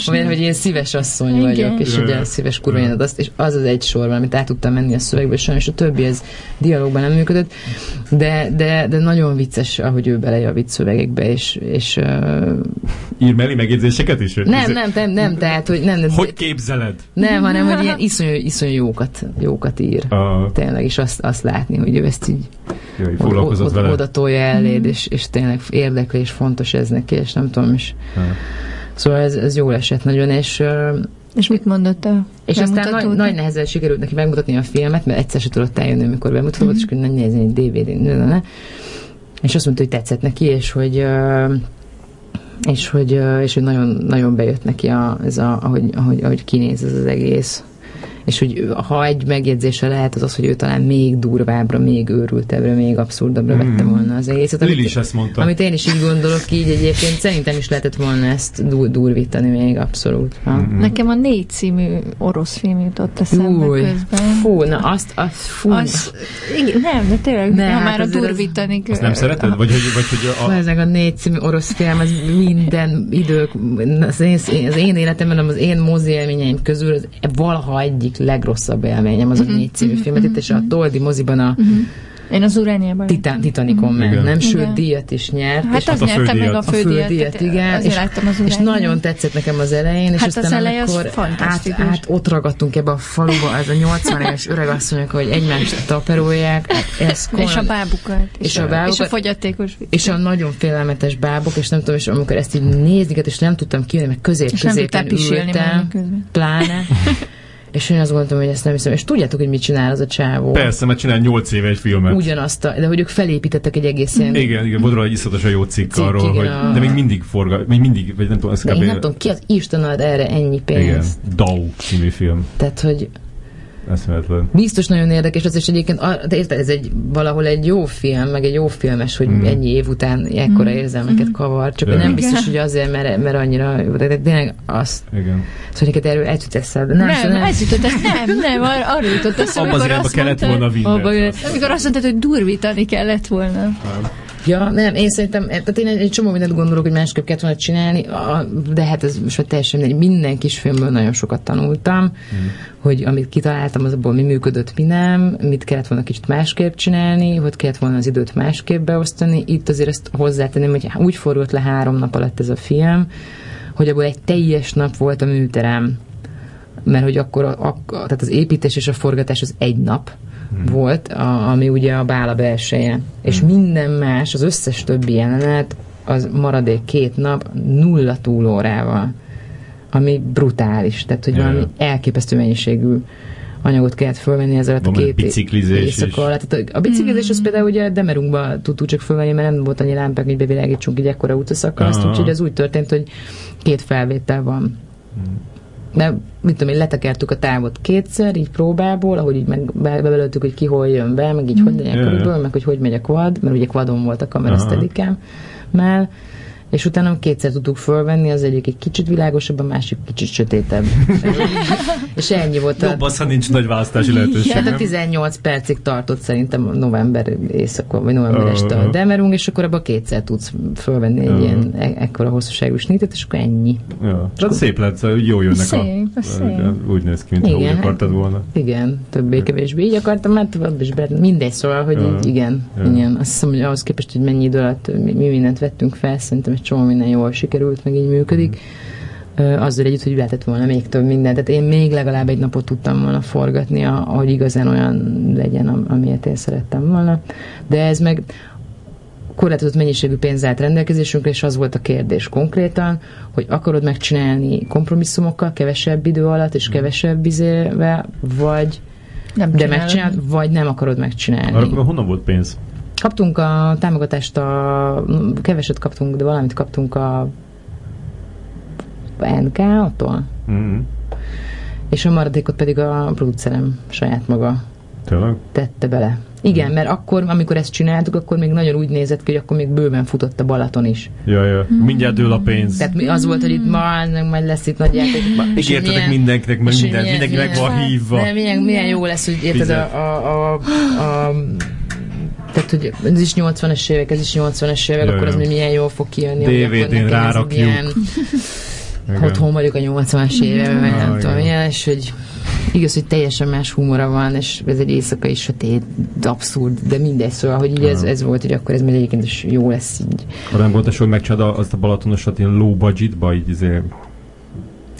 Olyan, hogy én szíves asszony Igen. vagyok, és ugye a szíves kurva anyádat azt, és az az egy sor, amit át tudtam menni a szövegbe, és sajnos a többi ez dialógban nem működött, de, de, de nagyon vicces, ahogy ő belejavít szövegekbe, és, és uh... ír mellé megjegyzéseket is? Nem, nem, nem, nem, tehát, hogy nem, nem, hogy képzeled? Nem, hanem, hogy ilyen iszonyú, iszonyú jókat, jókat ír. Uh. Tényleg, és azt, azt látni, hogy ő ezt így Jaj, foglalkozott vele. oda tolja eléd, és, és tényleg érdekli, és fontos ez neki, és nem tudom is. Ha. Szóval ez, ez jól esett nagyon, és És mit mondott a és aztán nagy, nagy nehezen sikerült neki megmutatni a filmet, mert egyszer se tudott eljönni, amikor bemutatott, és akkor nagy nézni egy DVD-n. ne, ne, ne. És azt mondta, hogy tetszett neki, és hogy és hogy, és hogy nagyon, nagyon bejött neki a, ez a, ahogy, ahogy, ahogy kinéz ez az egész. És hogy ha egy megjegyzése lehet, az az, hogy ő talán még durvábbra, még őrültebbre, még abszurdabbra vette volna az egészet. Lili is ezt mondta. Amit én is így gondolok, így egyébként szerintem is lehetett volna ezt dur- durvítani még abszolút. Ha? Mhm. Nekem a négy című orosz film jutott eszembe Új, közben. fú, na azt, azt fú, Az, igen, nem, de tényleg, Ne, ha hát már a azért az- durvítani... Azt nem szereted? Vagy hogy, vagy, hogy a, ezek a négy című orosz film, az minden idők, az én, az én életemben, az én mozi élményeim közül az valaha egyik legrosszabb élményem az a Mhm, négy című filmet. Itt és a Toldi moziban a Én az Urániában. Titán, Titanicon Igen. mentem, sőt Igen. díjat is nyert. Hát és az a nyerte meg a fődíjat. a fődíjat. igen. És, az és nagyon tetszett nekem az elején, és Hát aztán az eleje az amikor át, át ott ragadtunk ebbe a faluba, ez a 80 éves öregasszonyok, hogy egymást taperolják, hát ez És a bábukat. És a És bábukat- a fogyatékos vicc. és a nagyon félelmetes bábok, és nem tudom, és amikor ezt így nézniket, és nem tudtam kijönni, mert közép És nem tudtál középen pisilni ültem, pláne. És én azt gondoltam, hogy ezt nem hiszem. És tudjátok, hogy mit csinál az a csávó? persze, mert csinál 8 éve egy filmet. Ugyanazt, a, de hogy ők felépítettek egy egész ilyen... Igen, igen, volt róla egy iszonyatosan jó cikk, Cikk, arról, igen, hogy, a- de még mindig forgat, még mindig, vagy nem tudom, ez kb. én nem tudom, ki az Isten ad erre ennyi pénzt. Igen, Dau című film. Tehát, hogy Eszméletlen. biztos nagyon érdekes az, és egyébként, de érted, ez egy, valahol egy jó film, meg egy jó filmes, hogy Mm. ennyi év után ekkora érzelmeket kavar, csak nem biztos, hogy azért, mert, mert annyira jó, de, de tényleg azt, Igen. szóval neked erről el jut eszedbe. Nem, Nem, szóval nem, ez jutott eszembe. Nem, nem, ar- arra jutott eszembe, Abba az amikor irányba azt kellett volna vinni. amikor azt mondtad, hogy durvítani kellett volna. Ja, nem, én szerintem, tehát én egy, egy csomó mindent gondolok, hogy másképp kellett volna csinálni, de hát ez most már teljesen mindegy. Minden kis filmből nagyon sokat tanultam, mm. hogy amit kitaláltam, az abból mi működött, mi nem, mit kellett volna kicsit másképp csinálni, hogy kellett volna az időt másképp beosztani. Itt azért ezt hozzátenném, hogy úgy fordult le három nap alatt ez a film, hogy abból egy teljes nap volt a műterem mert hogy akkor a, a, tehát az építés és a forgatás az egy nap hmm. volt, a, ami ugye a bála belseje. És minden más, az összes többi jelenet, az maradék két nap nulla túlórával. Ami brutális. Tehát, hogy Ja. valami elképesztő mennyiségű anyagot kellett fölvenni ezzel a két biciklizés éjszaka alatt. Tehát a biciklizés az például ugye Demerunkba tudtuk csak fölvenni, mert nem volt annyi lámpák, hogy bevilágítsunk egy ekkora utaszakaszt, úgyhogy az úgy történt, hogy két felvétel van. De mit tudom én, letekertük a távot kétszer, így próbából, ahogy így meg be- bebelöltük, hogy ki hol jön be, meg így hogy legyen körülbelül, meg hogy hogy megy a quad, mert ugye quadon volt a kamera Aha. steadicam mell és utána kétszer tudtuk fölvenni, az egyik egy kicsit világosabb, a másik kicsit sötétebb. és ennyi volt a... Jobb az, ha nincs nagy választási lehetőség. Tehát a nem? 18 percig tartott szerintem november éjszaka, vagy november Aha, este a demerung, és akkor abban kétszer tudsz fölvenni egy Aha. ilyen e- ekkora hosszúságú snitet, és akkor ennyi. Ja. Tehát szép lett, szóval jó jönnek Szép, a... szép. Úgy néz ki, mintha úgy akartad volna. Igen, többé-kevésbé így akartam, mert abban is be, mindegy, szóval, hogy Ja. így, igen, Ja. igen. Azt hiszem, hogy ahhoz képest, hogy mennyi idő alatt mi, mi mindent vettünk fel, szerintem csomó minden jól sikerült, meg így működik. Azzal együtt, hogy lehetett volna még több mindent. Tehát én még legalább egy napot tudtam volna forgatni, ahogy igazán olyan legyen, am- amilyet én szerettem volna. De ez meg korlátozott mennyiségű pénz állt rendelkezésünkre, és az volt a kérdés konkrétan, hogy akarod megcsinálni kompromisszumokkal, kevesebb idő alatt, és kevesebb izével, vagy Nem de csinálod. megcsinálod, vagy nem akarod megcsinálni. Arra honnan volt pénz? Kaptunk a támogatást, a, keveset kaptunk, de valamit kaptunk a NK-tól, Mm. és a maradékot pedig a producerem saját maga Tényleg? tette bele. Igen, mert akkor, amikor ezt csináltuk, akkor még nagyon úgy nézett ki, hogy akkor még bőven futott a Balaton is. Ja, ja. Mindjárt dől a pénz. Tehát mi- az volt, hogy itt ma, majd lesz itt nagy játék. És hogy Ígértetek milyen- mindenkinek, meg és hogy minden, milyen- mindenki meg van hívva. Milyen, milyen jó lesz, hogy érted a, a, a, a tehát, hogy ez is 80-as évek, ez is 80-as évek, Ja, akkor az még milyen jól fog kijönni. DVD-n rárakjuk. Ilyen, otthon vagyok a 80-as években, meg nem Ah, tudom, és hogy igaz, hogy teljesen más humora van, és ez egy éjszakai sötét, abszurd, de mindegy, szóval, hogy így ez, Ah. ez volt, hogy akkor ez még egyébként is jó lesz így. Arra nem volt, hogy megcsinálod azt a Balatonosat ilyen low budgetba, így izé...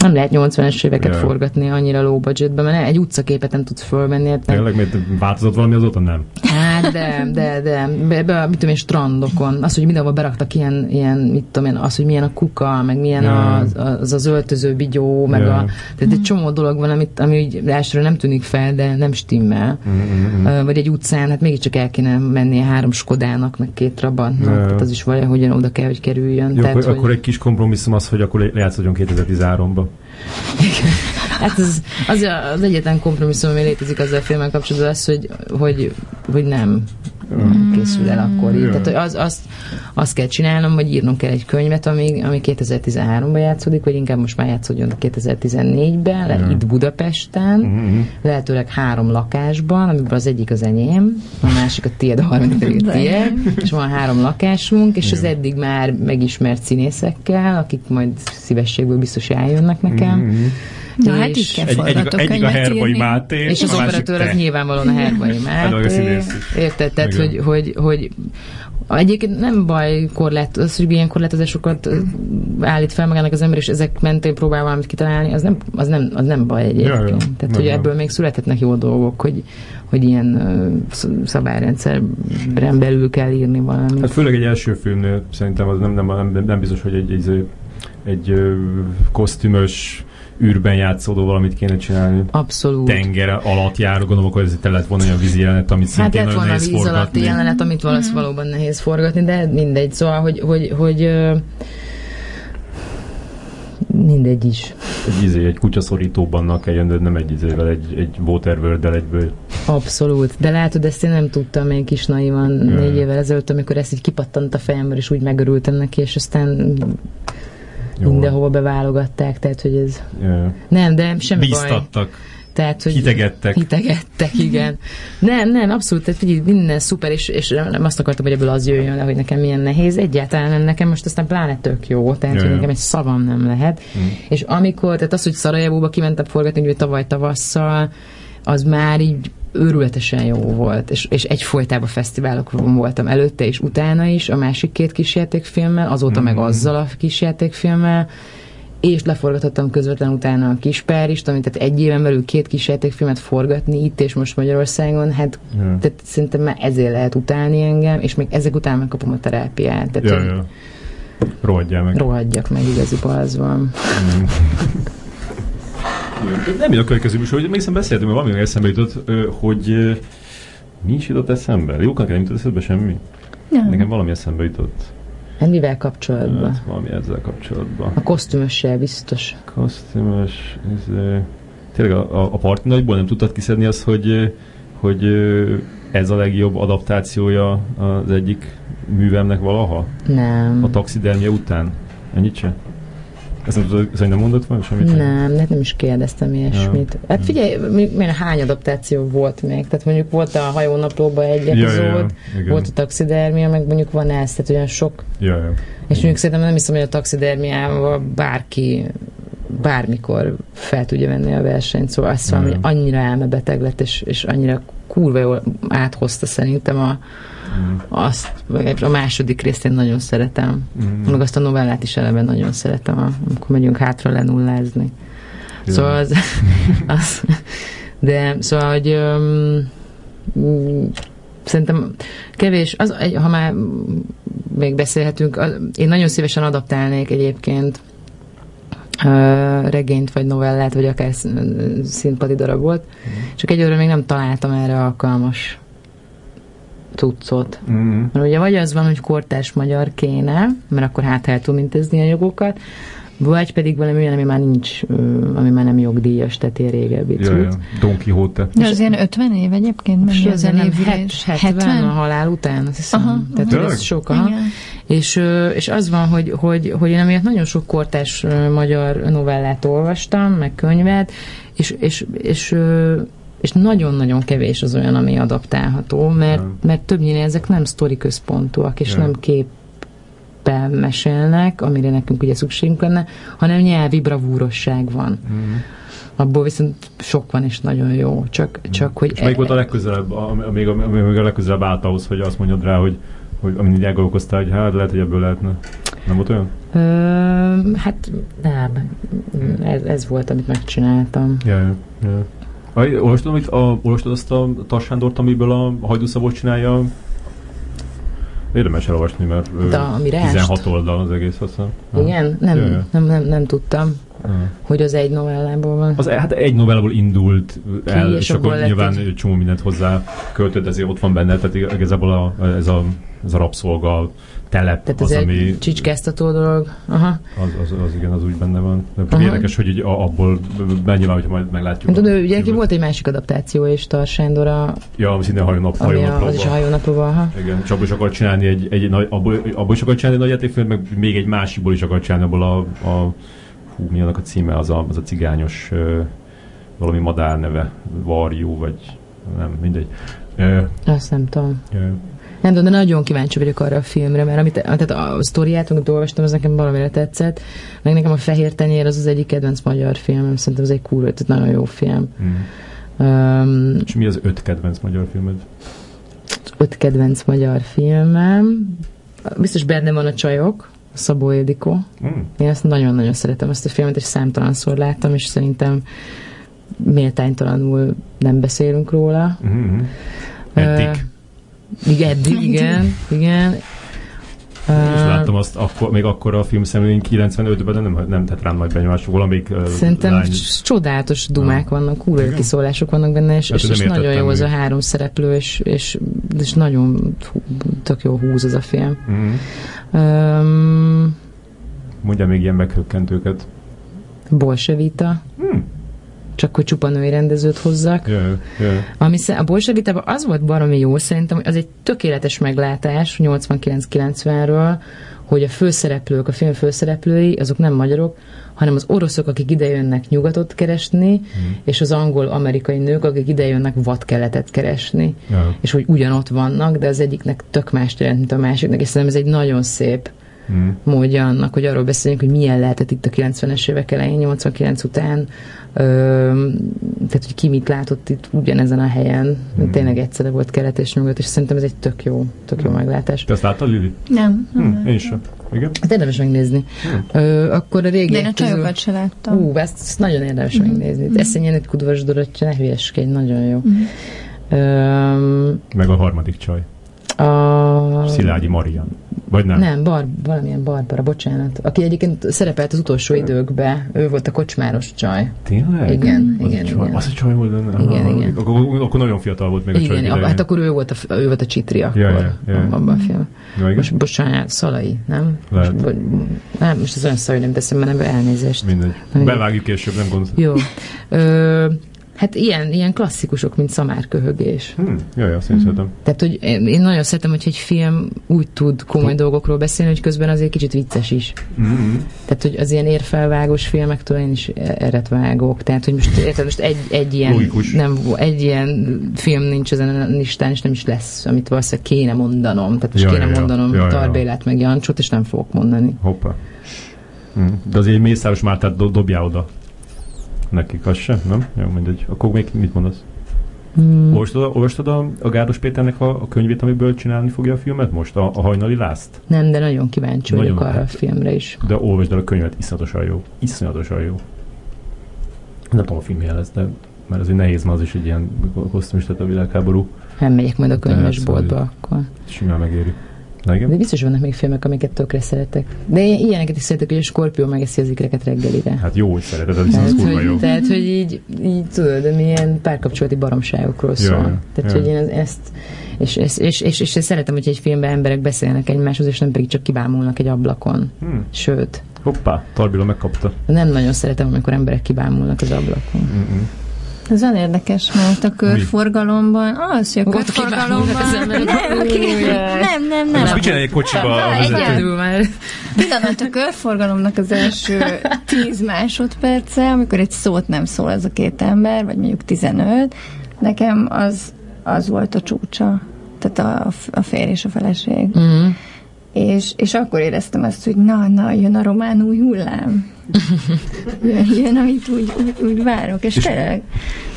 nem lehet 80-es éveket Ja. forgatni annyira low budgetben, mert egy utcaképet nem tudsz fölvenni. hát nem- Tényleg, mert változott valami azóta? Nem. Hát de, de, de, be, be, mit tudom én, strandokon, az, hogy mindenhol beraktak ilyen, ilyen, mit tudom én, az, hogy milyen a kuka, meg milyen Ja. az, az, az öltöző bigyó, meg Ja. a, tehát egy csomó dolog van, amit, ami úgy elsőre nem tűnik fel, de nem stimmel. Mm-hmm. Vagy egy utcán, hát mégiscsak el kéne mennie három Skodának, meg két Trabantnak, Ja, tehát az is valahogyan oda kell, hogy kerüljön. Jó, tehát, akkor, hogy, akkor egy kis kompromisszum az, hogy akkor lejátszódjon 2013-ba. Hát az, az, az egyetlen kompromisszum, ami létezik azzal a filmmel kapcsolatban, az, hogy, hogy, hogy nem készül el akkor így. Ja. Tehát az, azt, azt kell csinálnom, vagy írnom kell egy könyvet, ami, ami 2013-ban játszódik, vagy inkább most már játszódjon 2014-ben, le, Ja. itt Budapesten, Mm-hmm. lehetőleg három lakásban, amiből az egyik az enyém, a másik a tiéd, a harmadik pedig a tiéd, és van három lakásunk, és az eddig már megismert színészekkel, akik majd szívességből biztos eljönnek nekem. Mm-hmm. Na hát így kell Egy, egyik, egyik a Herbai írni. Máté, és az operatőr az nyilvánvalóan a Herbai Hát, Máté. Érted? Tehát, hogy, hogy, hogy Egyébként nem baj korlát, az, hogy ilyen korlátozásokat állít fel magának az ember, és ezek mentén próbál valamit kitalálni, az nem, az nem, az nem baj egyébként. Ja, ja. Tehát, Nem, hogy nem. ebből még születhetnek jó dolgok, hogy, hogy ilyen szabályrendszeren belül kell írni valamit. Hát főleg egy első filmnél szerintem az nem, nem, nem, nem biztos, hogy egy, egy, egy ö, kosztümös űrben játszódó valamit kéne csinálni. Abszolút. Tenger alatt járó, gondolom, akkor ez te lett volna olyan vízi jelenet, amit Hát szintén nagyon volna nehéz víz alatti jelenet, amit valasz Mhm. valóban nehéz forgatni, de mindegy. Szóval, hogy, hogy, hogy ö, mindegy is. Egy, izé, egy kutyaszorítóban kell jönnöd, nem egy izével, egy, egy waterworld egyből. Abszolút. De látod, ezt én nem tudtam még kis naivan Ja. négy évvel ezelőtt, amikor ezt így kipattant a fejemből, és úgy megörültem neki, és aztán Jó. mindenhova beválogatták, tehát hogy ez... Ja. Nem, de semmi baj. Bíztattak, Tehát, hogy hitegettek. Hitegettek, igen. Nem, nem, abszolút, tehát figyelj, minden szuper, és, és nem azt akartam, hogy ebből az jöjjön le, hogy nekem milyen nehéz. Egyáltalán nem, nekem most aztán pláne tök jó, tehát, hogy nekem egy szavam nem lehet. Mm. És amikor, tehát az, hogy Szarajevóba kimentem forgatni, ugye tavaly tavasszal, az már így őrületesen jó volt, és, és egyfolytában fesztiválokon voltam előtte és utána is, a másik két kísértékfilmmel, azóta Mhm. meg azzal a kísértékfilmmel, és leforgatottam közvetlen utána a Kispárist, amit tehát egy éven belül két kísértékfilmet forgatni itt és most Magyarországon, hát Ja. tehát szerintem már ezért lehet utálni engem, és még ezek után megkapom a terápiát, tehát Ja, ja. Rohadjál meg. rohadjak meg, igazi az van. Mm. Nem jön a következő műsor, hogy még hiszem beszéltünk, mert valami eszembe jutott, hogy mi is jutott eszembe? Jókan nem jutott eszembe semmi? Nem. Nekem valami eszembe jutott. Hát mivel kapcsolatban? Hát, valami ezzel kapcsolatban. A kosztümössel biztos. Kosztümös, izé... Tényleg a, a, a parti nagyból nem tudtad kiszedni azt, hogy, hogy ez a legjobb adaptációja az egyik művemnek valaha? Nem. A taxidermia után? Ennyit se? Tudod, szerintem mondott volna semmit? sem? Nem, hát nem is kérdeztem ilyesmit. Ja. Hát figyelj, mondjuk milyen hány adaptáció volt még? Tehát mondjuk volt a hajónaplóban egy Ja, ja, ja. epizód, Igen. volt a taxidermia, meg mondjuk van ez, tehát olyan sok. Ja, ja. És mondjuk szerintem nem hiszem, hogy a taxidermiával bárki bármikor fel tudja venni a versenyt, szóval azt Ja. hogy annyira elmebeteg lett, és, és annyira kurva jól áthozta szerintem a, Mm. azt, a második részt én nagyon szeretem. Mm. Meg azt a novellát is eleve nagyon szeretem, amikor megyünk hátra lenullázni. Jó. Szóval az, az de szóval, hogy öm, mm, szerintem kevés, az, ha már még beszélhetünk, az, én nagyon szívesen adaptálnék egyébként ö, regényt, vagy novellát, vagy akár sz- színpadi darabot, csak egyelőre még nem találtam erre alkalmas cuccot. Mm. Mert ugye vagy az van, hogy kortárs magyar kéne, mert akkor hát el tudom intézni a jogokat, vagy pedig valami olyan, ami már nincs, ami már nem jogdíjas, tehát ilyen régebbi cucc. ja. Don Quixote. De az ilyen 50 év egyébként, mennyi az a nem névülés? 70 a halál után, azt hiszem. Aha, Tehát aha. ez sok, aha. Igen. És, és az van, hogy, hogy, hogy én emiatt nagyon sok kortás magyar novellát olvastam, meg könyvet, és, és, és, és nagyon-nagyon kevés az olyan, ami adaptálható, mert, mert többnyire ezek nem sztori központúak, és Ja. nem képpen mesélnek, amire nekünk ugye szükségünk lenne, hanem nyelvi bravúrosság van. Mm. Abból viszont sok van, és nagyon jó. Csak, csak hogy... És melyik volt a legközelebb, a, a, még, a, még a legközelebb állt ahhoz, hogy azt mondjad rá, hogy, hogy amin így elgondolkoztál, hogy hát lehet, hogy ebből lehetne. Nem volt olyan? Ö, hát nem. Ez, ez volt, amit megcsináltam. Ja, ja, ja. Olvastad, amit, a, olvastad azt a Tarsándort, amiből a Hajdúszabot csinálja? Érdemes elolvasni, mert ö, De a Mirást? 16 oldal az egész, azt hiszem. Igen? Nem, nem, nem, nem tudtam, Ja. hogy az egy novellából van. Az, hát egy novellából indult el, és és, abból akkor nyilván egy csomó mindent hozzá költött, ezért ott van benne, tehát igazából a, ez, a, ez a rabszolga telep Tehát az, ez ami... egy csicskáztató dolog. Aha. Az, az, az, igen, az úgy benne van. Aha. érdekes, hogy így abból nyilván, hogyha majd meglátjuk. Tudom, ugye neki volt egy másik adaptáció is, Tarsándor, a, Ja, ami szintén hajónap, hajónaplóban. az is a hajónaplóban. Aha. Igen, és abból is akar csinálni egy, egy, nagy, abból, abból is akar csinálni egy nagy játékfilmet, meg még egy másikból is akar csinálni, abból a, a hú, mi annak a címe, az a, az a cigányos valami madár neve, Varjú, vagy nem, mindegy. Ö, Azt nem tudom. ö, Nem tudom, de nagyon kíváncsi vagyok arra a filmre, mert amit, tehát a sztoriát, amit olvastam, az nekem valamire tetszett. Meg nekem a Fehér Tenyér az az egyik kedvenc magyar filmem, szerintem ez egy kurva, tehát nagyon jó film. mm. Um, És mi az öt kedvenc magyar filmed? öt kedvenc magyar filmem. Biztos benne van a Csajok, Szabó Ildikó. Mm. Én ezt nagyon-nagyon szeretem, ezt a filmet, és számtalanszor láttam, és szerintem méltánytalanul nem beszélünk róla. Mm-hmm. Eddig. Igen, eddig, igen, igen. Én is láttam azt, akkor, még akkor a film szemlőn 95-ben, de nem, nem tett rám nagy benyomás, valamelyik ö, Szerintem lány, csodálatos dumák vannak, kurva kiszólások vannak benne, és, Hát, és, és nagyon jó az a három szereplő, és, és, és nagyon tök jó húz az a film. Mm. Um, Mondja még ilyen meghökkentőket. Bolsevita, Hmm. Csak hogy csupa női rendezőt hozzak. Jö, jö. Ami a Bolsevitában az volt baromi jó, szerintem, az egy tökéletes meglátás 89-90-ről, hogy a főszereplők, a film főszereplői, azok nem magyarok, hanem az oroszok, akik idejönnek nyugatot keresni, Hmm. és az angol-amerikai nők, akik idejönnek vadkeletet keresni. Ja. És hogy ugyanott vannak, de az egyiknek tök más jelent, mint a másiknak, és szerintem ez egy nagyon szép Mm. módja annak, hogy arról beszéljünk, hogy milyen lehetett itt a 90-es évek elején, 89 után, ö, tehát hogy ki mit látott itt ugyanezen a helyen, Hmm. tényleg egyszerre volt kelet és nyugat, és szerintem ez egy tök jó, tök jó meglátás. Te azt láttad, Lili? Nem. nem Hm, én sem. Igen? Hát érdemes megnézni. Ö, akkor a De én a csajokat se láttam. Ú, ezt, ezt nagyon érdemes Mhm. megnézni. Mhm. Eszenyen egy kudvas dorotja, ne hülyeskedj, nagyon jó. Mhm. Öm, Meg a harmadik csaj. a... Szilágyi Marian. Vagy nem? Nem, Bar, valamilyen Barbara, bocsánat. Aki egyébként szerepelt az utolsó időkben, ő volt a kocsmáros csaj. Tényleg? Igen, az igen, a csaj, igen. Az a csaj volt? Igen, Aha, igen. Akkor, akkor nagyon fiatal volt még a csaj. Igen, hát akkor ő volt a, ő volt a csitri akkor, Ja, ja, ja. abban a film. Ja, igen? Most bocsánat, Szalai, nem? Lehet. Most, nem, most az olyan hogy nem teszem, mert nem elnézést. Mindegy. Igen. Bevágjuk később, nem gond. Jó. Ö, hát ilyen, ilyen klasszikusok, mint szamárköhögés. Hm, jaj, azt én szeretem. Tehát, hogy én nagyon szeretem, hogy egy film úgy tud komoly dolgokról beszélni, hogy közben azért kicsit vicces is. Mm-hmm. Tehát, hogy az ilyen érfelvágós filmektől én is eret vágok. Tehát, hogy most, érted, most egy, egy, ilyen, Logikus. nem, egy ilyen film nincs ezen a listán, és nem is lesz, amit valószínűleg kéne mondanom. Tehát most Ja, kéne ja, mondanom Ja. Tarbélát meg Jancsot, és nem fogok mondani. Hoppá. Hm. De azért Mészáros Mártát do- dobjál oda. Nekik az sem, nem? Jó, mindegy. Akkor még mit mondasz? Hmm. Olvastad, a, olvastad a, a Gáros Péternek a, a könyvét, amiből csinálni fogja a filmet most? A, a hajnali lászt? Nem, de nagyon kíváncsi vagyok arra a hát- filmre is. De olvasd el a könyvet, iszonyatosan jó. Iszonyatosan jó. Nem tudom, a film lesz, de mert azért nehéz, mert az is egy ilyen tehát a világháború. Nem megyek majd a Tehát, könyvesboltba hogy- akkor. Simán megéri. Na igen? De biztos vannak még filmek, amiket tökre szeretek. De én ilyeneket is szeretek, hogy a Skorpió megeszi az ikreket reggelire. Hát jó, hogy szereted, viszont az Tehát kurva jó. tehát, hogy így, így tudod, de milyen párkapcsolati baromságokról szól. Ja, ja, tehát, ja. hogy én ez- ezt, és, és, és, és, és, szeretem, hogy egy filmben emberek beszélnek egymáshoz, és nem pedig csak kibámulnak egy ablakon. Hm. Sőt, Hoppá, Tarbila megkapta. nem nagyon szeretem, amikor emberek kibámulnak az ablakon. Mm-mm. Ez olyan érdekes, mert a körforgalomban, az, hogy a körforgalomban... Nem, nem, nem, nem. Most mit csinálj egy kocsiba a vezető? Egyedül már. Pillanat a körforgalomnak az első 10 másodperce, amikor egy szót nem szól ez a két ember, vagy mondjuk 15, nekem az, az volt a csúcsa. Tehát a, a férj és a feleség. Mm. És, és akkor éreztem azt, hogy na, na, jön a román új hullám. jön, jön amit úgy, úgy, úgy várok, és, és tényleg.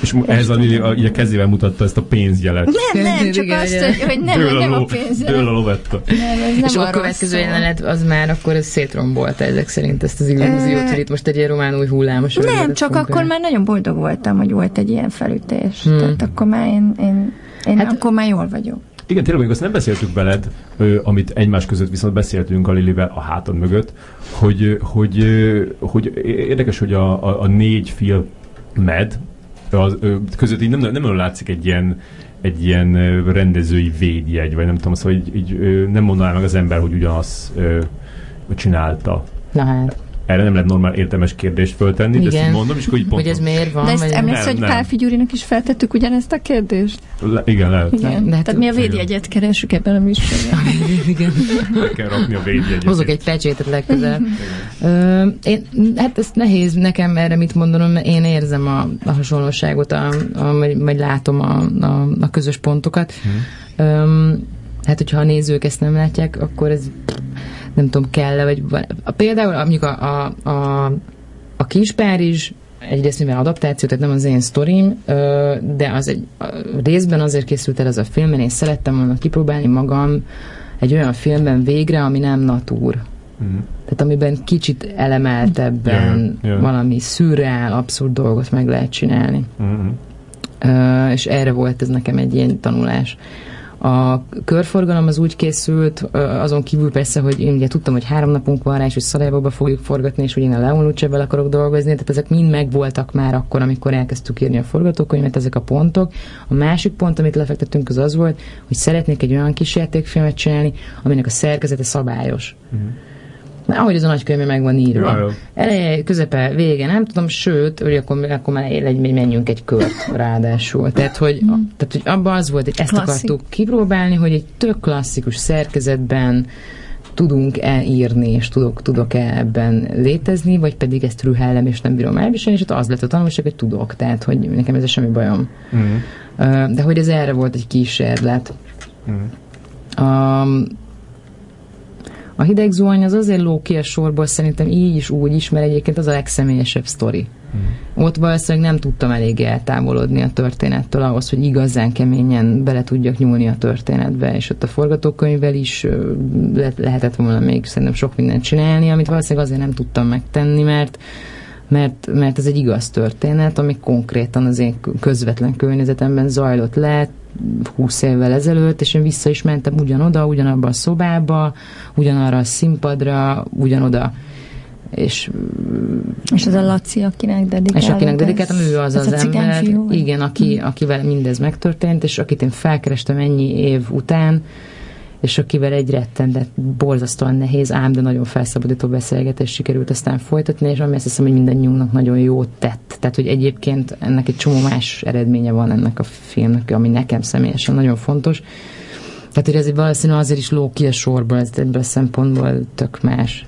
És ez a, a, a, kezével mutatta ezt a pénzjelet. Nem, nem, csak igen, azt, hogy, hogy nem, nem a, a pénzjelet. Dől a lovetta. Nem, ez nem és a következő jelenet az már akkor ez szétrombolta ezek szerint ezt az illúziót, hogy itt most egy ilyen román új hullámos. Nem, csak funkál. akkor már nagyon boldog voltam, hogy volt egy ilyen felütés. Hmm. Tehát akkor már én, én, én hát, akkor már jól vagyok. Igen, tényleg még azt nem beszéltük veled, amit egymás között viszont beszéltünk a Lilivel a hátad mögött, hogy, hogy, hogy érdekes, hogy a, a, a négy film med az, között így nem, nem nem látszik egy ilyen, egy ilyen rendezői védjegy, vagy nem tudom, szóval így, így nem mondaná meg az ember, hogy ugyanaz csinálta. Na hát erre nem lehet normál értelmes kérdést föltenni, Igen. de ezt mondom, és akkor így pont... Hogy ez miért van? De ezt emlékszel, hogy Pálfi Gyurinak is feltettük ugyanezt a kérdést? Le, igen, lehet. Igen. De Tehát hát, mi a védjegyet keresünk ebben a műsorban. igen. Le kell rakni a védjegyet. Hozok egy pecsétet legközelebb. Ö, én, hát ez nehéz nekem erre mit mondanom, én érzem a, a hasonlóságot, a, a, vagy látom a, a, a közös pontokat. Hmm. Ö, hát, hogyha a nézők ezt nem látják, akkor ez nem tudom, kell-e, vagy a, például mondjuk a, a, a, a kis Párizs egyrészt mivel adaptáció, tehát nem az én sztorim, de az egy részben azért készült el ez a film, mert én szerettem volna kipróbálni magam egy olyan filmben végre, ami nem natúr. Mm. Tehát amiben kicsit elemeltebben yeah, yeah. valami szürreál, abszurd dolgot meg lehet csinálni. Mm-hmm. Uh, és erre volt ez nekem egy ilyen tanulás. A körforgalom az úgy készült, azon kívül persze, hogy én ugye tudtam, hogy három napunk van rá, és hogy Szarajevóba fogjuk forgatni, és hogy én a Leon akarok dolgozni, tehát ezek mind megvoltak már akkor, amikor elkezdtük írni a forgatókönyvet, ezek a pontok. A másik pont, amit lefektettünk, az az volt, hogy szeretnék egy olyan kísértékfilmet csinálni, aminek a szerkezete szabályos. Uh-huh ahogy az a nagykönyvben meg van írva. Ja, Eleje, közepe, vége, nem tudom, sőt, hogy akkor, akkor már egy, menjünk egy kört ráadásul. Tehát, hogy, mm. tehát, hogy abban az volt, hogy ezt Klasszik. akartuk kipróbálni, hogy egy tök klasszikus szerkezetben tudunk-e írni, és tudok, tudok-e ebben létezni, vagy pedig ezt rühellem, és nem bírom elviselni, és az lett a tanulság, hogy tudok, tehát, hogy nekem ez semmi bajom. Mm. De hogy ez erre volt egy kísérlet. Mm. Um, a hideg zuhany az azért ló ki a sorból szerintem így is úgy is, mert egyébként az a legszemélyesebb sztori. Mm. Ott valószínűleg nem tudtam elég eltávolodni a történettől ahhoz, hogy igazán keményen bele tudjak nyúlni a történetbe, és ott a forgatókönyvvel is le- lehetett volna még szerintem sok mindent csinálni, amit valószínűleg azért nem tudtam megtenni, mert mert, mert ez egy igaz történet, ami konkrétan az én közvetlen környezetemben zajlott le, 20 évvel ezelőtt, és én vissza is mentem ugyanoda, ugyanabba a szobába, ugyanarra a színpadra, ugyanoda. És és az a Laci, akinek dedikáltam. És akinek dedikáltam, ő az az, az ember, igen, aki, akivel mindez megtörtént, és akit én felkerestem ennyi év után, és akivel egy rettendet, borzasztóan nehéz, ám de nagyon felszabadító beszélgetés sikerült aztán folytatni, és ami azt hiszem, hogy mindannyiunknak nagyon jót tett. Tehát, hogy egyébként ennek egy csomó más eredménye van ennek a filmnek, ami nekem személyesen nagyon fontos. Tehát, hogy ez valószínűleg azért is ló ki a sorból, ez ebből a szempontból tök más.